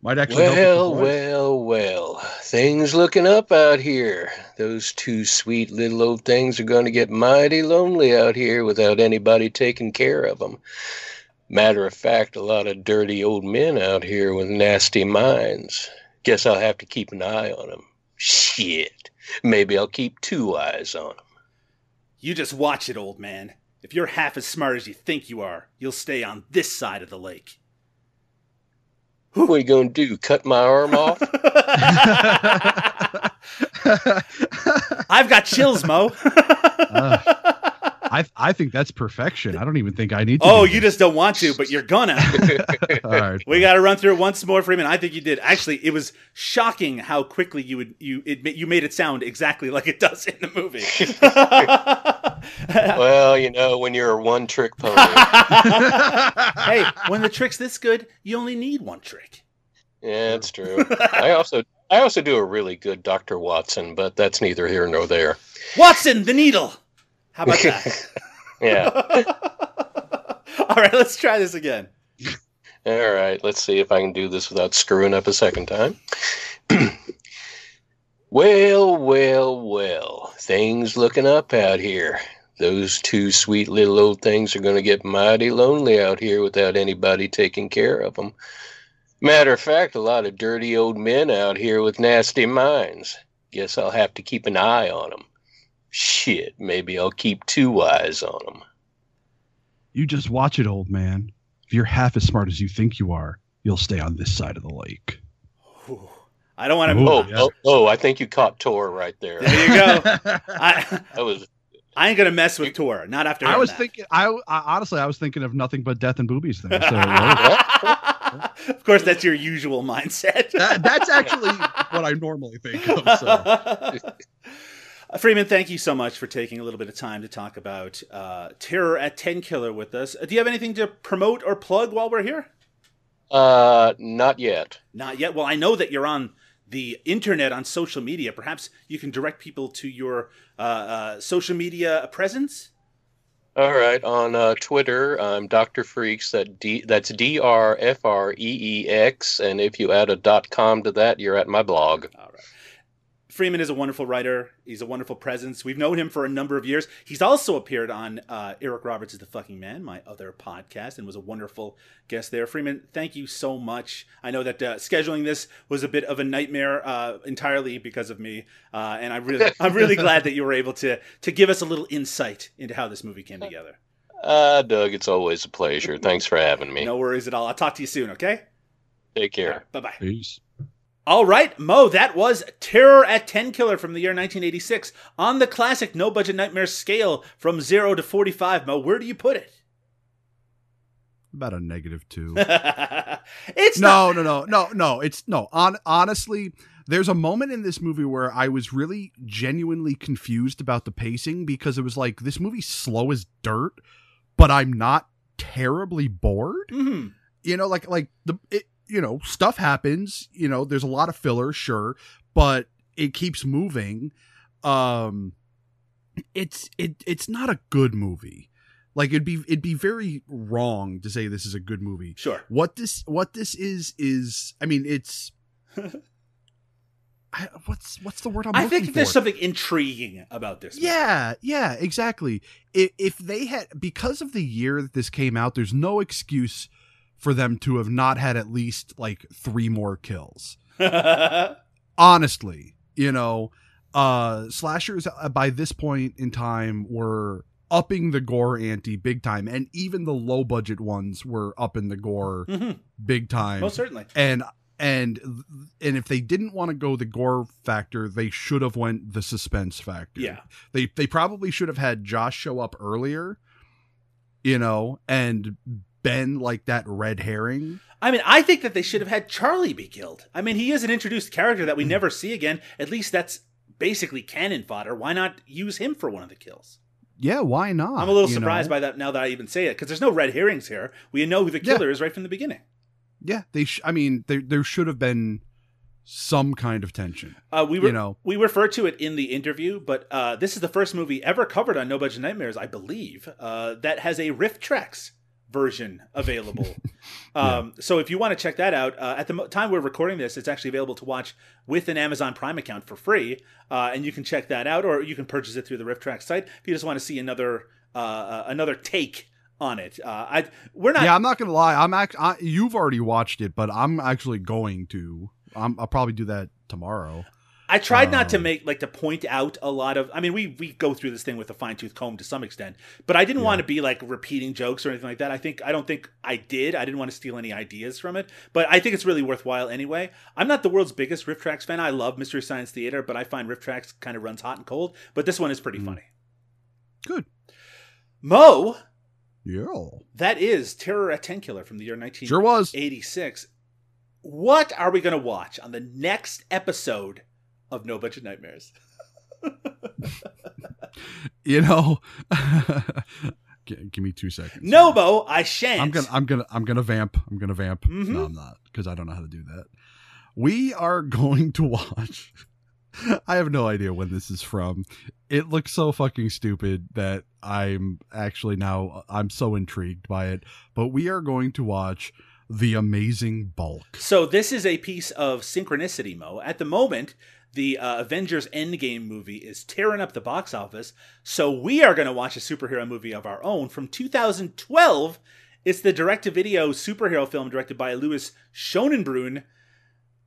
Might actually help with the Well, well, well. Things looking up out here. Those two sweet little old things are going to get mighty lonely out here without anybody taking care of them. Matter of fact, a lot of dirty old men out here with nasty minds. Guess I'll have to keep an eye on him. Shit. Maybe I'll keep two eyes on him. You just watch it, old man. If you're half as smart as you think you are, you'll stay on this side of the lake. What are you going to do? Cut my arm off? I've got chills, Mo. I I think that's perfection. I don't even think I need to. oh, you this. just don't want to, but you're gonna. All right. we got to run through it once more, Freeman. I think you did. Actually, it was shocking how quickly you would you it you made it sound exactly like it does in the movie. well, you know, when you're a one trick pony. hey, when the trick's this good, you only need one trick. Yeah, that's true. I also I also do a really good Dr. Watson, but that's neither here nor there. Watson, the needle. How about that? Yeah. All right, let's try this again. All right, let's see if I can do this without screwing up a second time. well, well, well. Things looking up out here. Those two sweet little old things are going to get mighty lonely out here without anybody taking care of them. Matter of fact, a lot of dirty old men out here with nasty minds. Guess I'll have to keep an eye on them. Shit, maybe I'll keep two eyes on them. You just watch it, old man. If you're half as smart as you think you are, you'll stay on this side of the lake. I don't want to. Ooh, Oh, yeah. oh, oh, I think you caught Tor right there. There you go. I, That was I ain't gonna mess with Tor. Not after. I was that. thinking. I, I honestly, I was thinking of nothing but death and boobies there. So of course, that's your usual mindset. that, that's actually what I normally think of. So. Uh, Freeman, thank you so much for taking a little bit of time to talk about uh, Terror at Tenkiller with us. Uh, Do you have anything to promote or plug while we're here? uh not yet. Not yet. Well, I know that you're on the internet on social media. Perhaps you can direct people to your uh, uh, social media presence. All right, on uh, Twitter, I'm DrFreex. That D that's D R F R E E X, and if you add a dot com to that, you're at my blog. All right. Freeman is a wonderful writer. He's a wonderful presence. We've known him for a number of years. He's also appeared on uh, Eric Roberts is the Fucking Man, my other podcast, and was a wonderful guest there. Freeman, thank you so much. I know that uh, scheduling this was a bit of a nightmare uh, entirely because of me, uh, and I really, I'm really glad that you were able to to give us a little insight into how this movie came together. Uh, Doug, it's always a pleasure. Thanks for having me. No worries at all. I'll talk to you soon. Okay. Take care. Bye bye. Peace. All right, Mo, that was Terror at Tenkiller from the year 1986 on the classic no budget nightmare scale from 0 to 45. Mo, where do you put it? About a negative two. it's no, no, no, no, no. It's no. On honestly, there's a moment in this movie where I was really genuinely confused about the pacing because it was like this movie's slow as dirt, but I'm not terribly bored. Mhm. You know, like like the it, you know stuff happens. You know, there's a lot of filler, sure, but it keeps moving. Um, it's it it's not a good movie. Like it'd be it'd be very wrong to say this is a good movie. Sure. What this what this is is I mean it's I, what's what's the word I'm I think there's for? something intriguing about this. movie. Yeah, yeah, exactly. If, if they had because of the year that this came out, there's no excuse for them to have not had at least like three more kills. Honestly, you know, uh slashers uh, by this point in time were upping the gore ante big time and even the low budget ones were upping the gore Mhm. big time Most certainly. and and and if they didn't want to go the gore factor they should have went the suspense factor Yeah. they they probably should have had josh show up earlier you know and been like that red herring I mean, I think that they should have had Charlie be killed. I mean, he is an introduced character that we Hmm. never see again. At least that's basically cannon fodder. Why not use him for one of the kills? yeah why not I'm a little surprised know? by that now that I even say it because there's no red herrings here. We know who the Yeah. killer is right from the beginning. yeah they sh- i mean there there should have been some kind of tension Uh, we were, you know we refer to it in the interview, but uh, this is the first movie ever covered on No Budget Nightmares, I believe, uh, that has a RiffTrax version available. um, So if you want to check that out, uh, at the mo- time we're recording this, it's actually available to watch with an Amazon Prime account for free, uh, and you can check that out, or you can purchase it through the Rift Track site if you just want to see another uh, uh, another take on it. Uh, I we're not. yeah, I'm not gonna lie. I'm act. I, you've already watched it, but I'm actually going to. I'm, I'll probably do that tomorrow. I tried not to Um, make like to point out a lot of. I mean, we we go through this thing with a fine tooth comb to some extent, but I didn't want to be like repeating jokes or anything like that. I think I don't think I did. I didn't want to steal any ideas from it, but I think it's really worthwhile anyway. I'm not the world's biggest RiffTrax fan. I love Mystery Science Theater, but I find RiffTrax kind of runs hot and cold. But this one is pretty funny. Mm. Good. Mo, Yeah. that is Terror at Tenkiller from the year 1986. Sure was. What are we going to watch on the next episode of No Budget Nightmares? You know. G- give me two seconds. No, Mo, I shan't. I'm gonna. I'm gonna. I'm gonna vamp. I'm gonna vamp. Mhm. No, I'm not because I don't know how to do that. We are going to watch. I have no idea when this is from. It looks so fucking stupid that I'm actually now I'm so intrigued by it. But we are going to watch The Amazing Bulk. So this is a piece of synchronicity, Mo. At the moment, the uh, Avengers Endgame movie is tearing up the box office. So we are going to watch a superhero movie of our own from 2012. It's the direct-to-video superhero film directed by Lewis Schoenbrun.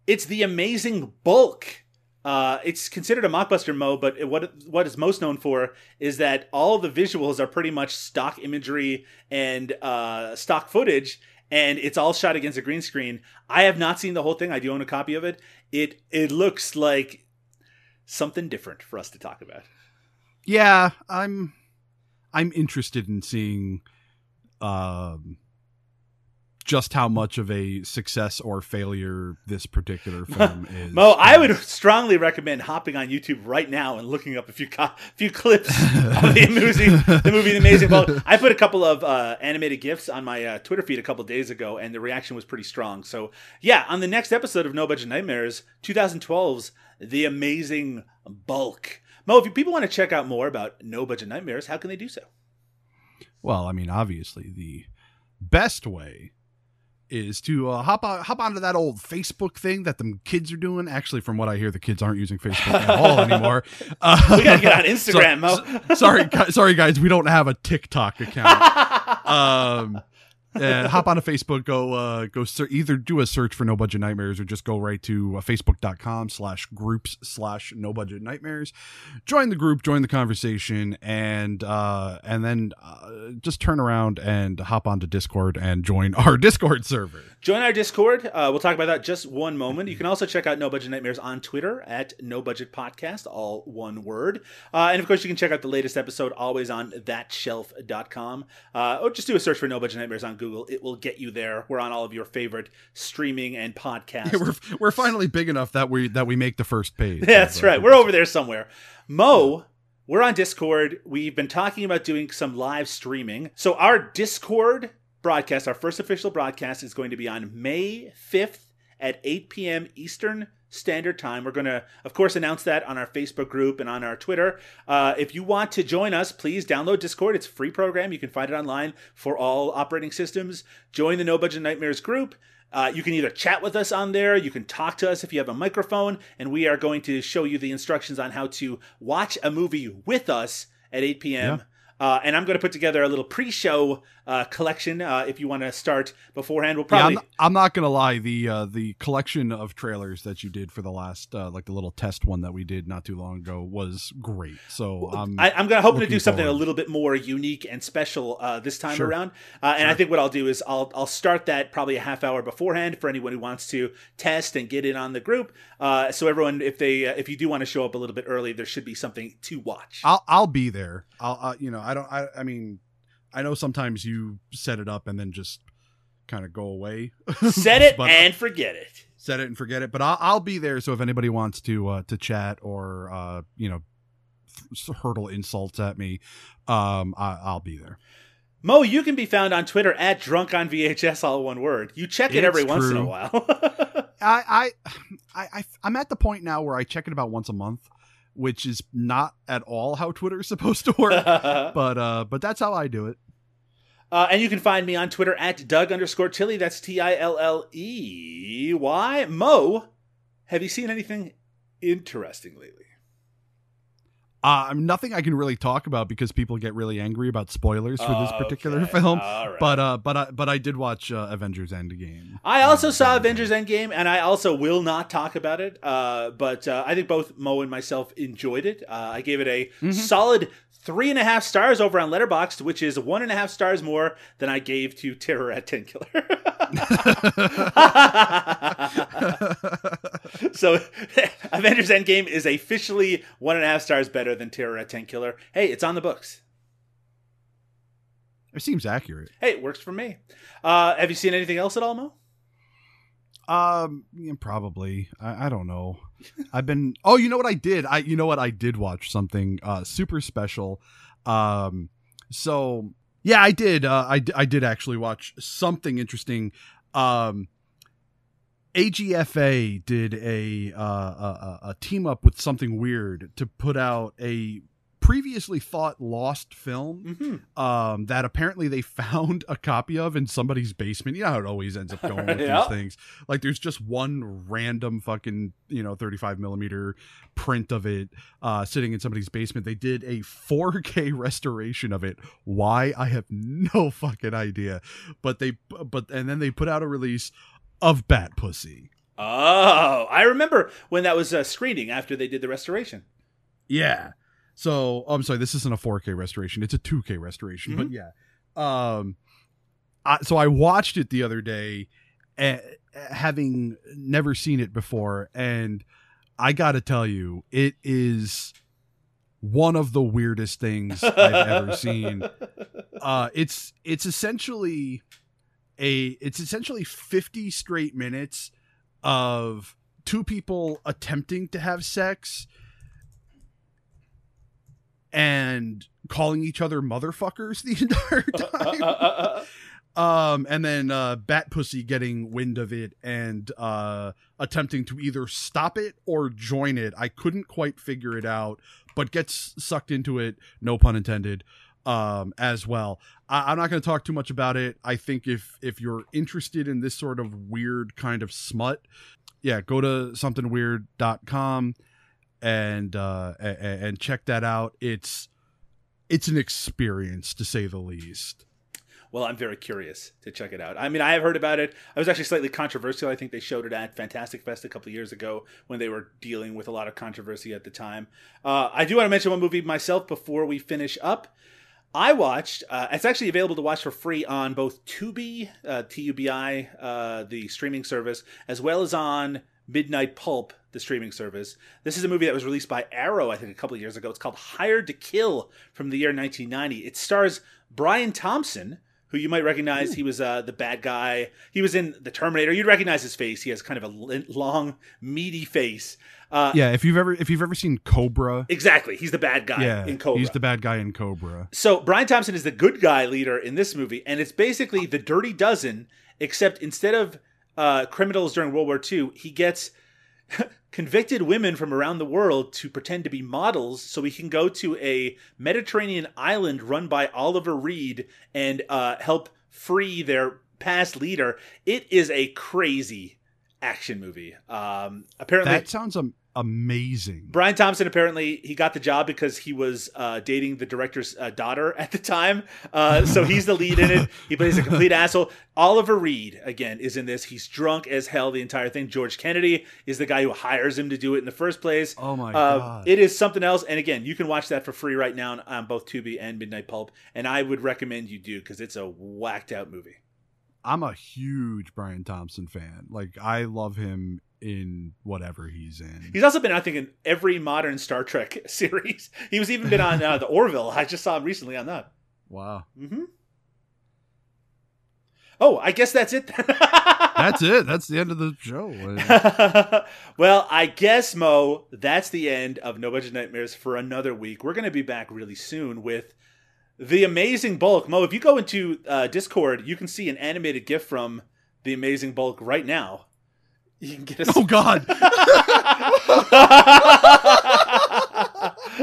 It's The Amazing Bulk. Uh, it's considered a mockbuster, Mo, but what what is most known for is that all the visuals are pretty much stock imagery and uh, stock footage, and it's all shot against a green screen. I have not seen the whole thing. I do own a copy of it. It it looks like something different for us to talk about. Yeah, I'm. I'm interested in seeing, um, just how much of a success or failure this particular film is. Mo, I would strongly recommend hopping on YouTube right now and looking up a few co- few clips of the movie, the movie The Amazing Bulk. I put a couple of uh, animated gifs on my uh, Twitter feed a couple days ago, and the reaction was pretty strong. So, yeah, on the next episode of No Budget Nightmares, 2012's The Amazing Bulk. Mo, if people want to check out more about No Budget Nightmares, how can they do so? Well, I mean, obviously, the best way is to uh, hop on, hop onto that old Facebook thing that the kids are doing. Actually, from what I hear, the kids aren't using Facebook at all anymore. Uh, We gotta get on Instagram, Mo. sorry, sorry, guys, we don't have a TikTok account. um, uh, hop onto Facebook, go uh, go ser- either do a search for No Budget Nightmares or just go right to uh, facebook.com slash groups slash No Budget Nightmares. Join the group, join the conversation, and uh, and then uh, just turn around and hop onto Discord and join our Discord server. Join our Discord. Uh, we'll talk about that just one moment. You can also check out No Budget Nightmares on Twitter at No Budget Podcast, all one word. Uh, and of course, you can check out the latest episode always on thatshelf.com. Uh, or just do a search for No Budget Nightmares on Google. It will get you there. We're on all of your favorite streaming and podcast. we're we're finally big enough that we that we make the first page. That's right. We're over there somewhere. Mo, we're on Discord. We've been talking about doing some live streaming. So our Discord broadcast, our first official broadcast, is going to be on May 5th at 8 p.m. Eastern Standard Time. We're going to, of course, announce that on our Facebook group and on our Twitter. Uh, if you want to join us, please download Discord. It's a free program. You can find it online for all operating systems. Join the No Budget Nightmares group. Uh, you can either chat with us on there, you can talk to us if you have a microphone, and we are going to show you the instructions on how to watch a movie with us at 8 p.m. Yeah. Uh, and I'm going to put together a little pre-show uh, collection. Uh, if you want to start beforehand, we'll Yeah, probably I'm, I'm not gonna lie. The uh, the collection of trailers that you did for the last, uh, like the little test one that we did not too long ago, was great. So I'm I, I'm gonna hoping to do something a little bit more unique and special uh, this time Sure. around. Uh, and I think what I'll do is I'll I'll start that probably a half hour beforehand for anyone who wants to test and get in on the group. Uh, so everyone, if they uh, if you do want to show up a little bit early, there should be something to watch. I'll I'll be there. I'll uh, you know I don't I I mean I know sometimes you set it up and then just kind of go away. Set it and forget it. set it and forget it. But I'll I'll be there. So if anybody wants to uh, to chat or uh, you know th- hurtle insults at me, um I, I'll be there. Mo, you can be found on Twitter at drunk on VHS, all one word. You check it It's every once in a while. I I I I'm at the point now where I check it about once a month, which is not at all how Twitter is supposed to work. but uh but that's how I do it. Uh, and you can find me on Twitter at Doug underscore Tilley. That's T I L L E Y. Mo, have you seen anything interesting lately? Uh, nothing I can really talk about because people get really angry about spoilers for this particular Okay, film. right. But uh, but I but I did watch uh, Avengers Endgame. I also saw Avengers Endgame, and I also will not talk about it. Uh, but uh, I think both Mo and myself enjoyed it. Uh, I gave it a solid three and a half stars over on Letterboxd, which is one and a half stars more than I gave to Terror at Tenkiller. so Avengers Endgame is officially one and a half stars better than Terror at Tenkiller. Hey, it's on the books. It seems accurate. Hey, it works for me. Uh, have you seen anything else at all, Mo? Um, probably. I, I don't know. I've been. Oh, you know what I did? I you know what I did watch something uh super special. Um, so yeah, I did. Uh, I I did actually watch something interesting. Um, AGFA did a uh a- a team up with something weird to put out a previously thought lost film Mm-hmm. um, that apparently they found a copy of in somebody's basement. You know how it always ends up going with Yeah. these things. Like there's just one random fucking you know 35 millimeter print of it uh, sitting in somebody's basement. They did a 4K restoration of it. Why I have no fucking idea. But they but and then they put out a release of Bat Pussy. Oh, I remember when that was uh, screening after they did the restoration. Yeah. So oh, I'm sorry, this isn't a 4K restoration; it's a 2K restoration. But yeah, um, I, so I watched it the other day, uh, having never seen it before, and I got to tell you, it is one of the weirdest things I've ever seen. Uh, it's it's essentially a it's essentially 50 straight minutes of two people attempting to have sex and calling each other motherfuckers the entire time. um, and then uh, Bat Pussy getting wind of it and uh, attempting to either stop it or join it. I couldn't quite figure it out, but gets sucked into it. No pun intended. Um, as well. I- I'm not going to talk too much about it. I think if if you're interested in this sort of weird kind of smut, yeah, go to somethingweird.com and uh and check that out it's it's an experience to say the least Well, I'm very curious to check it out. I mean, I have heard about it. I was actually slightly controversial. I think they showed it at Fantastic Fest a couple years ago when they were dealing with a lot of controversy at the time. Uh, I do want to mention one movie myself before we finish up. I watched. Uh, it's actually available to watch for free on both Tubi, uh, T-U-B-I, uh, the streaming service, as well as on Midnight Pulp, the streaming service. This is a movie that was released by Arrow, I think, a couple of years ago. It's called Hired to Kill from the year 1990. It stars Brian Thompson, who you might recognize. He was uh, the bad guy. He was in The Terminator. You'd recognize his face. He has kind of a long, meaty face. Uh, yeah if you've ever if you've ever seen cobra Exactly. He's the bad guy yeah in Cobra. he's the bad guy in cobra So Brian Thompson is the good guy leader in this movie, and it's basically the Dirty Dozen, except instead of uh, criminals during World War II, he gets convicted women from around the world to pretend to be models, so he can go to a Mediterranean island run by Oliver Reed and uh, help free their past leader. It is a crazy action movie. Um, apparently, that sounds am- amazing Brian Thompson apparently he got the job because he was uh, dating the director's uh, daughter at the time. Uh, so he's the lead in it. He plays a complete asshole. Oliver Reed again is in this. He's drunk as hell the entire thing. George Kennedy is the guy who hires him to do it in the first place. Oh my Uh, God. It is something else. And again, you can watch that for free right now on, on both Tubi and Midnight Pulp. And I would recommend you do because it's a whacked out movie. i'm a huge brian thompson fan like i love him in whatever he's in He's also been, I think, in every modern Star Trek series. He was even been on uh, the Orville. I just saw him recently on that. wow Mm-hmm. Oh, I guess that's it. that's it that's the end of the show well, I guess Mo, that's the end of No Budget Nightmares for another week. We're going to be back really soon with the Amazing Bulk. Mo, if you go into uh, Discord, you can see an animated GIF from the Amazing Bulk right now. You can get a oh god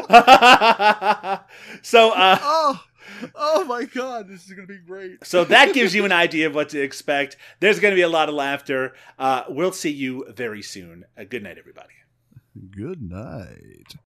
so, uh, oh oh my god, this is gonna be great. So that gives you an idea of what to expect. There's going to be a lot of laughter. Uh, we'll see you very soon. Uh, good night, everybody. Good night.